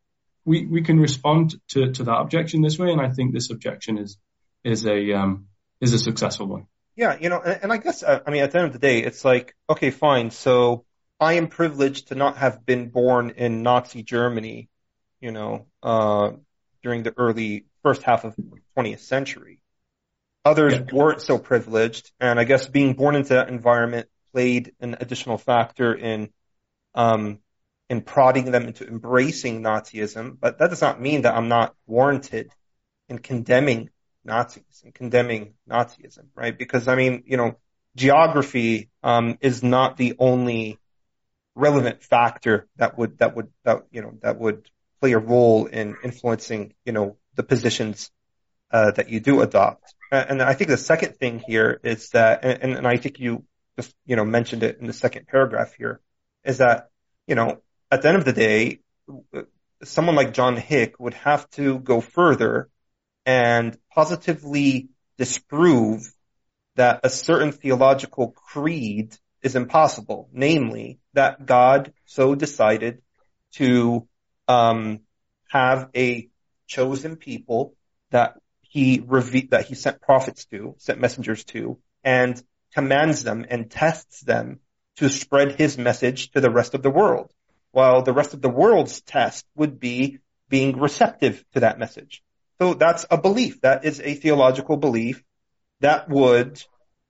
we, we can respond to, to that objection this way. And I think this objection is, is a, um, is a successful one. Yeah, you know, and, and I guess, uh, I mean, at the end of the day, it's like, okay, fine. So I am privileged to not have been born in Nazi Germany, you know, uh, during the early first half of the 20th century. Others yeah. weren't so privileged, and I guess being born into that environment played an additional factor in um, in prodding them into embracing Nazism. But that does not mean that I'm not warranted in condemning Nazis and condemning Nazism, right? Because I mean, you know, geography um, is not the only relevant factor that would that would that you know that would play a role in influencing you know the positions uh, that you do adopt. And I think the second thing here is that, and, and I think you just, you know, mentioned it in the second paragraph here, is that, you know, at the end of the day, someone like John Hick would have to go further and positively disprove that a certain theological creed is impossible, namely that God so decided to um, have a chosen people that he reve- that he sent prophets to, sent messengers to, and commands them and tests them to spread his message to the rest of the world. While the rest of the world's test would be being receptive to that message. So that's a belief. That is a theological belief that would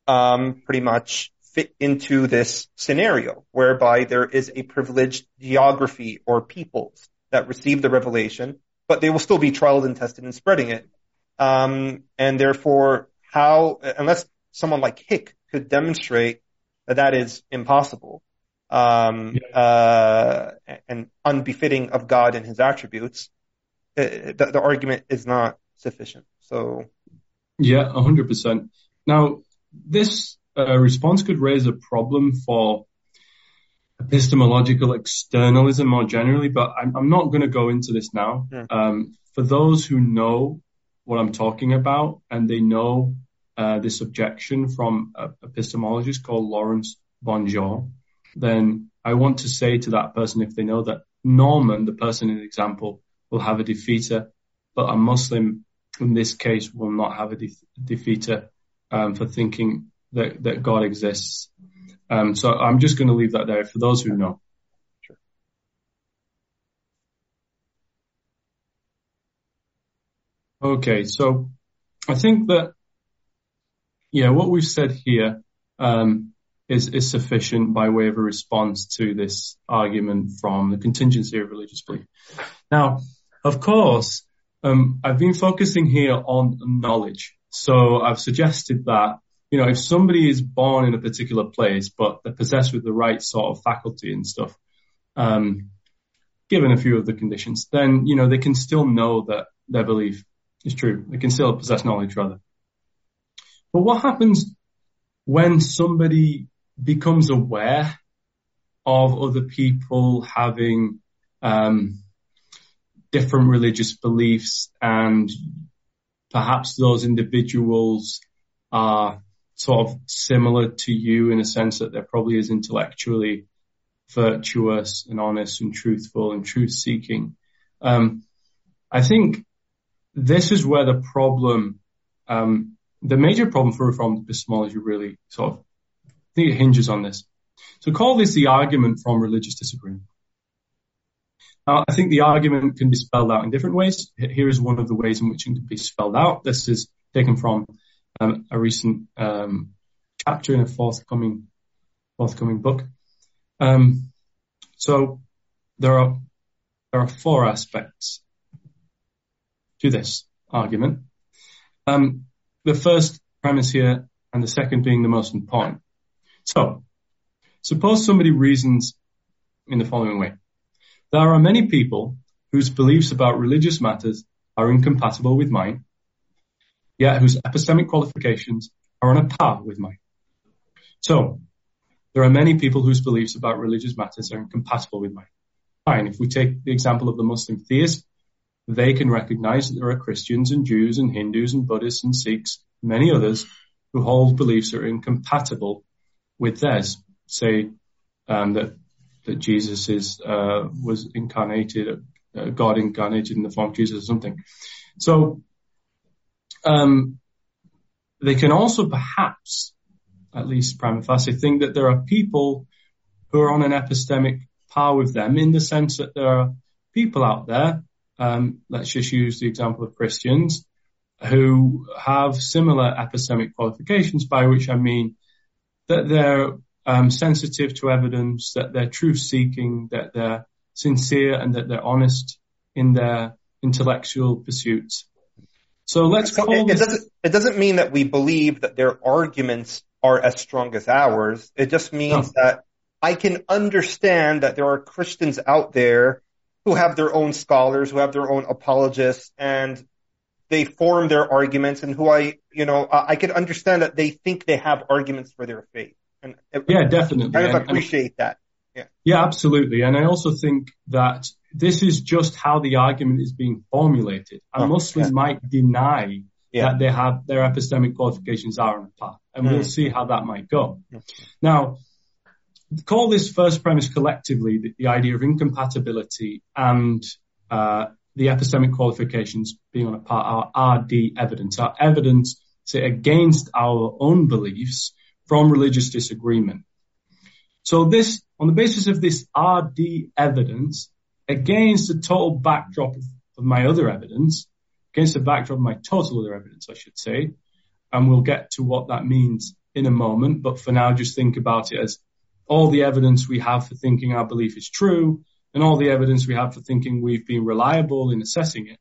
um, pretty much fit into this scenario whereby there is a privileged geography or peoples that received the revelation, but they will still be trialed and tested in spreading it. Um, and therefore, how, unless someone like Hick could demonstrate that that is impossible, um, uh, and unbefitting of God and his attributes, uh, the, the argument is not sufficient. So. Yeah, a hundred percent. Now, this uh, response could raise a problem for epistemological externalism more generally, but I'm, I'm not going to go into this now. Yeah. Um, for those who know what I'm talking about, and they know uh, this objection from a epistemologist called Laurence BonJour, then I want to say to that person, if they know that Norman, the person in the example, will have a defeater, but a Muslim in this case will not have a de- defeater um, for thinking that, that God exists. Um, so I'm just going to leave that there for those who know. Sure. Okay, so I think that yeah, what we've said here um, is is sufficient by way of a response to this argument from the contingency of religious belief. Now, of course, um, I've been focusing here on knowledge. So I've suggested that you know, if somebody is born in a particular place, but they're possessed with the right sort of faculty and stuff, um, given a few of the conditions, then, you know, they can still know that their belief is true. They can still possess knowledge rather. But what happens when somebody becomes aware of other people having, um, different religious beliefs and perhaps those individuals are sort of similar to you in a sense that they're probably as intellectually virtuous and honest and truthful and truth seeking. Um, I think this is where the problem, um, the major problem for reformed epistemology really sort of, I think it hinges on this. So call this the argument from religious disagreement. Now, I think the argument can be spelled out in different ways. Here is one of the ways in which it can be spelled out. This is taken from um, a recent um, chapter in a forthcoming forthcoming book. Um, so there are there are four aspects to this argument. Um, the first premise here, and the second being the most important. So, suppose somebody reasons in the following way: there are many people whose beliefs about religious matters are incompatible with mine, yet whose epistemic qualifications are on a par with mine. So, there are many people whose beliefs about religious matters are incompatible with mine. Fine, if we take the example of the Muslim theist, they can recognize that there are Christians and Jews and Hindus and Buddhists and Sikhs, many others, who hold beliefs that are incompatible with theirs. Say um, that that Jesus is uh, was incarnated, uh, God incarnated in the form of Jesus or something. So um, they can also perhaps, at least prima facie, think that there are people who are on an epistemic par with them in the sense that there are people out there, um, let's just use the example of Christians, who have similar epistemic qualifications, by which I mean that they're um, sensitive to evidence, that they're truth seeking, that they're sincere and that they're honest in their intellectual pursuits. So let's so it, it, doesn't it doesn't mean that we believe that their arguments are as strong as ours. It just means no. that I can understand that there are Christians out there who have their own scholars, who have their own apologists, and they form their arguments, and who I, you know, I, I can understand that they think they have arguments for their faith. And yeah, definitely. I kind of appreciate and, that. Yeah. Yeah, absolutely. And I also think that this is just how the argument is being formulated. A oh, Muslim yeah. might deny yeah. that they have their epistemic qualifications are on a par, and mm. we'll see how that might go. Now, call this first premise collectively the, the idea of incompatibility and uh, the epistemic qualifications being on a par, are RD evidence, our evidence say against our own beliefs from religious disagreement. So this, on the basis of this RD evidence, against the total backdrop of, my other evidence, against the backdrop of my total other evidence, I should say, and we'll get to what that means in a moment. But for now, just think about it as all the evidence we have for thinking our belief is true and all the evidence we have for thinking we've been reliable in assessing it.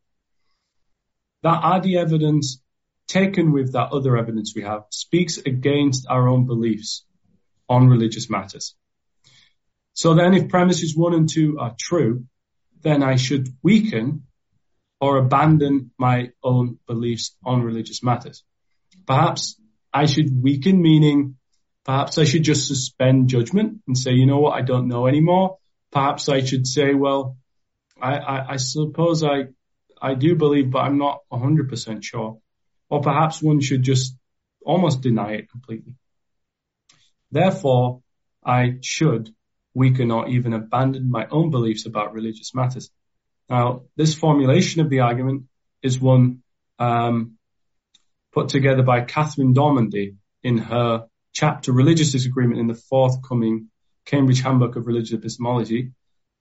That RD evidence taken with that other evidence we have speaks against our own beliefs on religious matters. So then if premises one and two are true, then I should weaken or abandon my own beliefs on religious matters. Perhaps I should weaken, meaning perhaps I should just suspend judgment and say, you know what, I don't know anymore. Perhaps I should say, well, I, I, I suppose I, I do believe, but I'm not 100% sure. Or perhaps one should just almost deny it completely. Therefore, I should weaken or even abandon my own beliefs about religious matters. Now, this formulation of the argument is one um, put together by Katherine Dormandy in her chapter Religious Disagreement in the forthcoming Cambridge Handbook of Religious Epistemology.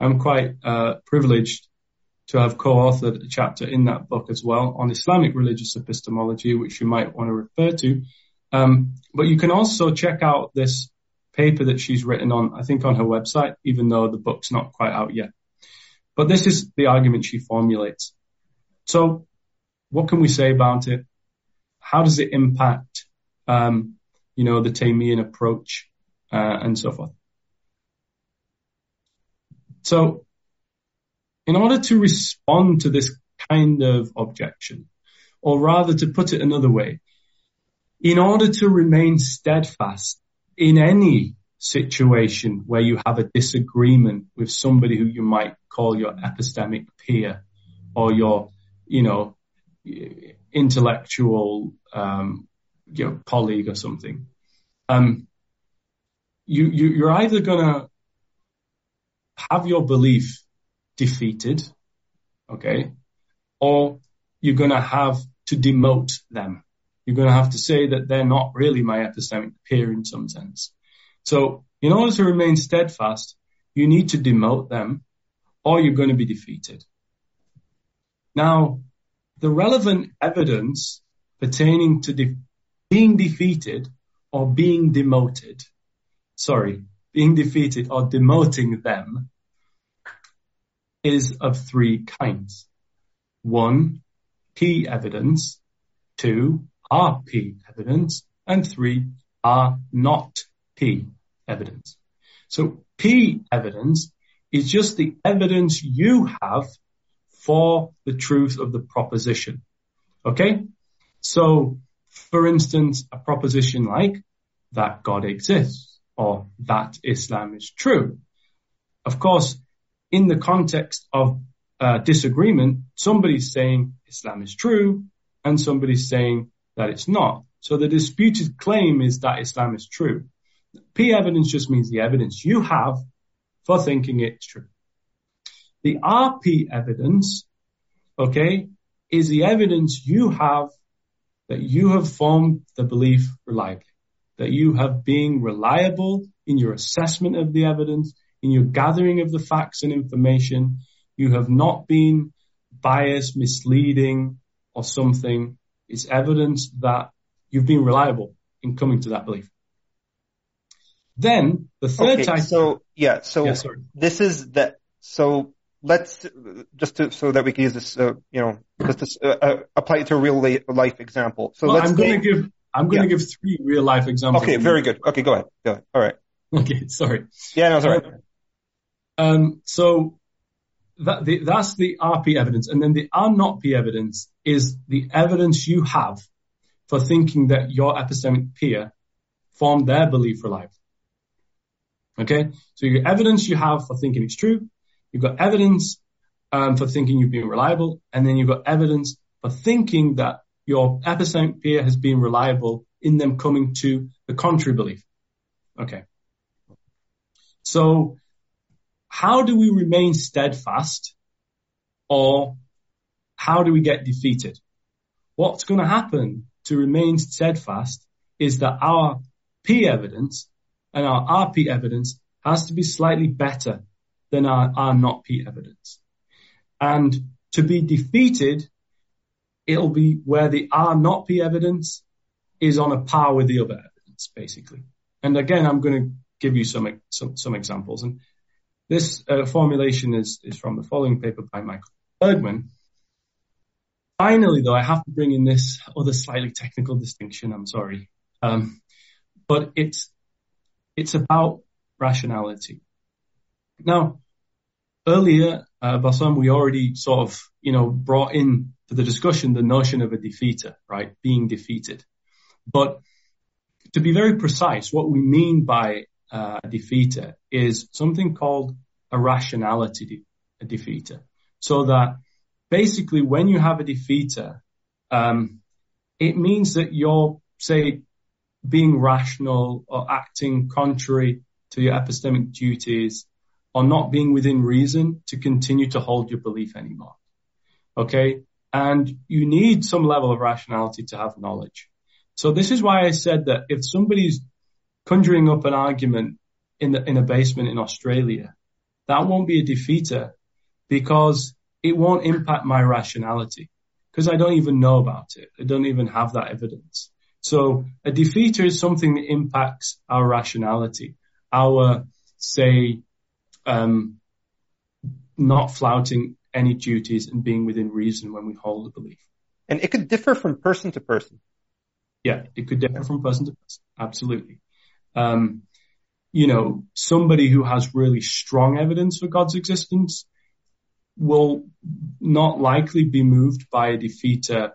I'm quite uh, privileged to have co-authored a chapter in that book as well on Islamic religious epistemology, which you might want to refer to. Um, but you can also check out this paper that she's written on, I think on her website, even though the book's not quite out yet. But this is the argument she formulates. So what can we say about it? How does it impact, um, you know, the Taymian approach, uh, and so forth? So in order to respond to this kind of objection, or rather to put it another way, in order to remain steadfast in any situation where you have a disagreement with somebody who you might call your epistemic peer or your, you know, intellectual, um, you know, colleague or something, um, you, you, you're either gonna have your belief defeated, okay, or you're gonna have to demote them. You're gonna have to say that they're not really my epistemic peer in some sense. So in order to remain steadfast, you need to demote them or you're going to be defeated. Now, the relevant evidence pertaining to de- being defeated or being demoted, sorry, being defeated or demoting them is of three kinds. One, key evidence. Two, RP evidence. And three, R not P evidence. So P evidence is just the evidence you have for the truth of the proposition. Okay? So, for instance, a proposition like that God exists or that Islam is true. Of course, in the context of uh, disagreement, somebody's saying Islam is true and somebody's saying that it's not. So the disputed claim is that Islam is true. P evidence just means the evidence you have for thinking it's true. The RP evidence, okay, is the evidence you have that you have formed the belief reliably, that you have been reliable in your assessment of the evidence, in your gathering of the facts and information. You have not been biased, misleading, or something. It's evidence that you've been reliable in coming to that belief. Then the third Okay, type. so yeah, so Yeah, this is the so let's just to, so that we can use this, uh, you know, just to, uh, uh, apply it to a real life example. So Well, let's I'm going to give I'm going to give three real life examples. okay, very good. Okay, go ahead. Go ahead. All right. Okay, sorry. Yeah, no, sorry. right. Um, so that the, that's the RP evidence, and then the R not P evidence is the evidence you have for thinking that your epistemic peer formed their belief reliable. Okay, so your evidence you have for thinking it's true, you've got evidence um, for thinking you've been reliable, and then you've got evidence for thinking that your epistemic peer has been reliable in them coming to the contrary belief. Okay. So how do we remain steadfast or how do we get defeated? What's going to happen to remain steadfast is that our P evidence and our RP evidence has to be slightly better than our R not P evidence. And to be defeated, it'll be where the R not P evidence is on a par with the other evidence, basically. And again, I'm going to give you some, some, some examples. And this uh, formulation is, is from the following paper by Michael Bergmann. Finally, though, I have to bring in this other slightly technical distinction. I'm sorry. Um, but it's, it's about rationality. Now, earlier, uh, Bassam, we already sort of, you know, brought in to the discussion the notion of a defeater, right? Being defeated. But to be very precise, what we mean by uh, a defeater is something called a rationality de- a defeater. So that basically when you have a defeater, um, it means that you're, say, being rational or acting contrary to your epistemic duties or not being within reason to continue to hold your belief anymore. Okay. And you need some level of rationality to have knowledge. So this is why I said that if somebody's conjuring up an argument in the, in a basement in Australia, that won't be a defeater because it won't impact my rationality because I don't even know about it. I don't even have that evidence. So a defeater is something that impacts our rationality, our, say, um, not flouting any duties and being within reason when we hold a belief. And it could differ from person to person. Yeah, it could differ from person to person. Absolutely. Um, you know, somebody who has really strong evidence for God's existence will not likely be moved by a defeater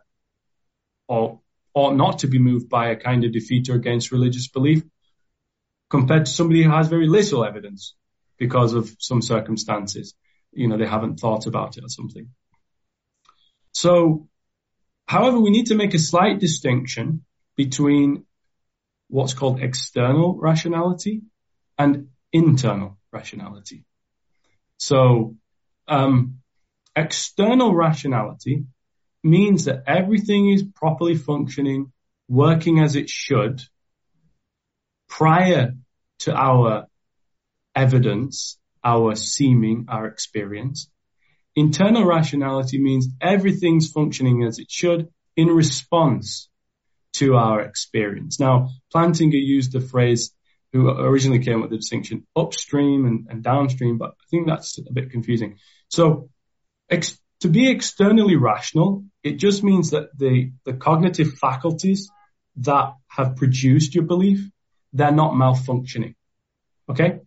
or ought not to be moved by a kind of defeater against religious belief compared to somebody who has very little evidence because of some circumstances. You know, they haven't thought about it or something. So, however, we need to make a slight distinction between what's called external rationality and internal rationality. So, um, external rationality means that everything is properly functioning, working as it should prior to our evidence, our seeming, our experience. Internal rationality means everything's functioning as it should in response to our experience. Now, Plantinga used the phrase who originally came with the distinction upstream and, and downstream, but I think that's a bit confusing. So ex- to be externally rational, it just means that the, the cognitive faculties that have produced your belief, they're not malfunctioning. Okay?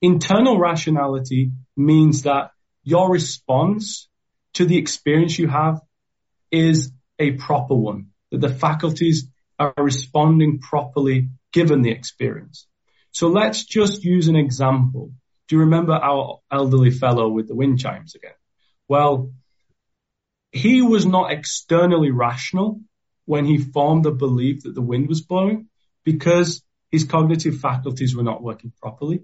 Internal rationality means that your response to the experience you have is a proper one, that the faculties are responding properly given the experience. So let's just use an example. Do you remember our elderly fellow with the wind chimes again? Well, he was not externally rational when he formed the belief that the wind was blowing because his cognitive faculties were not working properly.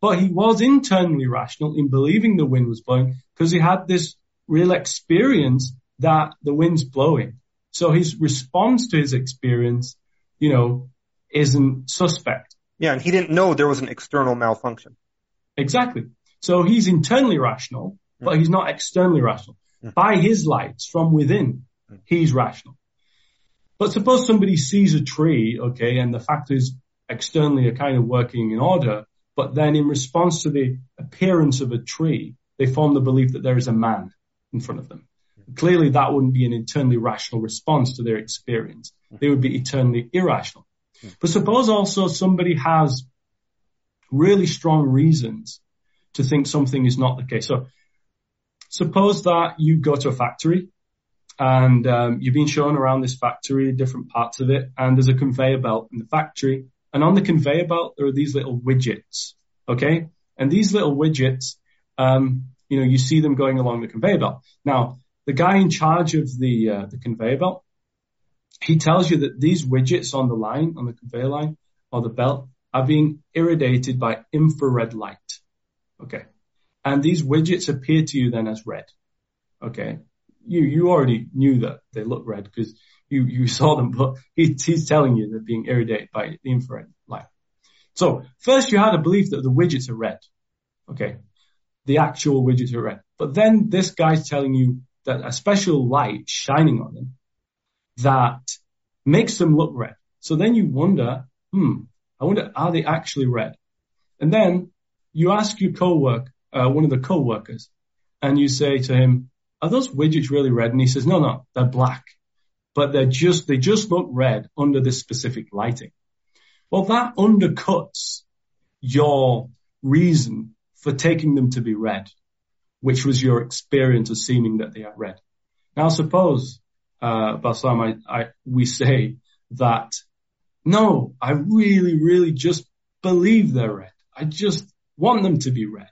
But he was internally rational in believing the wind was blowing because he had this real experience that the wind's blowing. So his response to his experience, you know, isn't suspect. Yeah, and he didn't know there was an external malfunction. Exactly. So he's internally rational, but he's not externally rational. Mm. By his lights from within, mm. he's rational. But suppose somebody sees a tree, okay, and the factors externally are kind of working in order, but then in response to the appearance of a tree, they form the belief that there is a man in front of them. Clearly that wouldn't be an internally rational response to their experience. They would be eternally irrational. But suppose also somebody has really strong reasons to think something is not the case. So suppose that you go to a factory and um, you've been shown around this factory, different parts of it, and there's a conveyor belt in the factory. And on the conveyor belt, there are these little widgets. Okay. And these little widgets, um, you know, you see them going along the conveyor belt. Now, the guy in charge of the, uh, the conveyor belt, he tells you that these widgets on the line, on the conveyor line or the belt are being irradiated by infrared light. Okay. And these widgets appear to you then as red. Okay. You, you already knew that they look red because you, you saw them, but he, he's telling you they're being irradiated by the infrared light. So first you had a belief that the widgets are red. Okay. The actual widgets are red. But then this guy's telling you that a special light shining on them that makes them look red. So then you wonder, hmm, I wonder, are they actually red? And then you ask your co-work, uh, one of the co-workers, and you say to him, are those widgets really red? And he says, no, no, they're black, but they're just, they just look red under this specific lighting. Well, that undercuts your reason for taking them to be red, which was your experience of seeming that they are red. Now, suppose, uh, Bassam, I, I, we say that, no, I really, really just believe they're red. I just want them to be red,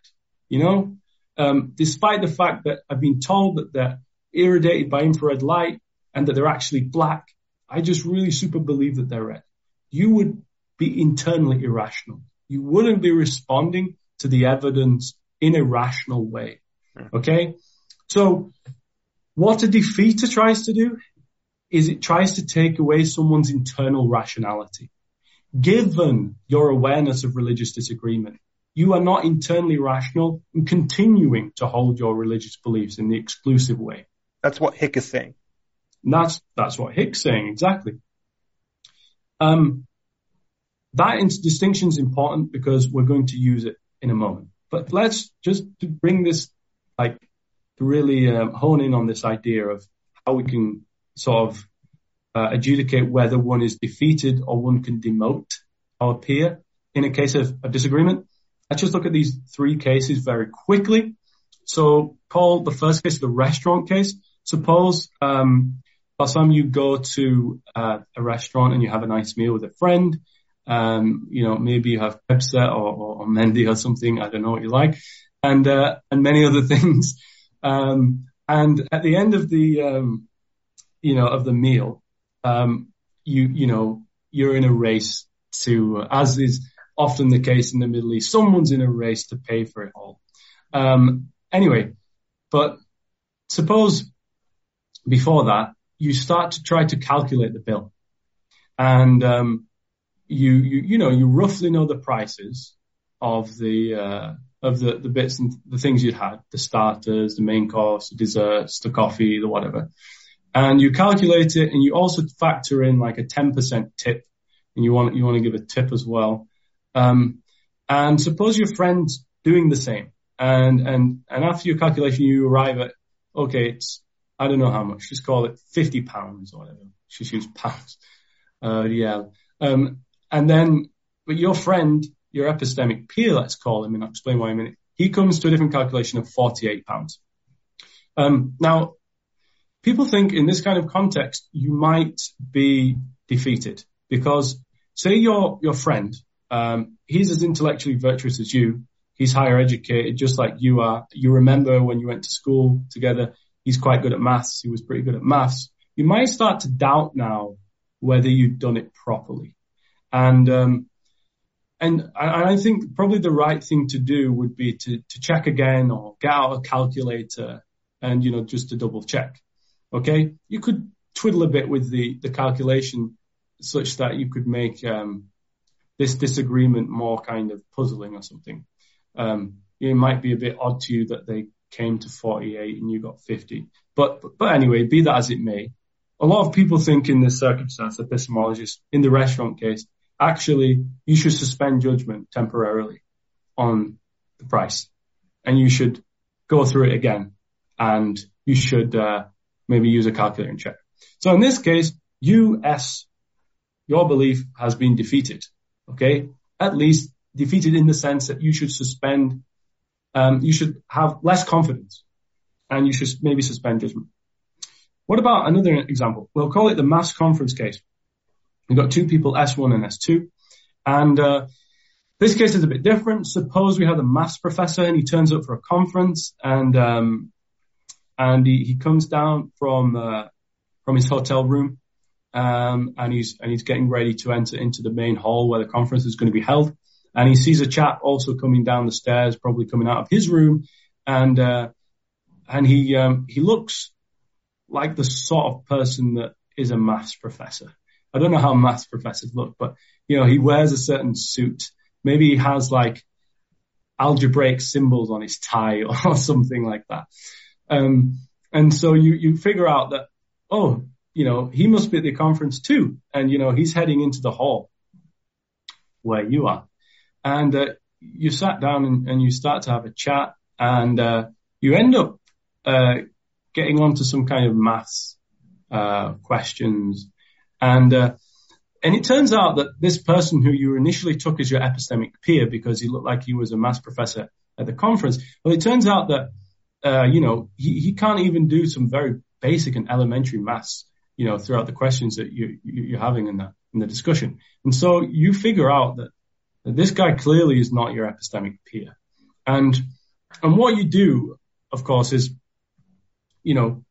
you know? Um, despite the fact that I've been told that they're irradiated by infrared light and that they're actually black, I just really super believe that they're red. You would be internally irrational. You wouldn't be responding to the evidence in a rational way. Okay. So what a defeater tries to do is it tries to take away someone's internal rationality. Given your awareness of religious disagreement, you are not internally rational and continuing to hold your religious beliefs in the exclusive way. That's what Hick is saying. And that's, that's what Hick's saying, exactly. Um, that distinction is important because we're going to use it in a moment. But let's just to bring this, like, to really um, hone in on this idea of how we can sort of uh, adjudicate whether one is defeated or one can demote our peer in a case of a disagreement. Let's just look at these three cases very quickly. So, Paul, the first case, the restaurant case. Suppose, um, last time you go to uh, a restaurant and you have a nice meal with a friend, um, you know, maybe you have Pepsi or, or, or Mendy or something. I don't know what you like, and uh, and many other things. Um, and at the end of the, um, you know, of the meal, um, you you know, you're in a race to, as is often the case in the Middle East, someone's in a race to pay for it all. Um, anyway, but suppose before that you start to try to calculate the bill, and um, you you you know you roughly know the prices of the uh, of the the bits and the things you'd had, the starters, the main course, the desserts, the coffee, the whatever, and you calculate it, and you also factor in like a ten percent tip, and you want you want to give a tip as well. Um, and suppose your friend's doing the same, and and and after your calculation, you arrive at okay, it's I don't know how much, just call it fifty pounds or whatever. Just use pounds. Uh, yeah. Um, and then, but your friend, your epistemic peer, let's call him, and I'll explain why in a minute. He comes to a different calculation of forty-eight pounds. Um, now, people think in this kind of context you might be defeated because, say, your your friend um, he's as intellectually virtuous as you. He's higher educated, just like you are. You remember when you went to school together. He's quite good at maths. He was pretty good at maths. You might start to doubt now whether you've done it properly. And, um, and I think probably the right thing to do would be to, to check again or get out a calculator and, you know, just to double check. Okay. You could twiddle a bit with the, the calculation such that you could make, um, this disagreement more kind of puzzling or something. Um, it might be a bit odd to you that they came to 48 and you got 50. But, but anyway, be that as it may, a lot of people think in this circumstance, epistemologists, in the restaurant case, actually you should suspend judgment temporarily on the price and you should go through it again and you should uh, maybe use a calculator and check. So in this case, US, your belief has been defeated okay, at least defeated in the sense that you should suspend, um, you should have less confidence and you should maybe suspend judgment. What about another example? We'll call it the mass conference case. We've got two people, S1 and S2. And, uh, this case is a bit different. Suppose we have a maths professor and he turns up for a conference and, um, and he, he comes down from, uh, from his hotel room um, and he's and he's getting ready to enter into the main hall where the conference is going to be held. And he sees a chap also coming down the stairs, probably coming out of his room, and uh, and he um, he looks like the sort of person that is a maths professor. I don't know how maths professors look, but you know he wears a certain suit. Maybe he has like algebraic symbols on his tie or something like that. Um, and so you you figure out that oh you know, he must be at the conference too. And, you know, he's heading into the hall where you are. And, uh, you sat down and, and, you start to have a chat and, uh, you end up, uh, getting onto some kind of maths, uh, questions. And, uh, and it turns out that this person who you initially took as your epistemic peer because he looked like he was a maths professor at the conference, well, it turns out that, uh, you know, he, he can't even do some very basic and elementary maths you know, throughout the questions that you, you're having in the, in the discussion. And so you figure out that, that this guy clearly is not your epistemic peer. And, and what you do, of course, is, you know,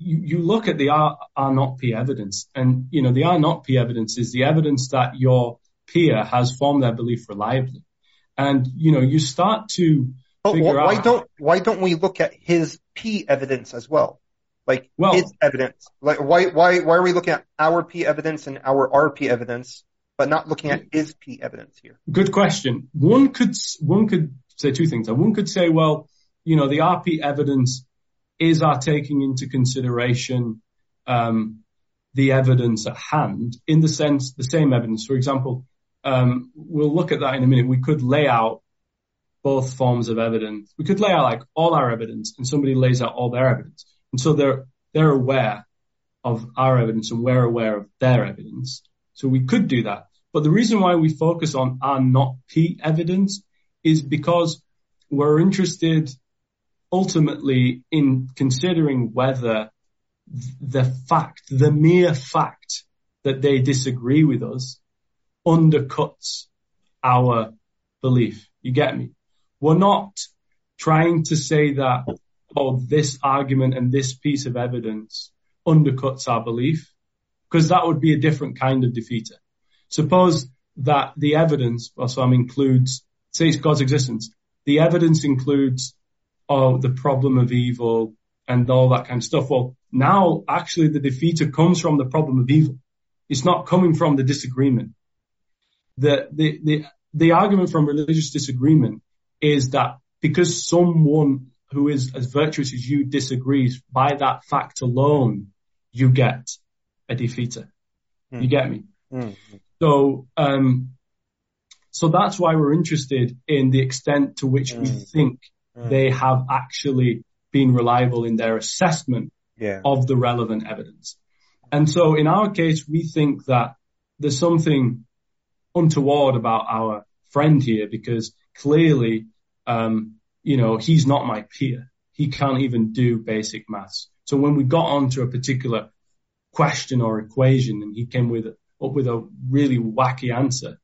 you, you look at the R, R not P evidence and, you know, the R not P evidence is the evidence that your peer has formed their belief reliably. And, you know, you start to But why out. don't why don't we look at his P evidence as well? Like Well- his evidence. Like why why why are we looking at our P evidence and our RP evidence, but not looking at his P evidence here? Good question. One could one could say two things. One could say, well, you know, the RP evidence is our taking into consideration um, the evidence at hand in the sense the same evidence. For example, um, we'll look at that in a minute. We could lay out both forms of evidence. We could lay out like all our evidence, and somebody lays out all their evidence, and so they're they're aware of our evidence and we're aware of their evidence. So we could do that. But the reason why we focus on R not P evidence is because we're interested ultimately in considering whether the fact, the mere fact that they disagree with us undercuts our belief. You get me? We're not trying to say that, oh, this argument and this piece of evidence undercuts our belief, because that would be a different kind of defeater. Suppose that the evidence, well, so includes, say it's God's existence. The evidence includes, oh, the problem of evil and all that kind of stuff. Well, now actually the defeater comes from the problem of evil. It's not coming from the disagreement. The, the, the, the argument from religious disagreement is that because someone who is as virtuous as you disagrees, by that fact alone, you get a defeater. You get me? Mm. So, um, so that's why we're interested in the extent to which we Mm. think Mm. they have actually been reliable in their assessment Yeah. of the relevant evidence. And so in our case, we think that there's something untoward about our friend here because clearly, um, you know, he's not my peer. He can't even do basic maths. So when we got onto a particular question or equation and he came with up with a really wacky answer,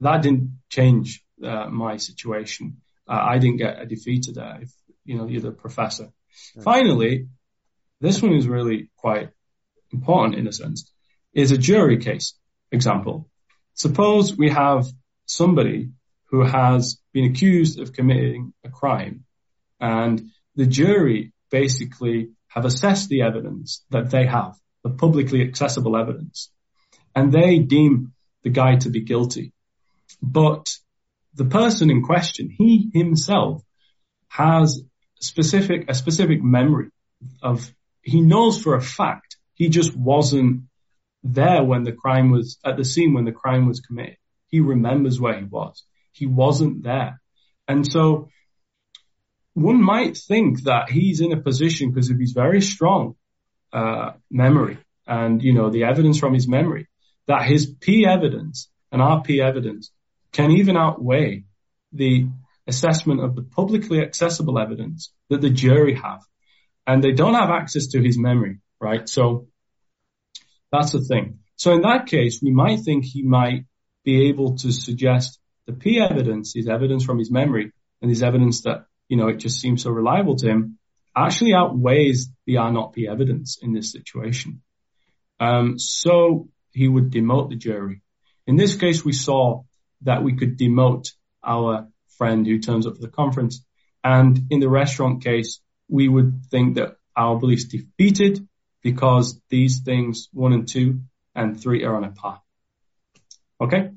that didn't change uh, my situation. Uh, I didn't get a defeat today. If, you know, you're the professor. Finally, this one is really quite important in a sense, is a jury case example. Suppose we have somebody who has been accused of committing a crime and the jury basically have assessed the evidence that they have, the publicly accessible evidence, and they deem the guy to be guilty. But the person in question, he himself has specific, a specific memory of, he knows for a fact he just wasn't there when the crime was, at the scene when the crime was committed. He remembers where he was. He wasn't there. And so one might think that he's in a position because of his very strong uh, memory and, you know, the evidence from his memory that his P evidence and our P evidence can even outweigh the assessment of the publicly accessible evidence that the jury have. And they don't have access to his memory, right? So that's the thing. So in that case, we might think he might be able to suggest the P evidence, his evidence from his memory and his evidence that, you know, it just seems so reliable to him actually outweighs the R not P evidence in this situation. Um, so he would demote the jury. In this case, we saw that we could demote our friend who turns up for the conference. And in the restaurant case, we would think that our beliefs defeated because these things, one and two and three are on a par. Okay.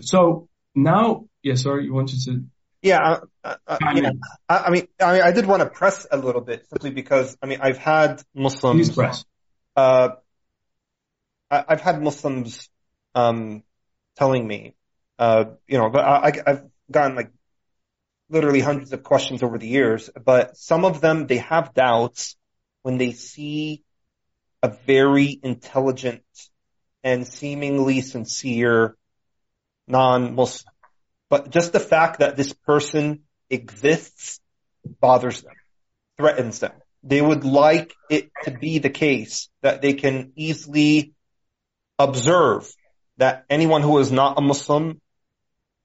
So now, yeah, sorry, you wanted to, Yeah, uh, I yeah. mean- I, I mean, I, I did want to press a little bit simply because I mean I've had Muslims. please press. Uh, I, I've had Muslims um, telling me, uh, you know, but I, I've gotten like literally hundreds of questions over the years, but some of them they have doubts when they see a very intelligent and seemingly sincere non-Muslim. But just the fact that this person exists bothers them, threatens them. They would like it to be the case that they can easily observe that anyone who is not a Muslim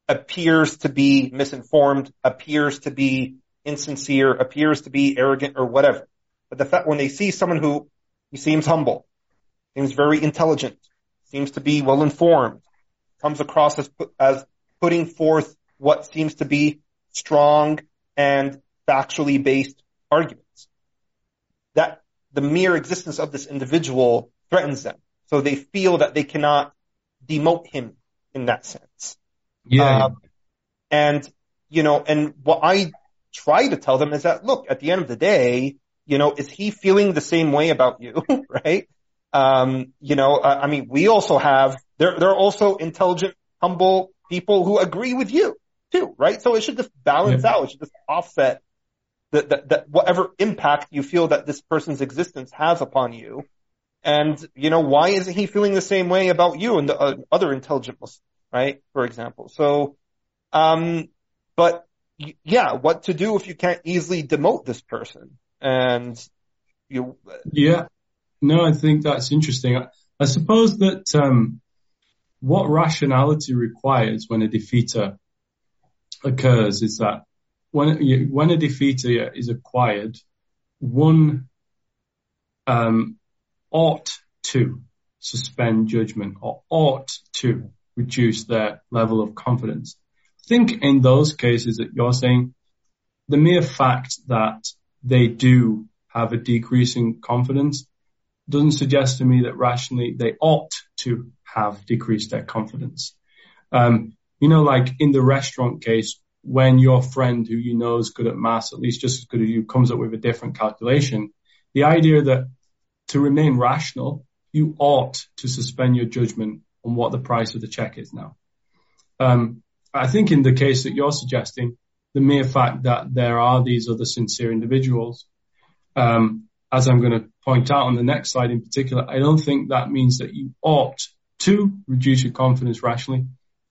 appears to be misinformed, appears to be insincere, appears to be arrogant or whatever. But the fact when they see someone who, seems humble, seems very intelligent, seems to be well informed, comes across as, as putting forth what seems to be strong and factually based arguments. That the mere existence of this individual threatens them. So they feel that they cannot demote him in that sense. Yeah. Um, and, you know, and what I try to tell them is that, look, at the end of the day, you know, is he feeling the same way about you? right? Um, you know, uh, I mean, we also have, there, there are also intelligent, humble people who agree with you too, right? So it should just balance Yeah. out. It should just offset that, that, that whatever impact you feel that this person's existence has upon you. And, you know, why isn't he feeling the same way about you and the uh, other intelligent Muslims, right? For example. So, um, but yeah, what to do if you can't easily demote this person? And you, Yeah. No, I think that's interesting. I, I suppose that um, what rationality requires when a defeater occurs is that when when a defeater is acquired, one um, ought to suspend judgment or ought to reduce their level of confidence. I think in those cases that you're saying, the mere fact that they do have a decrease in confidence doesn't suggest to me that rationally they ought to have decreased their confidence. Um, you know, like in the restaurant case, when your friend who you know is good at maths, at least just as good as you, comes up with a different calculation, the idea that to remain rational, you ought to suspend your judgment on what the price of the check is now. Um, I think in the case that you're suggesting, the mere fact that there are these other sincere individuals, um, as I'm going to point out on the next slide in particular, I don't think that means that you ought to reduce your confidence rationally,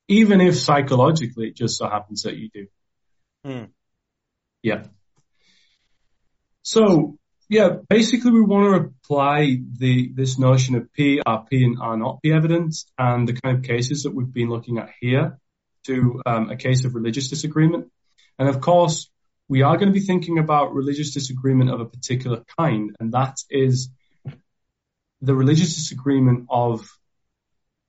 even if psychologically it just so happens that you do. Hmm. Yeah. So yeah, basically we want to apply the this notion of P, R, P, and R not P evidence and the kind of cases that we've been looking at here to um, a case of religious disagreement. And of course, we are going to be thinking about religious disagreement of a particular kind, and that is the religious disagreement of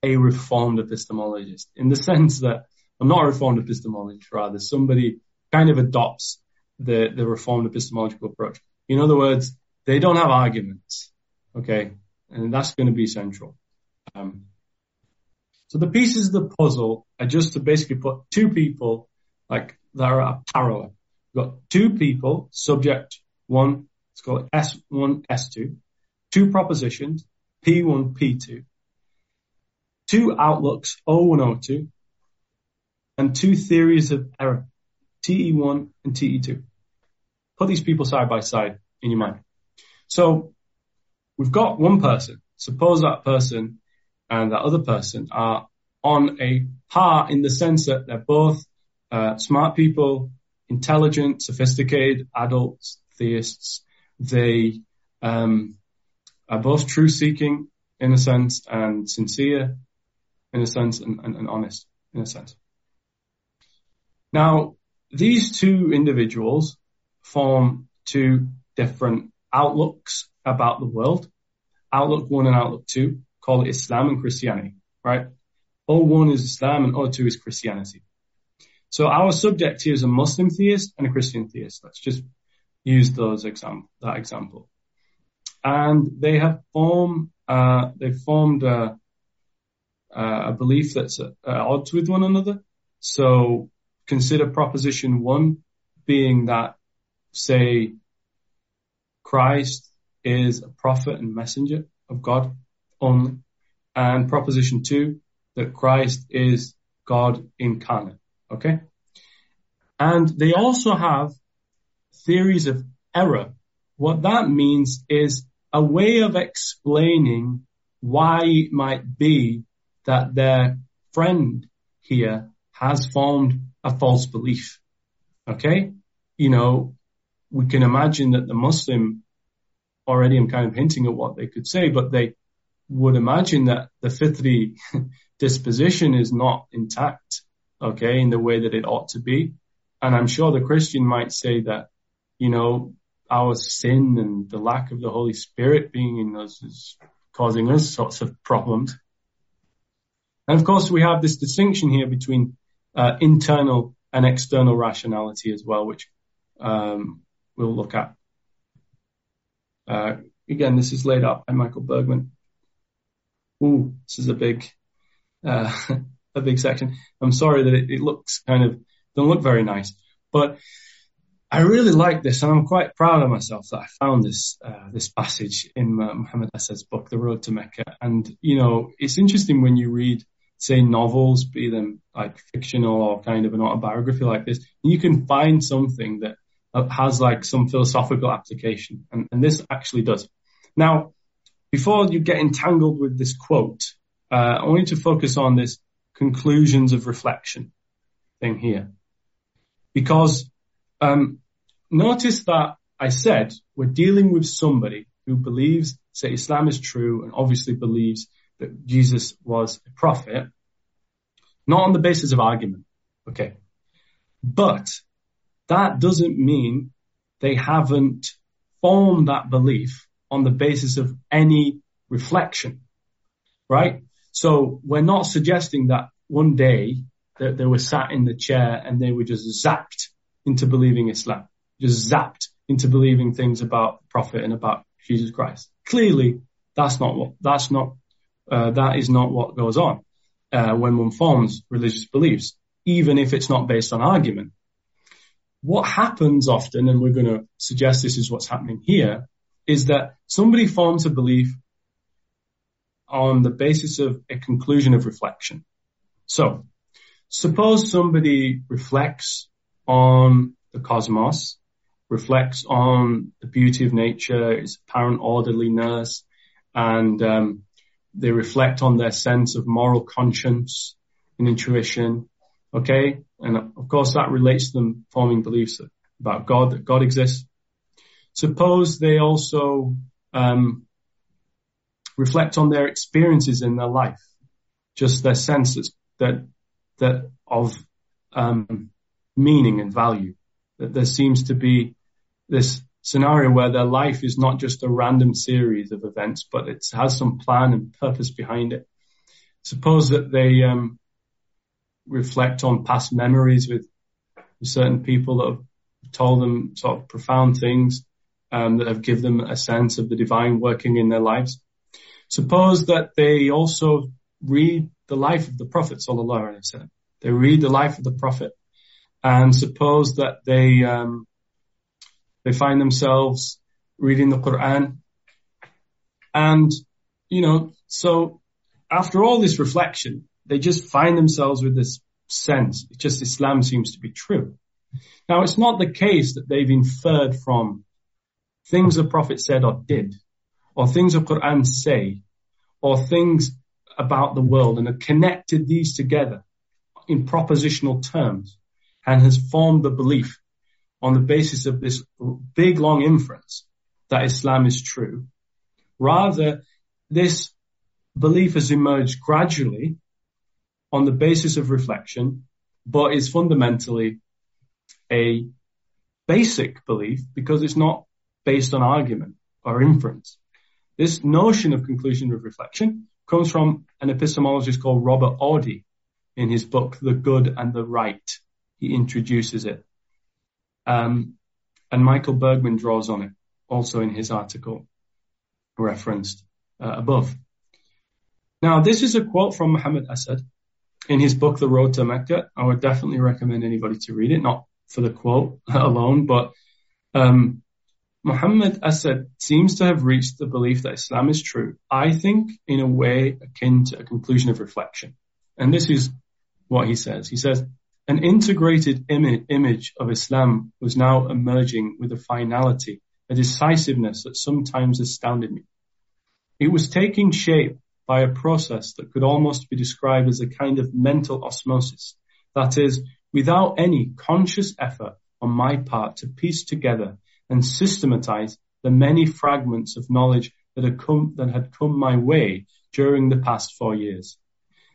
a reformed epistemologist in the sense that, well, not a reformed epistemologist, rather somebody kind of adopts the, the reformed epistemological approach. In other words, they don't have arguments. Okay. And that's going to be central. Um, so the pieces of the puzzle are just to basically put two people like that are parallel. We've got two people, subject one, let's call it S1, S2, two propositions, P1, P2, two outlooks, O1, O2, and two theories of error, TE1 and TE2. Put these people side by side in your mind. So we've got one person. Suppose that person and that other person are on a par in the sense that they're both uh, smart people, intelligent, sophisticated, adults, theists. They um, are both truth-seeking in a sense and sincere in a sense and, and, and honest in a sense. Now, these two individuals form two different outlooks about the world. Outlook one and outlook two call it Islam and Christianity, right? O1 is Islam and O2 is Christianity. So our subject here is a Muslim theist and a Christian theist. Let's just use those example, that example. And they have formed, uh, they've formed a, a belief that's at odds with one another. So consider proposition one being that, say, Christ is a prophet and messenger of God only. And proposition two, that Christ is God incarnate. Okay. And they also have theories of error. What that means is a way of explaining why it might be that their friend here has formed a false belief. Okay. You know, we can imagine that the Muslim already I'm kind of hinting at what they could say, but they would imagine that the fitri disposition is not intact, okay, in the way that it ought to be. And I'm sure the Christian might say that, you know, our sin and the lack of the Holy Spirit being in us is causing us sorts of problems. And of course, we have this distinction here between uh, internal and external rationality as well, which um, we'll look at. Uh, again, this is laid out by Michael Bergmann. Ooh, this is a big, uh, a big section. I'm sorry that it, it looks kind of, doesn't look very nice, but I really like this, and I'm quite proud of myself that I found this uh, this passage in uh, Muhammad Asad's book, The Road to Mecca. And you know, it's interesting when you read, say, novels, be them like fictional or kind of an autobiography like this, you can find something that has like some philosophical application, and, and this actually does. Now, before you get entangled with this quote, uh, I want you to focus on this conclusions of reflection thing here, because um, notice that I said we're dealing with somebody who believes that Islam is true and obviously believes that Jesus was a prophet, not on the basis of argument. Okay. But that doesn't mean they haven't formed that belief on the basis of any reflection, right? So we're not suggesting that one day that they were sat in the chair and they were just zapped into believing Islam, just zapped into believing things about the Prophet and about Jesus Christ. Clearly, that's not what, that's not, uh, that is not what goes on, uh, when one forms religious beliefs, even if it's not based on argument. What happens often, and we're going to suggest this is what's happening here, is that somebody forms a belief on the basis of a conclusion of reflection. So, suppose somebody reflects on the cosmos, reflects on the beauty of nature, its apparent orderliness, and um, they reflect on their sense of moral conscience and intuition. Okay, and of course that relates to them forming beliefs about God, that God exists. Suppose they also um, reflect on their experiences in their life, just their senses that that of um, meaning and value. That there seems to be this scenario where their life is not just a random series of events, but it has some plan and purpose behind it. Suppose that they um, reflect on past memories with certain people that have told them sort of profound things um, that have given them a sense of the divine working in their lives. Suppose that they also read the life of the Prophet sallallahu alaihi wasallam. They read the life of the Prophet and suppose that they um, they find themselves reading the Quran, and you know, so after all this reflection, they just find themselves with this sense. It's just Islam seems to be true. Now, it's not the case that they've inferred from things the Prophet said or did, or things the Quran say, or things about the world and have connected these together in propositional terms and has formed the belief on the basis of this big long inference that Islam is true. Rather, this belief has emerged gradually on the basis of reflection, but is fundamentally a basic belief because it's not based on argument or inference. This notion of conclusion of reflection comes from an epistemologist called Robert Audi in his book, The Good and the Right he introduces it. Um, and Michael Bergmann draws on it also in his article referenced uh, above. Now, this is a quote from Muhammad Asad in his book, The Road to Mecca. I would definitely recommend anybody to read it, not for the quote alone, but um, Muhammad Asad seems to have reached the belief that Islam is true, I think, in a way akin to a conclusion of reflection. And this is what he says. He says, an integrated image of Islam was now emerging with a finality, a decisiveness that sometimes astounded me. It was taking shape by a process that could almost be described as a kind of mental osmosis. That is, without any conscious effort on my part to piece together and systematize the many fragments of knowledge that had come, that had come my way during the past four years.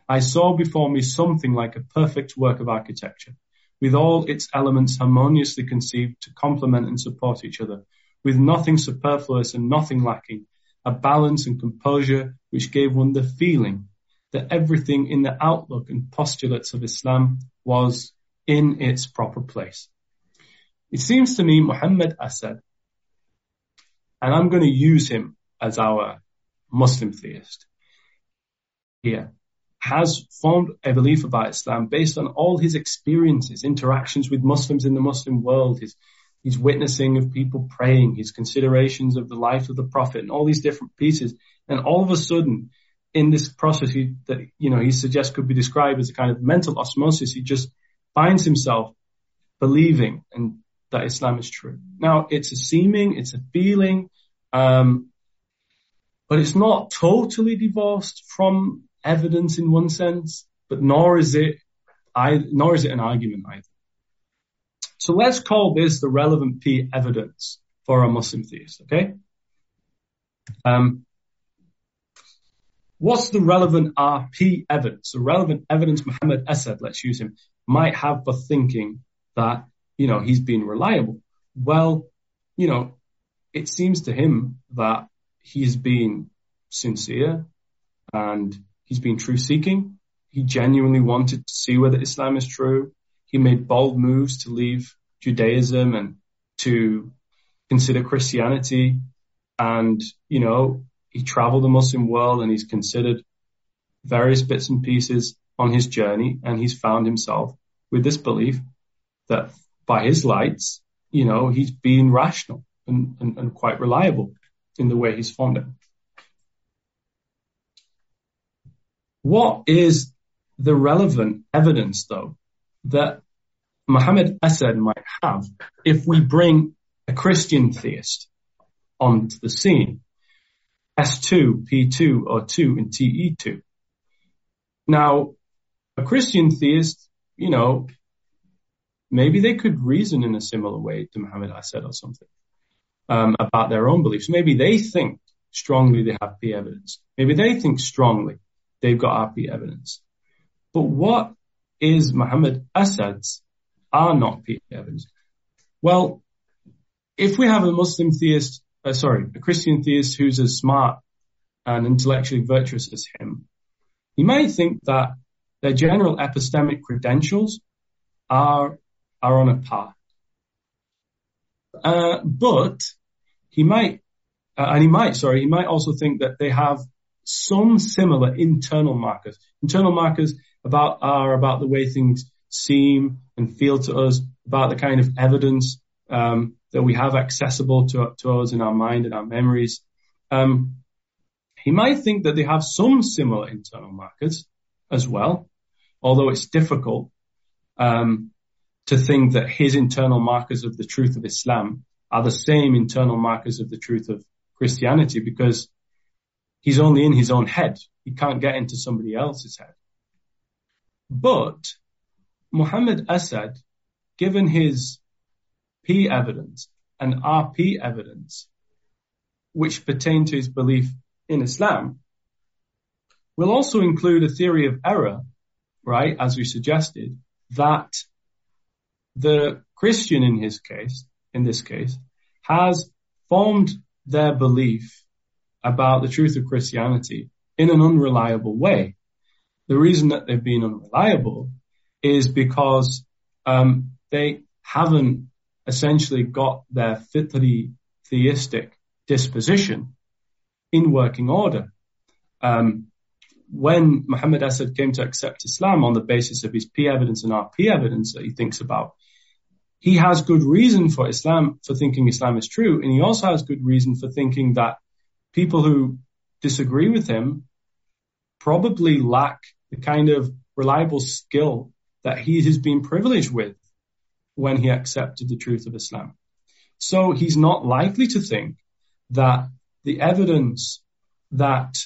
I saw before me something like a perfect work of architecture, with all its elements harmoniously conceived to complement and support each other, with nothing superfluous and nothing lacking, a balance and composure which gave one the feeling that everything in the outlook and postulates of Islam was in its proper place. It seems to me Muhammad Asad, and I'm going to use him as our Muslim theist here, has formed a belief about Islam based on all his experiences, interactions with Muslims in the Muslim world, his, his witnessing of people praying, his considerations of the life of the Prophet, and all these different pieces. And all of a sudden, in this process he, that you know he suggests could be described as a kind of mental osmosis, he just finds himself believing and that Islam is true. Now, it's a seeming, it's a feeling, um, but it's not totally divorced from evidence in one sense, but nor is it, I, nor is it an argument either. So let's call this the relevant P evidence for a Muslim theist, okay? Um, what's the relevant RP evidence? The relevant evidence Muhammad Asad, let's use him, might have for thinking that, you know, he's been reliable. Well, you know, it seems to him that he's been sincere and He's been truth seeking. He genuinely wanted to see whether Islam is true. He made bold moves to leave Judaism and to consider Christianity. And, you know, he traveled the Muslim world and he's considered various bits and pieces on his journey. And he's found himself with this belief that by his lights, you know, he's been rational and, and, and quite reliable in the way he's formed it. What is the relevant evidence, though, that Muhammad Asad might have if we bring a Christian theist onto the scene? S2, P2, or 2 in TE2. Now, a Christian theist, you know, maybe they could reason in a similar way to Muhammad Asad or something um, about their own beliefs. Maybe they think strongly they have P evidence. Maybe they think strongly they've got RP evidence. But what is Muhammad Asad's R not P evidence? Well, if we have a Muslim theist, uh, sorry, a Christian theist who's as smart and intellectually virtuous as him, he may think that their general epistemic credentials are are on a par. Uh, but he might, uh, and he might, sorry, he might also think that they have some similar internal markers. Internal markers about are about the way things seem and feel to us, about the kind of evidence um, that we have accessible to, to us in our mind and our memories. Um, he might think that they have some similar internal markers as well, although it's difficult um, to think that his internal markers of the truth of Islam are the same internal markers of the truth of Christianity because he's only in his own head. He can't get into somebody else's head. But Muhammad Asad, given his P evidence and RP evidence, which pertain to his belief in Islam, will also include a theory of error, right, as we suggested, that the Christian in his case, in this case, has formed their belief about the truth of Christianity in an unreliable way. The reason that they've been unreliable is because um, they haven't essentially got their fitri theistic disposition in working order. Um, when Muhammad Asad came to accept Islam on the basis of his P evidence and RP evidence that he thinks about, he has good reason for Islam, for thinking Islam is true, and he also has good reason for thinking that people who disagree with him probably lack the kind of reliable skill that he has been privileged with when he accepted the truth of Islam. So he's not likely to think that the evidence that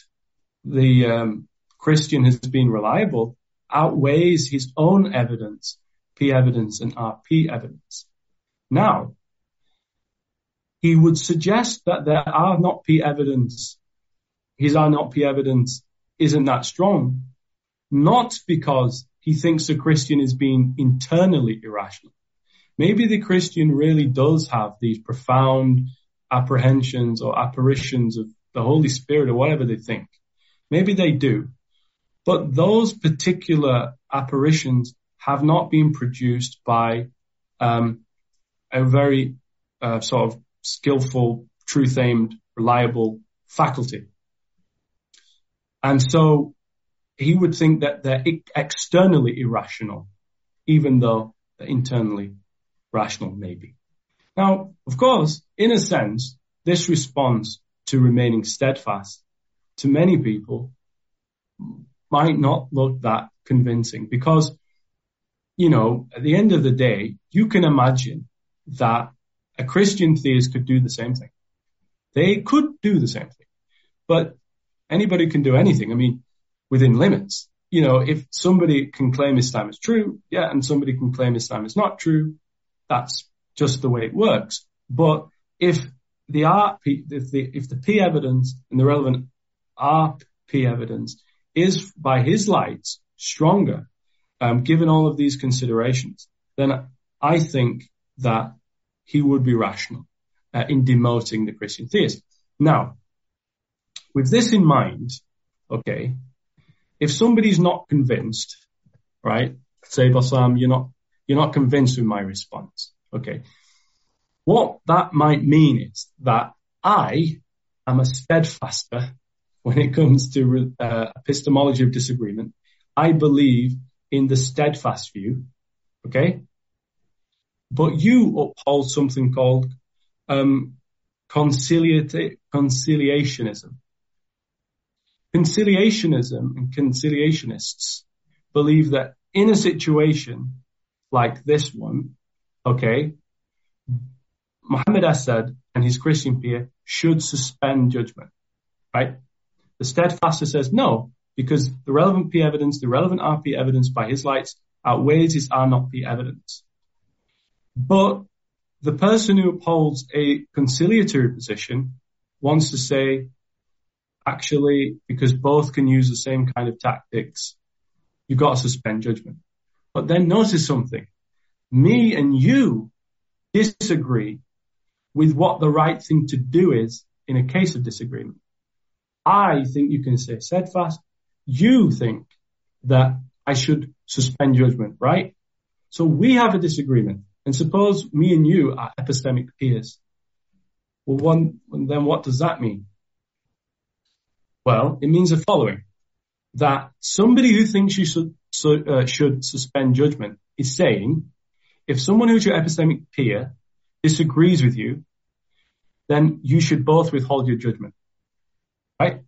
the um, Christian has been reliable outweighs his own evidence, P evidence and RP evidence. Now, he would suggest that there R not P evidence, his R not P evidence isn't that strong, not because he thinks the Christian is being internally irrational. Maybe the Christian really does have these profound apprehensions or apparitions of the Holy Spirit or whatever they think. Maybe they do. But those particular apparitions have not been produced by um, a very uh, sort of skillful, truth-aimed, reliable faculty. And so he would think that they're externally irrational, even though they're internally rational, maybe. Now, of course, in a sense, this response to remaining steadfast to many people might not look that convincing because, you know, at the end of the day, you can imagine that a Christian theist could do the same thing. They could do the same thing, but anybody can do anything. I mean, within limits. You know, if somebody can claim Islam is true, yeah, and somebody can claim Islam is not true, that's just the way it works. But if the RP, if the, if the P evidence and the relevant RP evidence is by his lights stronger, um, given all of these considerations, then I think that he would be rational uh, in demoting the Christian theist. Now, with this in mind, okay, if somebody's not convinced, right, say, Bassam, you're not, you're not convinced with my response. Okay. What that might mean is that I am a steadfaster when it comes to uh, epistemology of disagreement. I believe in the steadfast view. Okay. But you uphold something called um, conciliationism. Conciliationism and conciliationists believe that in a situation like this one, okay, Muhammad Asad and his Christian peer should suspend judgment, right? The steadfaster says no, because the relevant P evidence, the relevant RP evidence by his lights outweighs his R not P evidence. But the person who upholds a conciliatory position wants to say, actually, because both can use the same kind of tactics, you've got to suspend judgment. But then notice something. Me and you disagree with what the right thing to do is in a case of disagreement. I think you can say steadfast. You think that I should suspend judgment, right? So we have a disagreement. And suppose me and you are epistemic peers. Well, one, then what does that mean? Well, it means the following, that somebody who thinks you should, so, uh, should suspend judgment is saying, if someone who's your epistemic peer disagrees with you, then you should both withhold your judgment. Right?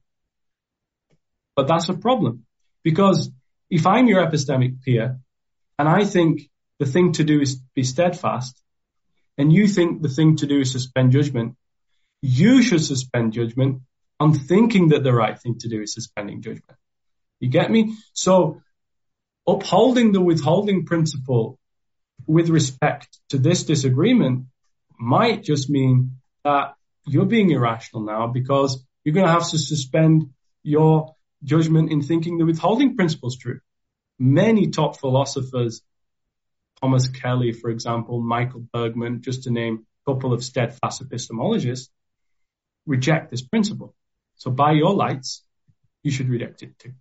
But that's a problem because if I'm your epistemic peer and I think the thing to do is be steadfast and you think the thing to do is suspend judgment, you should suspend judgment on thinking that the right thing to do is suspending judgment. You get me? So upholding the withholding principle with respect to this disagreement might just mean that you're being irrational now because you're going to have to suspend your judgment in thinking the withholding principle is true. Many top philosophers, Thomas Kelly, for example, Michael Bergmann, just to name a couple of steadfast epistemologists, reject this principle. So by your lights, you should reject it too.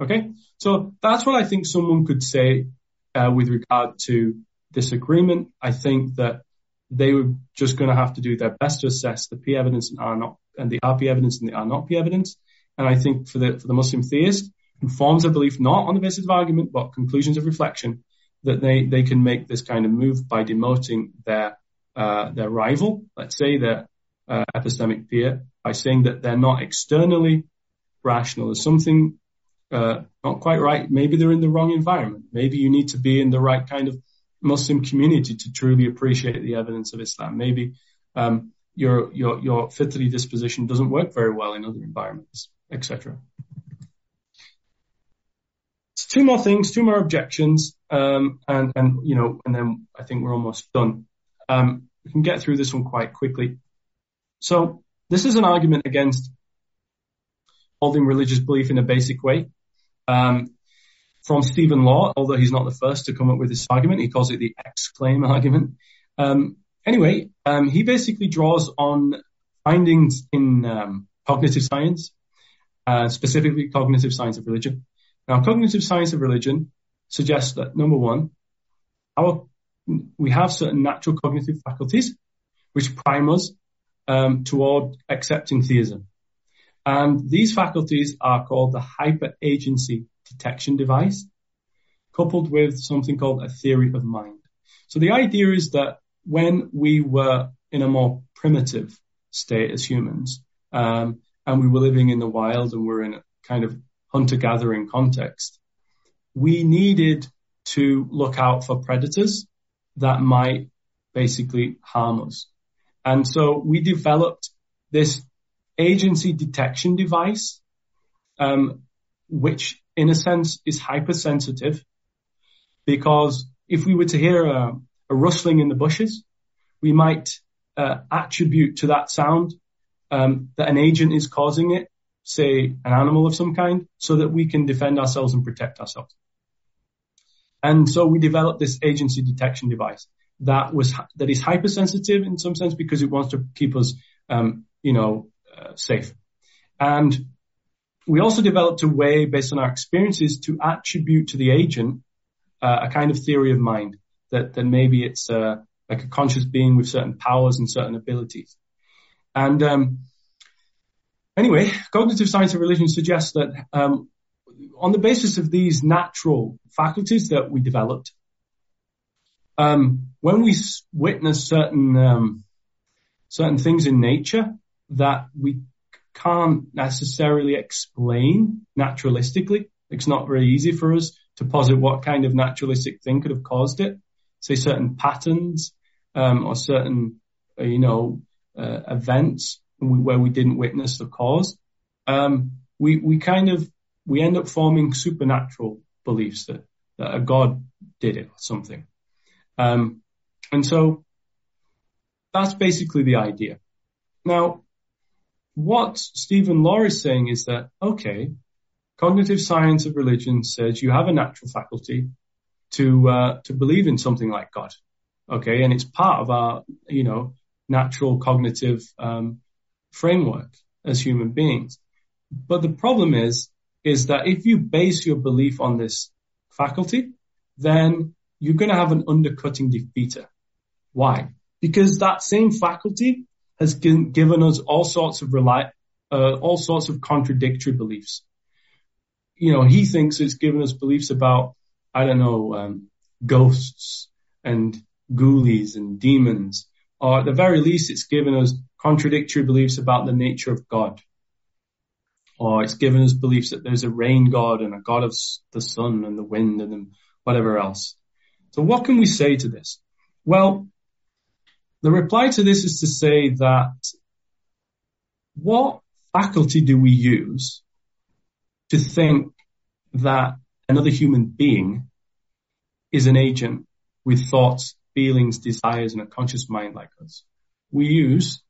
Okay. So that's what I think someone could say uh, with regard to disagreement. I think that they were just going to have to do their best to assess the P evidence and R not, and the RP evidence and the R not P evidence. And I think for the, for the Muslim theist who forms a belief not on the basis of argument, but conclusions of reflection, that they, they can make this kind of move by demoting their, uh, their rival, let's say their, uh, epistemic peer by saying that they're not externally rational. There's something uh, not quite right. Maybe they're in the wrong environment. Maybe you need to be in the right kind of Muslim community to truly appreciate the evidence of Islam. Maybe um, your your your fitri disposition doesn't work very well in other environments, etc. So Two more things, two more objections, um, and and you know, and then I think we're almost done. Um, we can get through this one quite quickly. So this is an argument against holding religious belief in a basic way. Um, from Stephen Law, although he's not the first to come up with this argument, he calls it the X-claim argument. Um, anyway, um, he basically draws on findings in um, cognitive science, uh, specifically cognitive science of religion, Now, cognitive science of religion suggests that number one, our, we have certain natural cognitive faculties which prime us um, toward accepting theism. And these faculties are called the hyper agency detection device, coupled with something called a theory of mind. So the idea is that when we were in a more primitive state as humans, um, and we were living in the wild and we're in a kind of hunter gathering context, we needed to look out for predators that might basically harm us. And so we developed this agency detection device, um, which in a sense is hypersensitive because if we were to hear a, a rustling in the bushes, we might uh, attribute to that sound um, that an agent is causing it, say an animal of some kind, so that we can defend ourselves and protect ourselves. And so we developed this agency detection device that was that is hypersensitive in some sense because it wants to keep us, um, you know, uh, safe. And we also developed a way, based on our experiences, to attribute to the agent uh, a kind of theory of mind that that maybe it's uh, like a conscious being with certain powers and certain abilities. And um, anyway, cognitive science of religion suggests that um, on the basis of these natural faculties that we developed, um, when we witness certain um, certain things in nature that we can't necessarily explain naturalistically, it's not very easy for us to posit what kind of naturalistic thing could have caused it. Say certain patterns um, or certain, uh, you know, uh, events where we didn't witness the cause. Um, we we kind of we end up forming supernatural beliefs that, that a god did it or something. Um, and so that's basically the idea. Now, what Stephen Law is saying is that, okay, cognitive science of religion says you have a natural faculty to, uh, to believe in something like God. Okay. And it's part of our, you know, natural cognitive, um, framework as human beings. But the problem is, is that if you base your belief on this faculty, then you're going to have an undercutting defeater. Why? Because that same faculty has given us all sorts of rely, uh, all sorts of contradictory beliefs. You know, he thinks it's given us beliefs about, I don't know, um, ghosts and ghoulies and demons, or at the very least, it's given us contradictory beliefs about the nature of God. Or it's given us beliefs that there's a rain god and a god of the sun and the wind and whatever else. So what can we say to this? Well, the reply to this is to say that what faculty do we use to think that another human being is an agent with thoughts, feelings, desires, and a conscious mind like us? We use,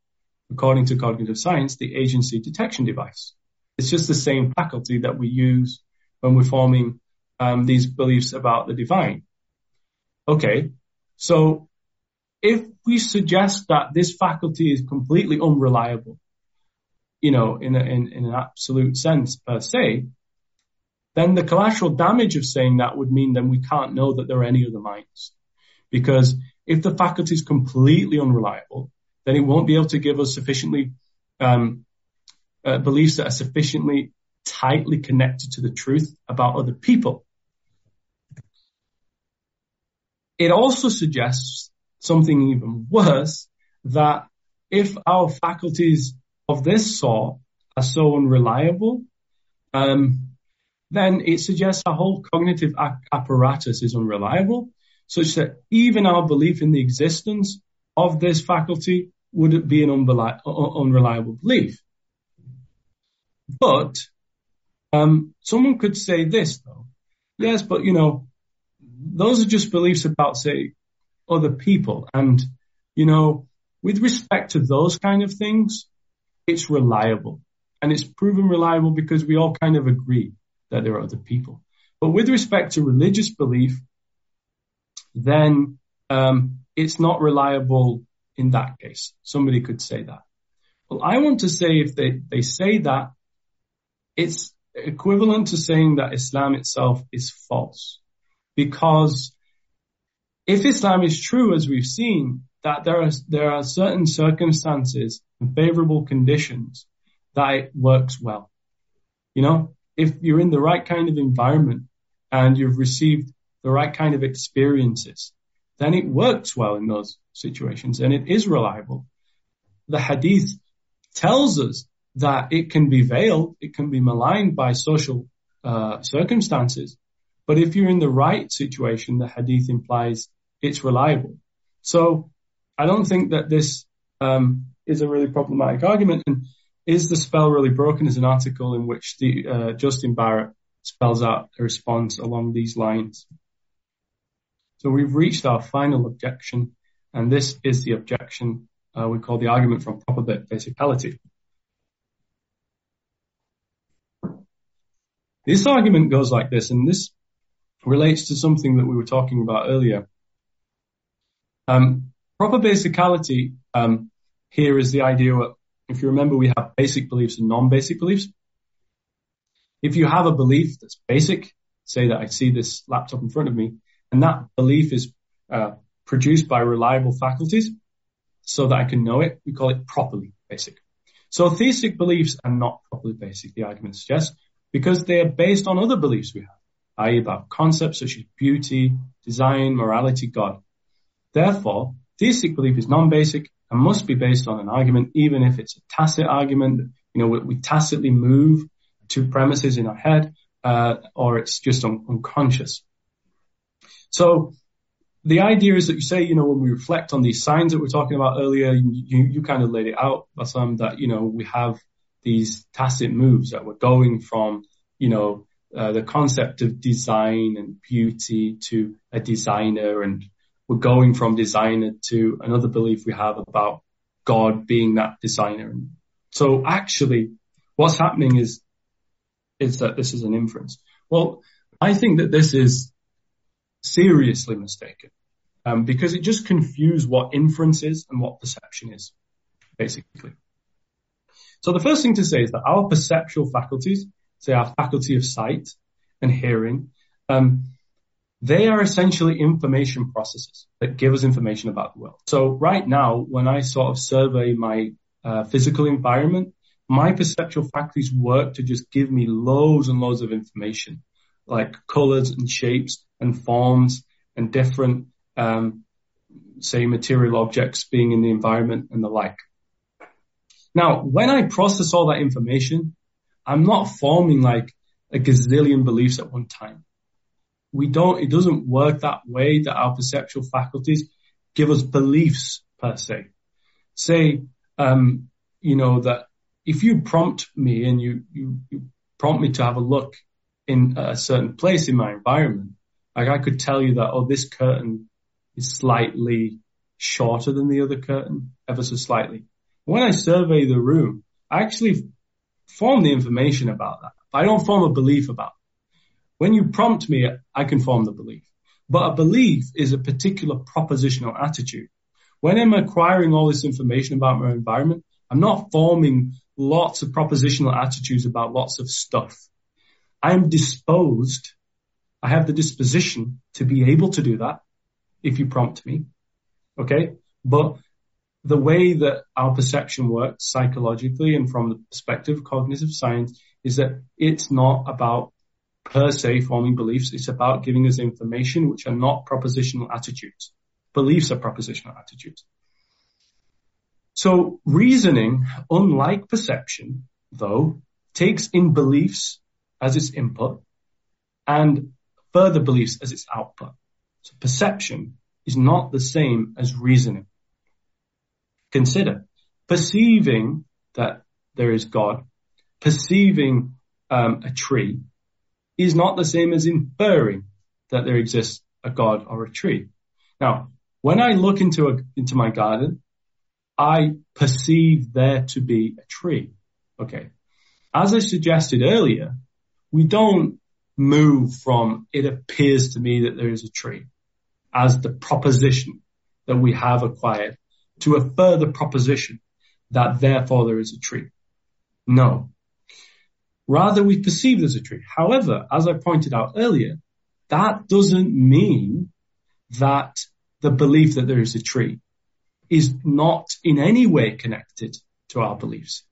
according to cognitive science, the agency detection device. It's just the same faculty that we use when we're forming um, these beliefs about the divine. Okay, so if we suggest that this faculty is completely unreliable, you know, in, a, in, in an absolute sense per se, then the collateral damage of saying that would mean then we can't know that there are any other minds. Because if the faculty is completely unreliable, then it won't be able to give us sufficiently um, uh, beliefs that are sufficiently tightly connected to the truth about other people. It also suggests something even worse, that if our faculties of this sort are so unreliable, um, then it suggests our whole cognitive apparatus is unreliable, such that even our belief in the existence of this faculty would be an unreliable belief. But um, someone could say this, though. Yes, but you know, those are just beliefs about, say, other people. And, you know, with respect to those kind of things, it's reliable. And it's proven reliable because we all kind of agree that there are other people. But with respect to religious belief, then um, it's not reliable in that case. Somebody could say that. Well, I want to say if they, they say that, it's equivalent to saying that Islam itself is false. Because if Islam is true, as we've seen, that there are, there are certain circumstances and favorable conditions that it works well. You know, if you're in the right kind of environment and you've received the right kind of experiences, then it works well in those situations and it is reliable. The hadith tells us that it can be veiled, it can be maligned by social uh, circumstances. But if you're in the right situation, the hadith implies it's reliable. So I don't think that this um, is a really problematic argument. And is the spell really broken? Is an article in which the uh, Justin Barrett spells out a response along these lines. So we've reached our final objection, and this is the objection uh, we call the argument from proper basicality. This argument goes like this, and this relates to something that we were talking about earlier. Um, proper basicality um, here is the idea that if you remember, we have basic beliefs and non-basic beliefs. If you have a belief that's basic, say that I see this laptop in front of me, and that belief is uh, produced by reliable faculties, so that I can know it, we call it properly basic. So theistic beliefs are not properly basic, the argument suggests because they are based on other beliefs we have, i.e. about concepts such as beauty, design, morality, God. Therefore, theistic belief is non-basic and must be based on an argument, even if it's a tacit argument, you know, we, we tacitly move to premises in our head, uh, or it's just un- unconscious. So the idea is that you say, you know, when we reflect on these signs that we are talking about earlier, you, you kind of laid it out, Bassam, that, you know, we have these tacit moves that we're going from, you know, uh, the concept of design and beauty to a designer and we're going from designer to another belief we have about God being that designer. And so actually what's happening is, is that this is an inference. Well, I think that this is seriously mistaken, um, because it just confuses what inference is and what perception is, basically. So the first thing to say is that our perceptual faculties, say our faculty of sight and hearing, um, they are essentially information processes that give us information about the world. So right now, when I sort of survey my uh, physical environment, my perceptual faculties work to just give me loads and loads of information, like colors and shapes and forms and different, um, say, material objects being in the environment and the like. Now, when I process all that information, I'm not forming like a gazillion beliefs at one time. We don't, it doesn't work that way that our perceptual faculties give us beliefs per se. Say, um, you know, that if you prompt me and you, you, you prompt me to have a look in a certain place in my environment, like I could tell you that, oh, this curtain is slightly shorter than the other curtain, ever so slightly. When I survey the room, I actually form the information about that. I don't form a belief about it. When you prompt me, I can form the belief. But a belief is a particular propositional attitude. When I'm acquiring all this information about my environment, I'm not forming lots of propositional attitudes about lots of stuff. I'm disposed, I have the disposition to be able to do that if you prompt me. Okay. But the way that our perception works psychologically and from the perspective of cognitive science is that it's not about per se forming beliefs. It's about giving us information which are not propositional attitudes. Beliefs are propositional attitudes. So reasoning, unlike perception, though, takes in beliefs as its input and further beliefs as its output. So perception is not the same as reasoning. Consider perceiving that there is God, perceiving um, a tree is not the same as inferring that there exists a God or a tree. Now, when I look into a, into my garden, I perceive there to be a tree. Okay. As I suggested earlier, we don't move from it appears to me that there is a tree as the proposition that we have acquired to a further proposition that therefore there is a tree. No. Rather, we perceive there's a tree. However, as I pointed out earlier, that doesn't mean that the belief that there is a tree is not in any way connected to our beliefs.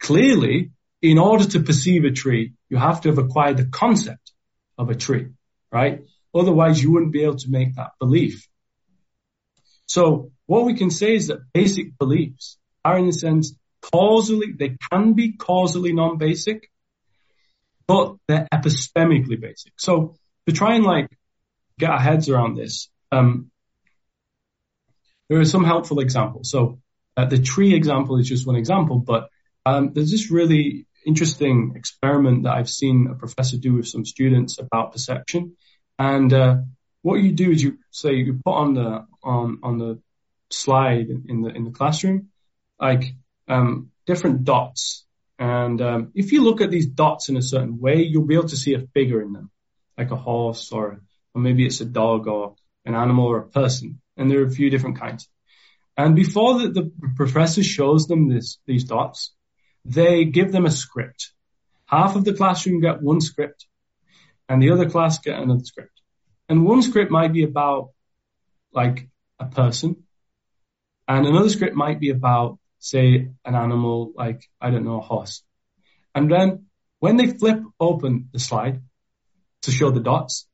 Clearly, in order to perceive a tree, you have to have acquired the concept of a tree, right? Otherwise, you wouldn't be able to make that belief. So what we can say is that basic beliefs are in a sense causally, they can be causally non-basic, but they're epistemically basic. So to try and like get our heads around this, um, there are some helpful examples. So uh, the tree example is just one example, but um, there's this really interesting experiment that I've seen a professor do with some students about perception. And uh, what you do is you say you put on the on on the slide in the in the classroom like um, different dots, and um, if you look at these dots in a certain way, you'll be able to see a figure in them, like a horse or or maybe it's a dog or an animal or a person, and there are a few different kinds. And before the, the professor shows them this, these dots, they give them a script. Half of the classroom get one script and the other class get another script. And one script might be about like a person and another script might be about, say, an animal like, I don't know, a horse. And then when they flip open the slide to show the dots,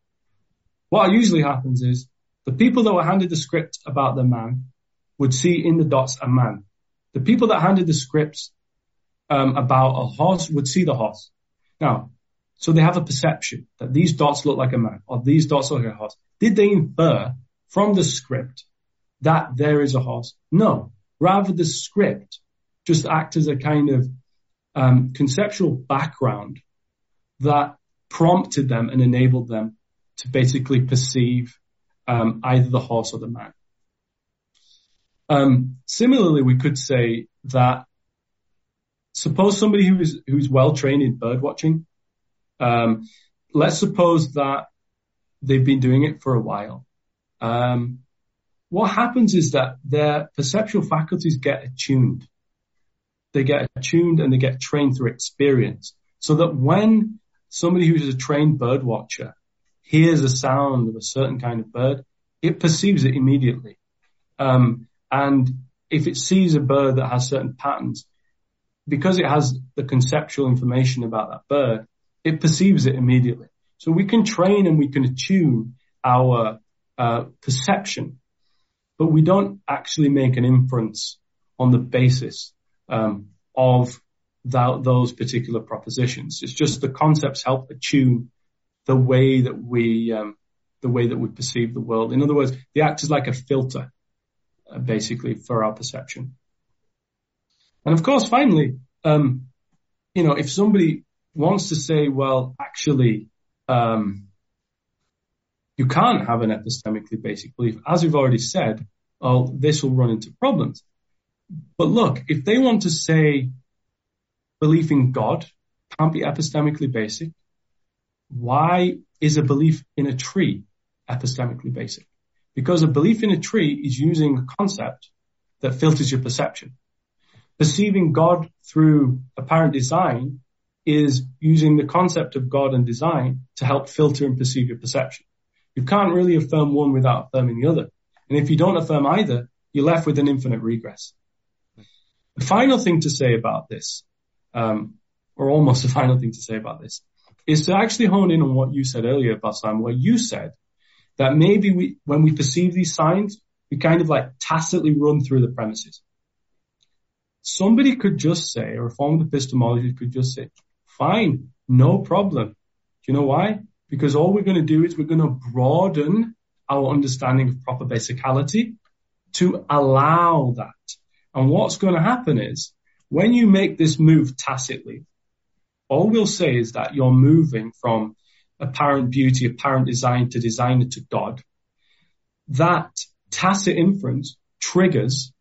what usually happens is the people that were handed the script about the man would see in the dots a man. The people that handed the scripts um, about a horse would see the horse. Now, so they have a perception that these dots look like a man or these dots look like a horse. Did they infer from the script that there is a horse? No. Rather, the script just acts as a kind of um, conceptual background that prompted them and enabled them to basically perceive um, either the horse or the man. Um, similarly, we could say that suppose somebody who is who's well trained in bird watching, um, let's suppose that they've been doing it for a while. Um, what happens is that their perceptual faculties get attuned. They get attuned and they get trained through experience, so that when somebody who's a trained bird watcher hears a sound of a certain kind of bird, it perceives it immediately. Um, and if it sees a bird that has certain patterns, because it has the conceptual information about that bird, it perceives it immediately. So we can train and we can attune our uh, perception, but we don't actually make an inference on the basis um, of that, those particular propositions. It's just the concepts help attune the way that we um, the way that we perceive the world. In other words, they act as like a filter, uh, basically, for our perception. And of course, finally, um, you know, if somebody wants to say, well, actually, um, you can't have an epistemically basic belief, as we've already said, oh, this will run into problems. But look, if they want to say belief in God can't be epistemically basic, why is a belief in a tree epistemically basic? Because a belief in a tree is using a concept that filters your perception. Perceiving God through apparent design is using the concept of God and design to help filter and perceive your perception. You can't really affirm one without affirming the other. And if you don't affirm either, you're left with an infinite regress. The final thing to say about this, um, or almost the final thing to say about this, is to actually hone in on what you said earlier, Bassam, where you said that maybe we, when we perceive these signs, we kind of like tacitly run through the premises. Somebody could just say, or a reformed epistemologist could just say, fine, no problem. Do you know why? Because all we're going to do is we're going to broaden our understanding of proper basicality to allow that. And what's going to happen is when you make this move tacitly, all we'll say is that you're moving from apparent beauty, apparent design to designer to God. That tacit inference triggers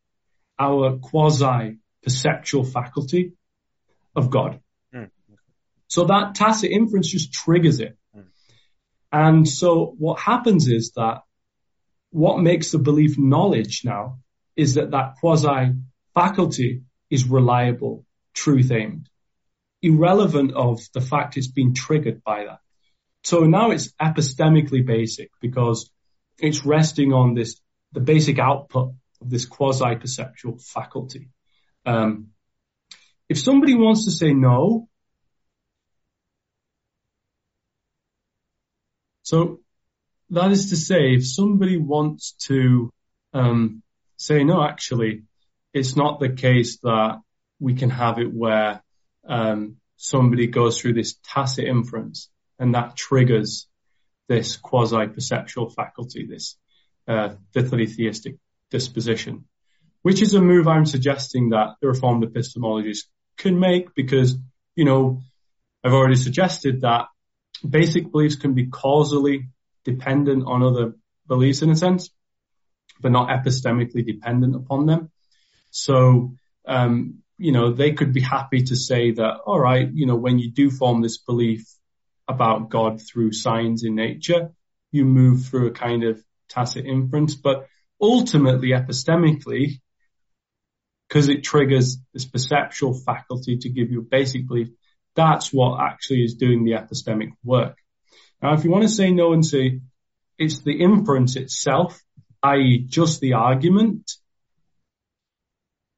our quasi perceptual faculty of God. So that tacit inference just triggers it. Mm. And so what happens is that what makes the belief knowledge now is that that quasi faculty is reliable, truth aimed. irrelevant of the fact it's been triggered by that. So now it's epistemically basic because it's resting on this, the basic output of this quasi-perceptual faculty. Um, if somebody wants to say no, so that is to say, if somebody wants to um, say no, actually, it's not the case that we can have it where um, somebody goes through this tacit inference and that triggers this quasi-perceptual faculty, this uh, theistic disposition, which is a move I'm suggesting that the Reformed epistemologists can make because, you know, I've already suggested that basic beliefs can be causally dependent on other beliefs in a sense, but not epistemically dependent upon them. So, um, you know, they could be happy to say that, all right, you know, when you do form this belief about God through signs in nature, you move through a kind of tacit inference, but ultimately epistemically, because it triggers this perceptual faculty to give you a basic belief, that's what actually is doing the epistemic work. Now, if you want to say no and say it's the inference itself, i.e. just the argument,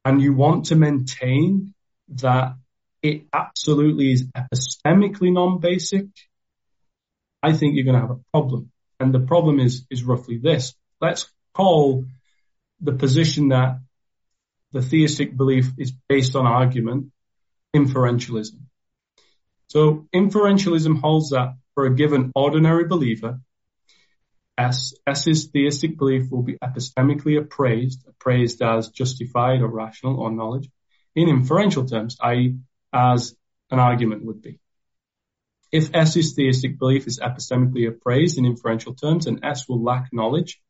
and you want to maintain that it absolutely is epistemically non-basic, I think you're going to have a problem. And the problem is, is roughly this. Let's call the position that the theistic belief is based on argument inferentialism. So inferentialism holds that for a given ordinary believer, S, S's theistic belief will be epistemically appraised, appraised as justified or rational or knowledge in inferential terms, i.e. as an argument would be. If S's theistic belief is epistemically appraised in inferential terms, then S will lack knowledge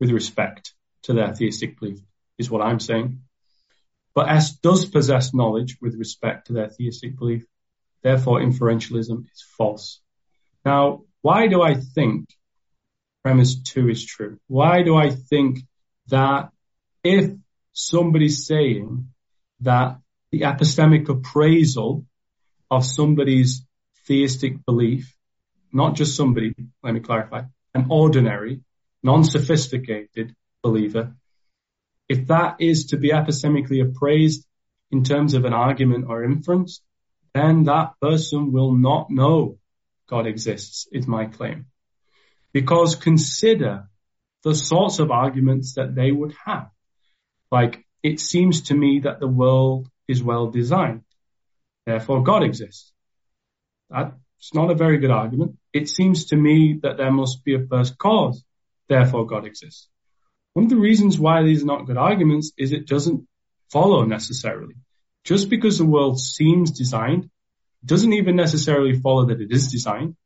with respect to their theistic belief, is what I'm saying. But S does possess knowledge with respect to their theistic belief. Therefore, inferentialism is false. Now, why do I think premise two is true? Why do I think that if somebody's saying that the epistemic appraisal of somebody's theistic belief, not just somebody, let me clarify, an ordinary, non-sophisticated believer, if that is to be epistemically appraised in terms of an argument or inference, then that person will not know God exists, is my claim. Because consider the sorts of arguments that they would have. Like, it seems to me that the world is well designed. Therefore, God exists. That's not a very good argument. It seems to me that there must be a first cause. Therefore, God exists. One of the reasons why these are not good arguments is it doesn't follow necessarily. Just because the world seems designed doesn't even necessarily follow that it is designed.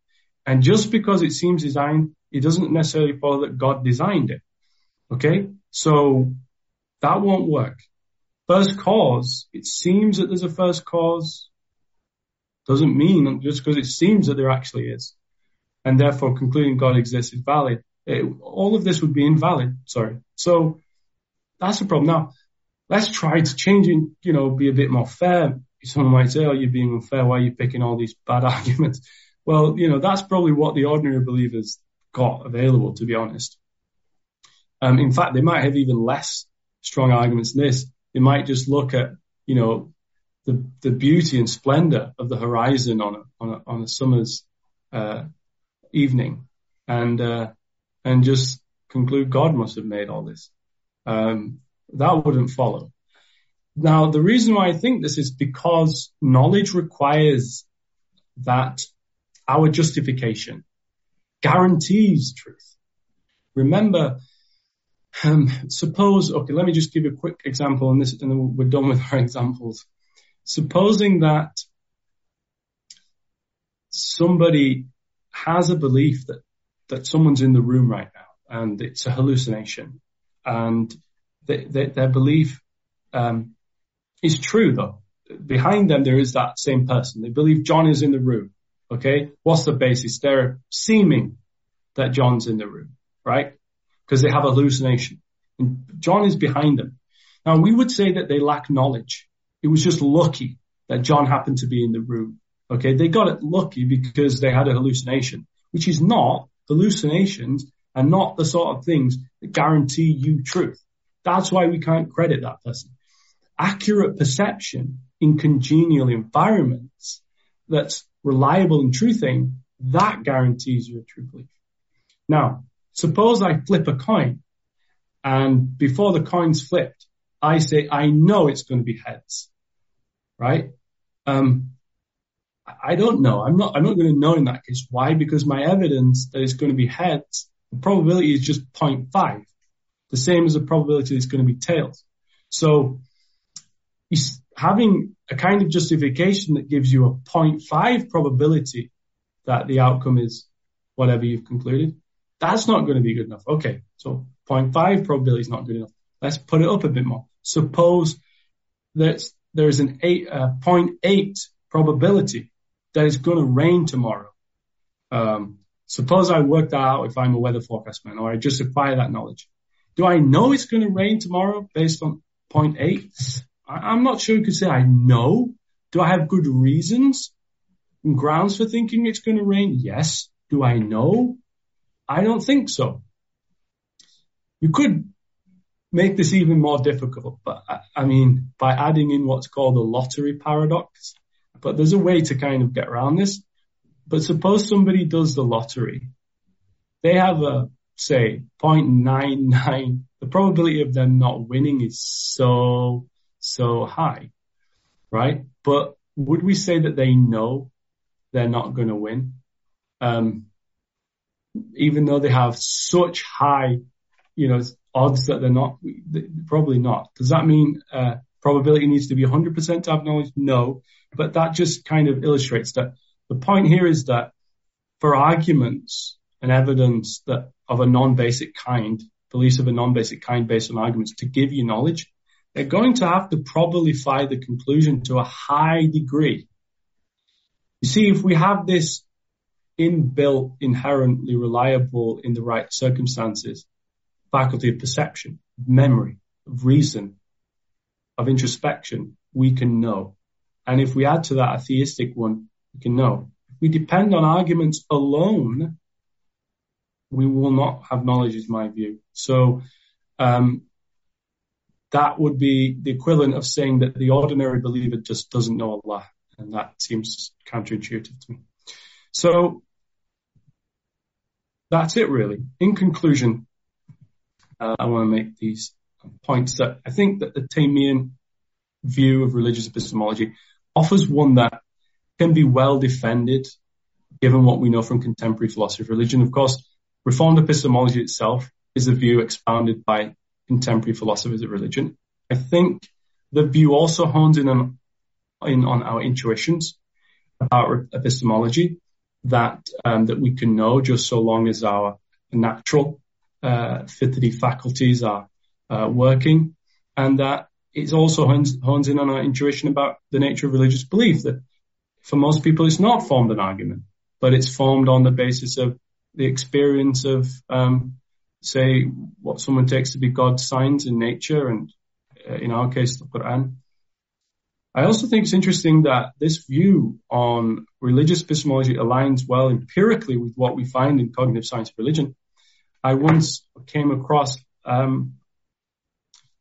And just because it seems designed, it doesn't necessarily follow that God designed it. Okay? So that won't work. First cause, it seems that there's a first cause, doesn't mean just because it seems that there actually is. And therefore concluding God exists is valid. It, all of this would be invalid. Sorry. So that's the problem. Now, let's try to change it, you know, be a bit more fair. Someone might say, oh, you're being unfair. Why are you picking all these bad arguments? Well, you know, that's probably what the ordinary believers got available, to be honest. Um, in fact, they might have even less strong arguments than this. They might just look at, you know, the, the beauty and splendor of the horizon on a, on a, on a summer's, uh, evening and, uh, and just conclude God must have made all this. Um, that wouldn't follow. Now, the reason why I think this is because knowledge requires that our justification guarantees truth. Remember, um, suppose, okay, let me just give you a quick example and this, and then we're done with our examples. Supposing that somebody has a belief that, that someone's in the room right now and it's a hallucination and they, their belief, um, is true though. Behind them, there is that same person. They believe John is in the room. Okay. What's the basis? They're seeming that John's in the room, right? Because they have a hallucination and John is behind them. Now we would say that they lack knowledge. It was just lucky that John happened to be in the room. Okay. They got it lucky because they had a hallucination, which is not hallucinations are not the sort of things that guarantee you truth. That's why we can't credit that person. Accurate perception in congenial environments that's reliable and true thing, that guarantees you a true belief. Now, suppose I flip a coin and before the coin's flipped, I say, I know it's going to be heads, right? Um, I don't know. I'm not, I'm not going to know in that case. Why? Because my evidence that it's going to be heads, the probability is just 0.5. The same as the probability it's going to be tails. So having a kind of justification that gives you a 0.5 probability that the outcome is whatever you've concluded, that's not going to be good enough. Okay. So 0.5 probability is not good enough. Let's put it up a bit more. Suppose that there's an eight, uh, 0.8 probability that it's going to rain tomorrow. Um, suppose I work that out if I'm a weather forecast man or I just acquire that knowledge. Do I know it's going to rain tomorrow based on 0.8? I'm not sure you could say I know. Do I have good reasons and grounds for thinking it's going to rain? Yes. Do I know? I don't think so. You could make this even more difficult, but I mean, by adding in what's called the lottery paradox, but there's a way to kind of get around this. But suppose somebody does the lottery. They have a, say, 0.99. The probability of them not winning is so, so high, right? But would we say that they know they're not going to win? Um, even though they have such high, you know, odds that they're not, probably not. Does that mean, uh, probability needs to be 100% to have knowledge? No, but that just kind of illustrates that the point here is that for arguments and evidence that of a non-basic kind, beliefs of a non-basic kind based on arguments to give you knowledge, they're going to have to probabilify the conclusion to a high degree. You see, if we have this inbuilt, inherently reliable in the right circumstances, faculty of perception, memory, of reason, of introspection, we can know. And if we add to that a theistic one, we can know. If we depend on arguments alone, we will not have knowledge is my view. So, um, that would be the equivalent of saying that the ordinary believer just doesn't know Allah. And that seems counterintuitive to me. So that's it really. In conclusion, uh, I want to make these points that I think that the Taymian view of religious epistemology offers one that can be well defended given what we know from contemporary philosophy of religion. Of course, reformed epistemology itself is a view expounded by contemporary philosophers of religion. I think the view also hones in on, in, on our intuitions about epistemology that um, that we can know just so long as our natural uh, fitri faculties are uh, working, and that it also hones, hones in on our intuition about the nature of religious belief. That for most people, it's not formed an argument, but it's formed on the basis of the experience of, um, say, what someone takes to be God's signs in nature, and uh, in our case, the Quran. I also think it's interesting that this view on religious epistemology aligns well empirically with what we find in cognitive science of religion. I once came across um,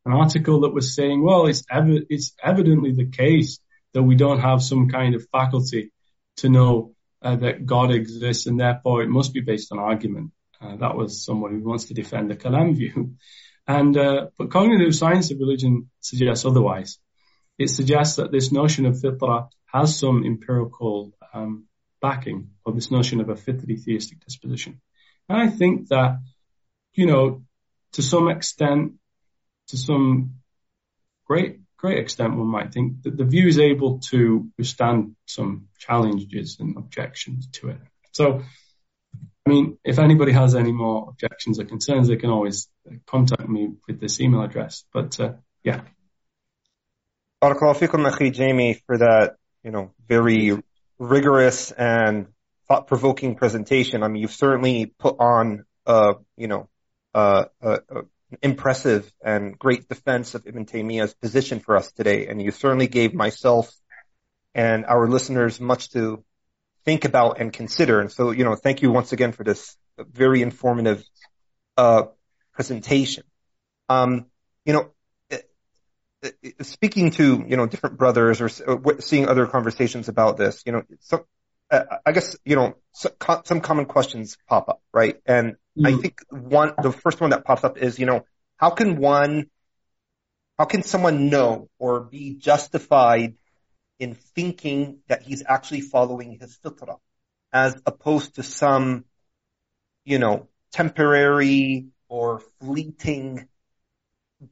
an article that was saying, well, it's, ev- it's evidently the case that we don't have some kind of faculty to know uh, that God exists and therefore it must be based on argument. Uh, that was someone who wants to defend the Kalam view. And, uh, but cognitive science of religion suggests otherwise it suggests that this notion of fitra has some empirical um, backing, or this notion of a fitri theistic disposition. And I think that, you know, to some extent, to some great, great extent, one might think that the view is able to withstand some challenges and objections to it. So, I mean, if anybody has any more objections or concerns, they can always contact me with this email address. But uh, yeah, Barakallahu Jamie, for that, you know, very rigorous and thought-provoking presentation. I mean, you've certainly put on, uh, you know, uh, uh, impressive and great defense of Ibn Taymiyyah's position for us today. And you certainly gave myself and our listeners much to think about and consider. And so, you know, thank you once again for this very informative uh, presentation. Um, you know, speaking to you know different brothers or seeing other conversations about this, you know, so uh, I guess you know some common questions pop up, right? And mm. I think one, the first one that pops up is, you know, how can one, how can someone know or be justified in thinking that he's actually following his fitrah, as opposed to some, you know, temporary or fleeting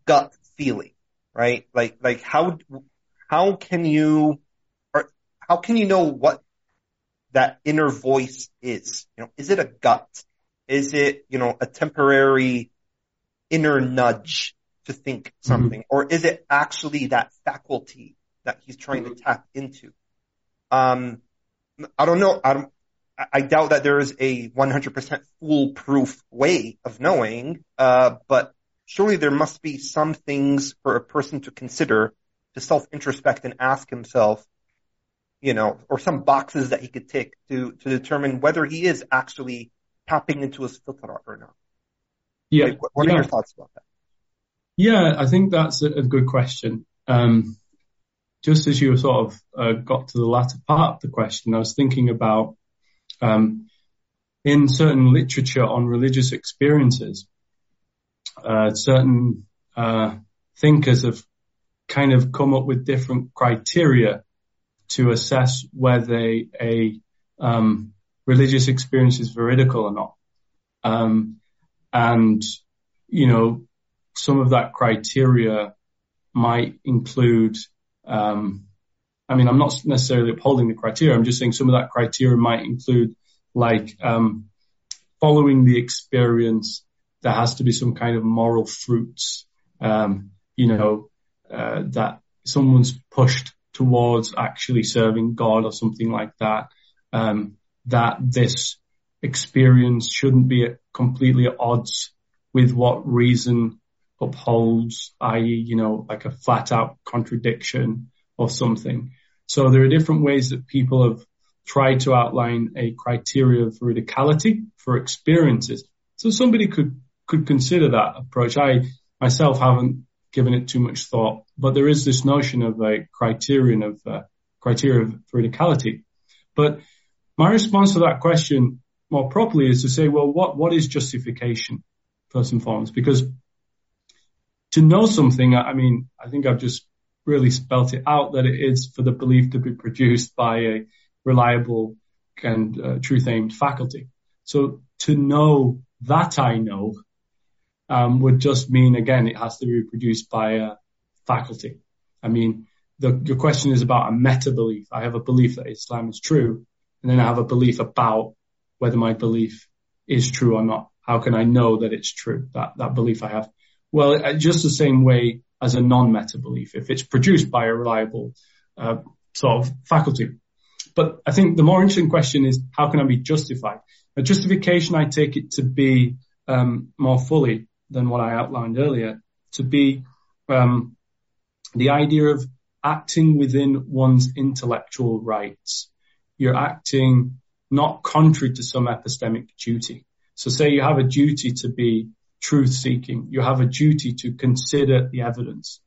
gut feeling, right? Like, like how, how can you, or how can you know what that inner voice is? You know, is it a gut? Is it, you know, a temporary inner nudge to think mm-hmm. something? Mm-hmm. Or is it actually that faculty that he's trying mm-hmm. to tap into? Um, I don't know. I don't, I doubt that there is a 100% foolproof way of knowing, uh, but surely there must be some things for a person to consider to self-introspect and ask himself, you know, or some boxes that he could tick to, to determine whether he is actually tapping into his fitrah or not. Yeah. Like, what yeah. are your thoughts about that? Yeah, I think that's a, a good question. Um, just as you sort of uh, got to the latter part of the question, I was thinking about um, in certain literature on religious experiences, uh, certain uh, thinkers have kind of come up with different criteria to assess whether a um, religious experience is veridical or not. Um, and, you know, some of that criteria might include, um, I mean, I'm not necessarily upholding the criteria. I'm just saying some of that criteria might include like, um, following the experience, there has to be some kind of moral fruits, um, you know, uh, that someone's pushed towards actually serving God or something like that. Um, that this experience shouldn't be completely at odds with what reason upholds, i.e., you know, like a flat out contradiction or something. So there are different ways that people have tried to outline a criteria of veridicality for experiences. So somebody could, could consider that approach. I myself haven't given it too much thought, but there is this notion of a criterion of, uh, criteria of veridicality. But my response to that question more properly is to say, well, what, what is justification first and foremost? Because to know something, I mean, I think I've just really spelt it out that it is for the belief to be produced by a reliable and uh, truth aimed faculty. So to know that I know um, would just mean again it has to be produced by a faculty. I mean, the, your question is about a meta belief. I have a belief that Islam is true, and then I have a belief about whether my belief is true or not. How can I know that it's true? That that belief I have. Well, just the same way as a non-meta belief, if it's produced by a reliable uh, sort of faculty. But I think the more interesting question is how can I be justified? A justification, I take it to be um, more fully than what I outlined earlier, to be um, the idea of acting within one's intellectual rights. You're acting not contrary to some epistemic duty. So say you have a duty to be truth seeking. You have a duty to consider the evidence.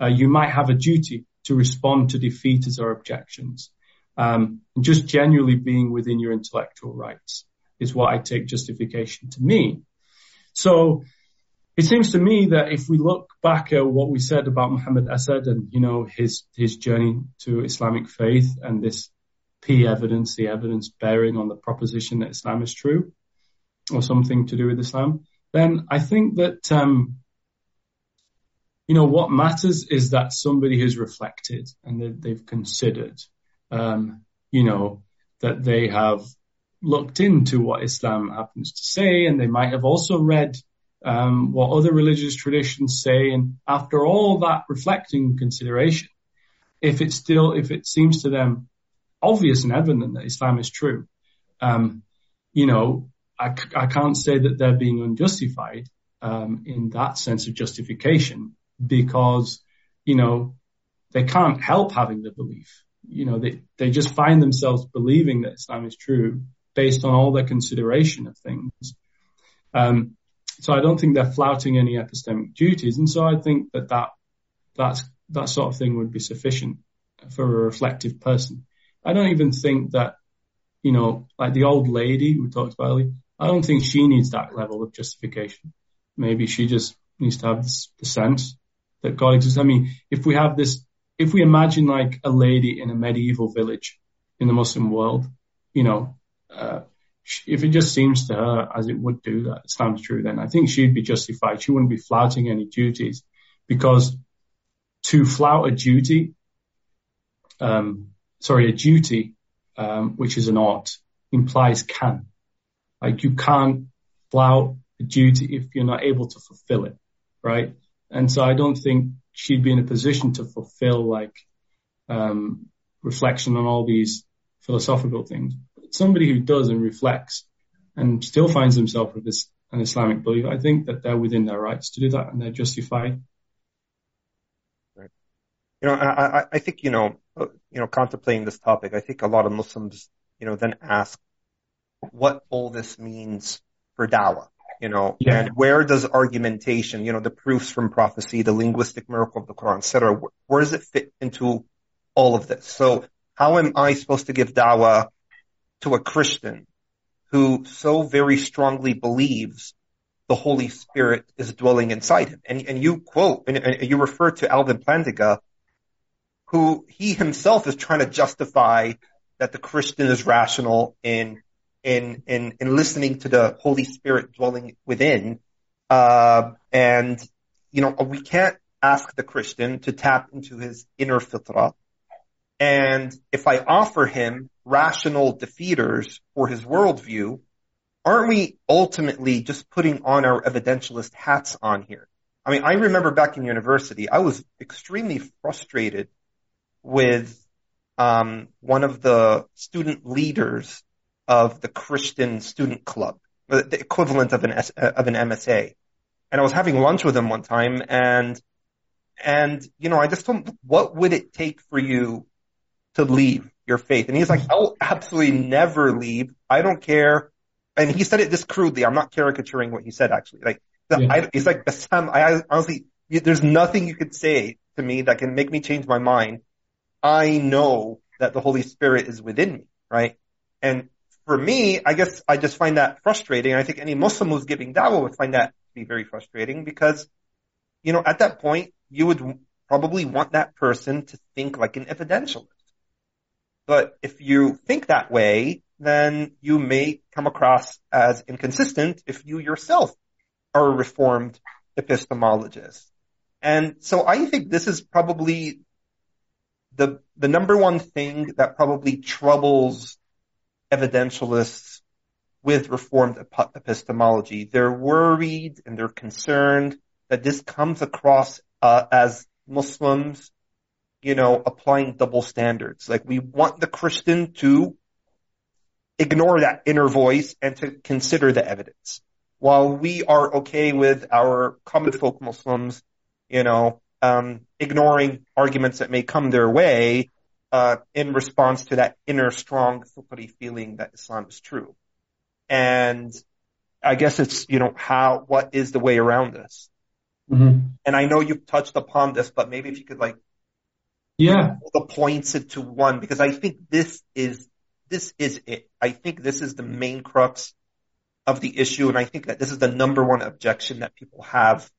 Uh, you might have a duty to respond to defeaters or objections. Um, just genuinely being within your intellectual rights is what I take justification to mean. So it seems to me that if we look back at what we said about Muhammad Asad and, you know, his, his journey to Islamic faith and this P evidence, the evidence bearing on the proposition that Islam is true or something to do with Islam, then I think that, um, you know, what matters is that somebody has reflected and that they've considered, um, you know, that they have looked into what Islam happens to say and they might have also read um, what other religious traditions say. And after all that reflecting consideration, if it still, if it seems to them obvious and evident that Islam is true, um, you know, I, I, can't say that they're being unjustified um, in that sense of justification because, you know, they can't help having the belief. you know, they, they just find themselves believing that Islam is true based on all their consideration of things. Um, so I don't think they're flouting any epistemic duties. And so I think that that, that sort of thing would be sufficient for a reflective person. I don't even think that, you know, like the old lady we talked about earlier, I don't think she needs that level of justification. Maybe she just needs to have this, the sense that God exists. I mean, if we have this, if we imagine like a lady in a medieval village in the Muslim world, you know, uh, if it just seems to her as it would do that Islam's true, then I think she'd be justified. She wouldn't be flouting any duties because to flout a duty, um, sorry, a duty, um, which is an ought, implies can. Like you can't flout a duty if you're not able to fulfill it, right? And so I don't think she'd be in a position to fulfill like um, reflection on all these philosophical things. Somebody who does and reflects and still finds himself with this an Islamic belief, I think that they're within their rights to do that and they're justified. Right. You know, I, I think you know, you know, contemplating this topic, I think a lot of Muslims, you know, then ask what all this means for dawah you know, yeah. and where does argumentation, you know, the proofs from prophecy, the linguistic miracle of the Quran, etc., where, where does it fit into all of this? So how am I supposed to give dawah to a Christian who so very strongly believes the Holy Spirit is dwelling inside him? And, and you quote, and, and you refer to Alvin Plantinga, who he himself is trying to justify that the Christian is rational in in in in listening to the Holy Spirit dwelling within. Uh, and you know, we can't ask the Christian to tap into his inner fitra. And if I offer him rational defeaters for his worldview, aren't we ultimately just putting on our evidentialist hats on here? I mean, I remember back in university, I was extremely frustrated with um, one of the student leaders of the Christian Student Club, the equivalent of an of an MSA. And I was having lunch with him one time, and and you know, I just told him, "What would it take for you to leave your faith?" And he's like, "I'll absolutely never leave. I don't care." And he said it this crudely. I'm not caricaturing what he said actually. Like, yeah. I, he's like, Bassam, I honestly, there's nothing you could say to me that can make me change my mind. I know that the Holy Spirit is within me, right? And for me, I guess I just find that frustrating. I think any Muslim who's giving dawah would find that to be very frustrating because, you know, at that point, you would probably want that person to think like an evidentialist. But if you think that way, then you may come across as inconsistent if you yourself are a reformed epistemologist. And so I think this is probably the, the number one thing that probably troubles evidentialists with reformed epistemology. They're worried and they're concerned that this comes across uh, as Muslims, you know, applying double standards. Like we want the Christian to ignore that inner voice and to consider the evidence. While we are okay with our common folk Muslims, you know, um, ignoring arguments that may come their way uh, in response to that inner strong Fitri feeling that Islam is true. And I guess it's, you know, how, what is the way around this? Mm-hmm. And I know you've touched upon this, but maybe if you could like, yeah, the points into one, because I think this is, this is it. I think this is the main crux of the issue. And I think that this is the number one objection that people have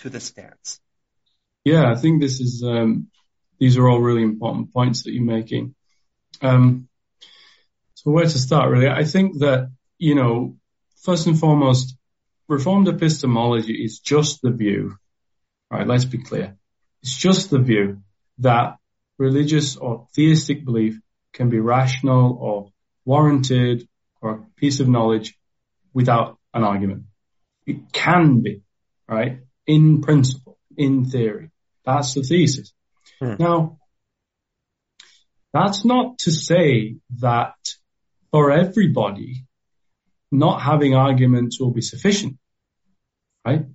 to the stance. Yeah, I think this is, um, these are all really important points that you're making. Um, so where to start really? I think that, you know, first and foremost, reformed epistemology is just the view. Right? let's be clear. It's just the view that religious or theistic belief can be rational or warranted or a piece of knowledge without an argument. It can be, right? In principle, in theory. That's the thesis. Hmm. Now, that's not to say that for everybody, not having arguments will be sufficient, right?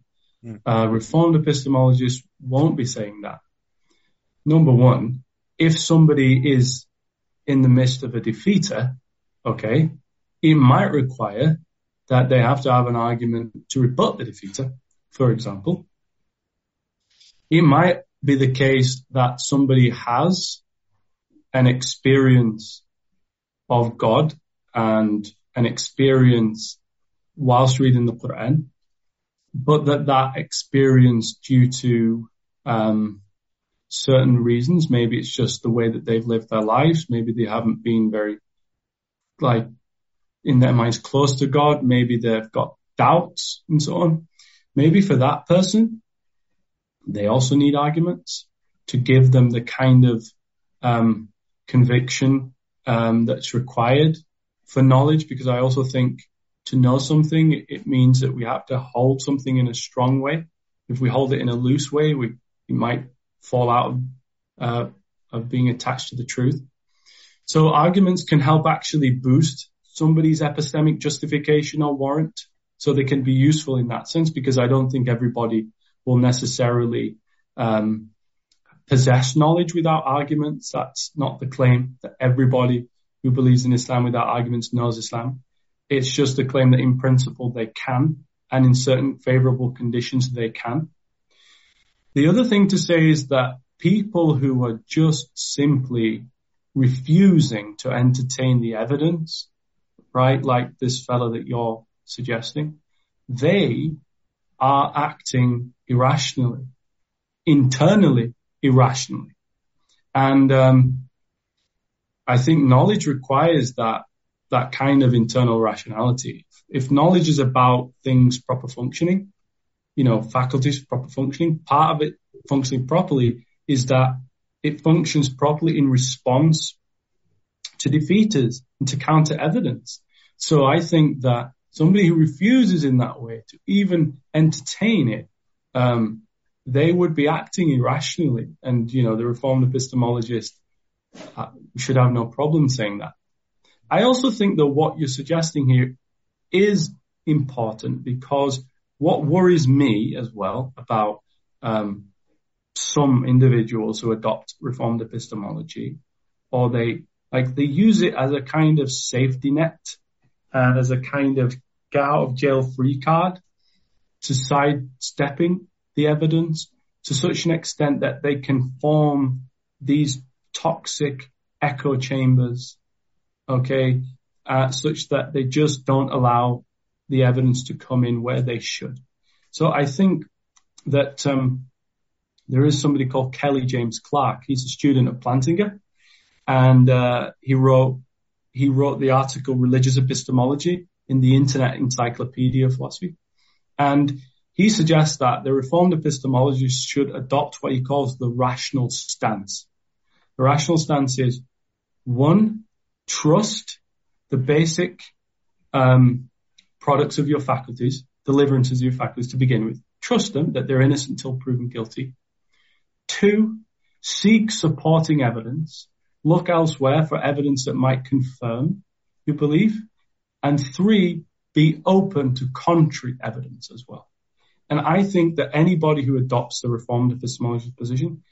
Hmm. Uh, reformed epistemologists won't be saying that. Number one, if somebody is in the midst of a defeater, okay, it might require that they have to have an argument to rebut the defeater, for example. It might be the case that somebody has an experience of God and an experience whilst reading the Quran, but that that experience due to um, certain reasons, maybe it's just the way that they've lived their lives, maybe they haven't been very like in their minds close to God, maybe they've got doubts and so on. Maybe for that person, they also need arguments to give them the kind of um, conviction um, that's required for knowledge, because I also think to know something, it means that we have to hold something in a strong way. If we hold it in a loose way, we, we might fall out of, uh, of being attached to the truth. So arguments can help actually boost somebody's epistemic justification or warrant. So they can be useful in that sense because I don't think everybody will necessarily um, possess knowledge without arguments. That's not the claim that everybody who believes in Islam without arguments knows Islam. It's just a claim that in principle they can, and in certain favorable conditions they can. The other thing to say is that people who are just simply refusing to entertain the evidence, right, like this fellow that you're suggesting, they are acting irrationally, internally irrationally. And um, I think knowledge requires that that kind of internal rationality. If knowledge is about things proper functioning, you know, faculties proper functioning, part of it functioning properly is that it functions properly in response to defeaters and to counter evidence. So I think that somebody who refuses in that way to even entertain it, um, they would be acting irrationally. And, you know, the reformed epistemologist uh, should have no problem saying that. I also think that what you're suggesting here is important because what worries me as well about um, some individuals who adopt reformed epistemology, or they like they use it as a kind of safety net and as a kind of get out of jail free card to sidestepping the evidence to such an extent that they can form these toxic echo chambers, okay, uh, such that they just don't allow the evidence to come in where they should. So I think that um, there is somebody called Kelly James Clark. He's a student at Plantinga, and uh, he wrote he wrote the article "Religious Epistemology" in the Internet Encyclopedia of Philosophy, and he suggests that the Reformed epistemologists should adopt what he calls the rational stance. The rational stance is one, trust the basic um, products of your faculties, deliverances of your faculties to begin with. Trust them that they're innocent until proven guilty. Two, seek supporting evidence. Look elsewhere for evidence that might confirm your belief. And three, be open to contrary evidence as well. And I think that anybody who adopts the reformed epistemology position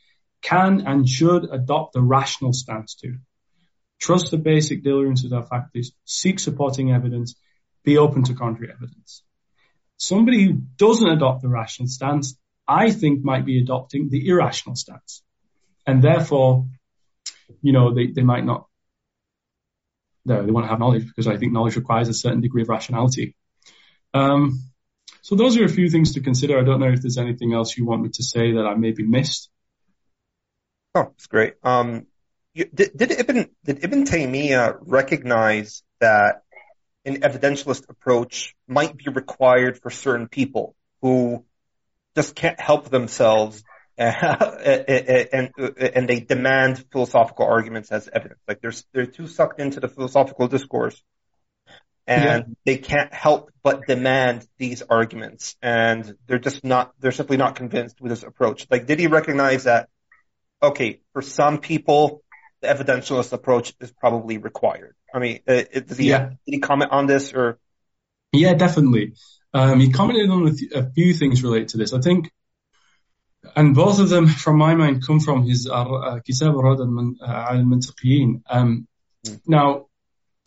can and should adopt the rational stance too. Trust the basic deliverances of our faculties, seek supporting evidence, be open to contrary evidence. Somebody who doesn't adopt the rational stance, I think might be adopting the irrational stance. And therefore, you know, they, they might not, no, they want to have knowledge because I think knowledge requires a certain degree of rationality. Um, so those are a few things to consider. I don't know if there's anything else you want me to say that I maybe missed. Oh, that's great. Um, did, did Ibn did Ibn Taymiyyah recognize that an evidentialist approach might be required for certain people who just can't help themselves and, and, and they demand philosophical arguments as evidence. Like they're they're too sucked into the philosophical discourse and yeah. they can't help but demand these arguments and they're just not they're simply not convinced with this approach like did he recognize that okay for some people the evidentialist approach is probably required i mean uh, does he yeah. did he comment on this or yeah definitely um, he commented on a, th- a, few things related to this i think and both of them, from my mind, come from his uh, Kitab al-Mantiqiyin. Um, mm. Now,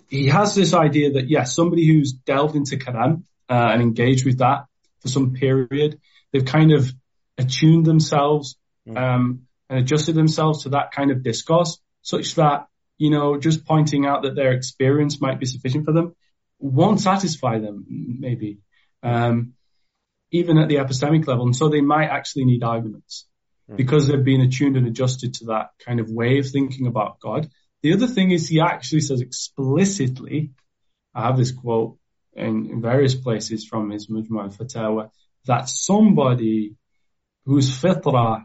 he has this idea that, yes, somebody who's delved into Quran uh, and engaged with that for some period, they've kind of attuned themselves mm. um, and adjusted themselves to that kind of discourse, such that, you know, just pointing out that their experience might be sufficient for them won't satisfy them, maybe. Um, even at the epistemic level. And so they might actually need arguments mm. because they've been attuned and adjusted to that kind of way of thinking about God. The other thing is he actually says explicitly, I have this quote in, in various places from his Majmu' al-Fatawa, that somebody whose fitrah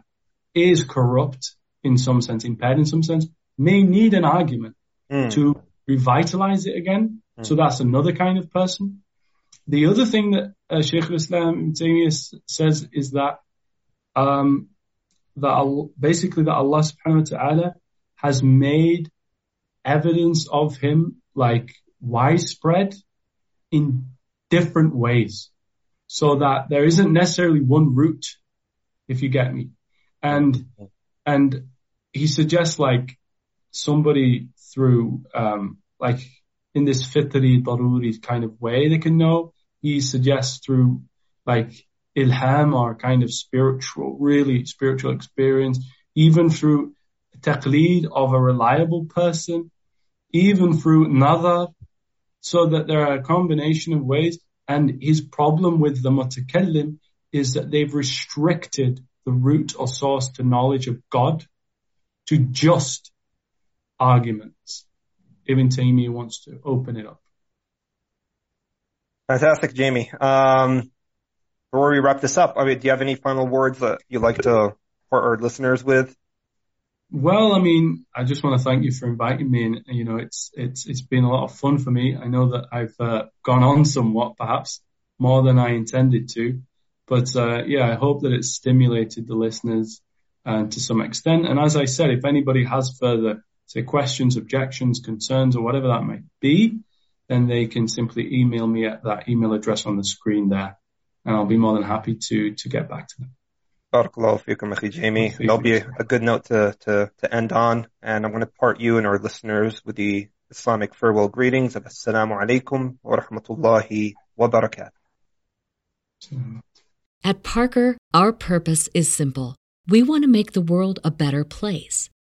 is corrupt in some sense, impaired in some sense, may need an argument mm. to revitalize it again. Mm. So that's another kind of person. The other thing that uh, Shaykh al-Islam says is that, um, that basically that Allah subhanahu wa ta'ala has made evidence of him like widespread in different ways. So that there isn't necessarily one route, if you get me. And, and he suggests like somebody through, um, like in this fitri daruri kind of way they can know he suggests through like ilham or kind of spiritual, really spiritual experience, even through taqleed of a reliable person, even through another, so that there are a combination of ways. And his problem with the mutakallim is that they've restricted the root or source to knowledge of God to just arguments. Ibn Taymiyyah wants to open it up. Fantastic, Jamie. Um, before we wrap this up, I mean, do you have any final words that you'd like to support our listeners with? Well, I mean, I just want to thank you for inviting me, and you know, it's it's it's been a lot of fun for me. I know that I've uh, gone on somewhat, perhaps more than I intended to, but uh, yeah, I hope that it's stimulated the listeners uh, to some extent. And as I said, if anybody has further say questions, objections, concerns, or whatever that might be, then they can simply email me at that email address on the screen there, and I'll be more than happy to to get back to them. Barakallahu fikum, Akhi Jamie. That'll be a, a, good note to, to, to end on. And I'm going to part you and our listeners with the Islamic farewell greetings of Assalamu alaikum wa rahmatullahi wa barakatuh. At Parker, our purpose is simple. We want to make the world a better place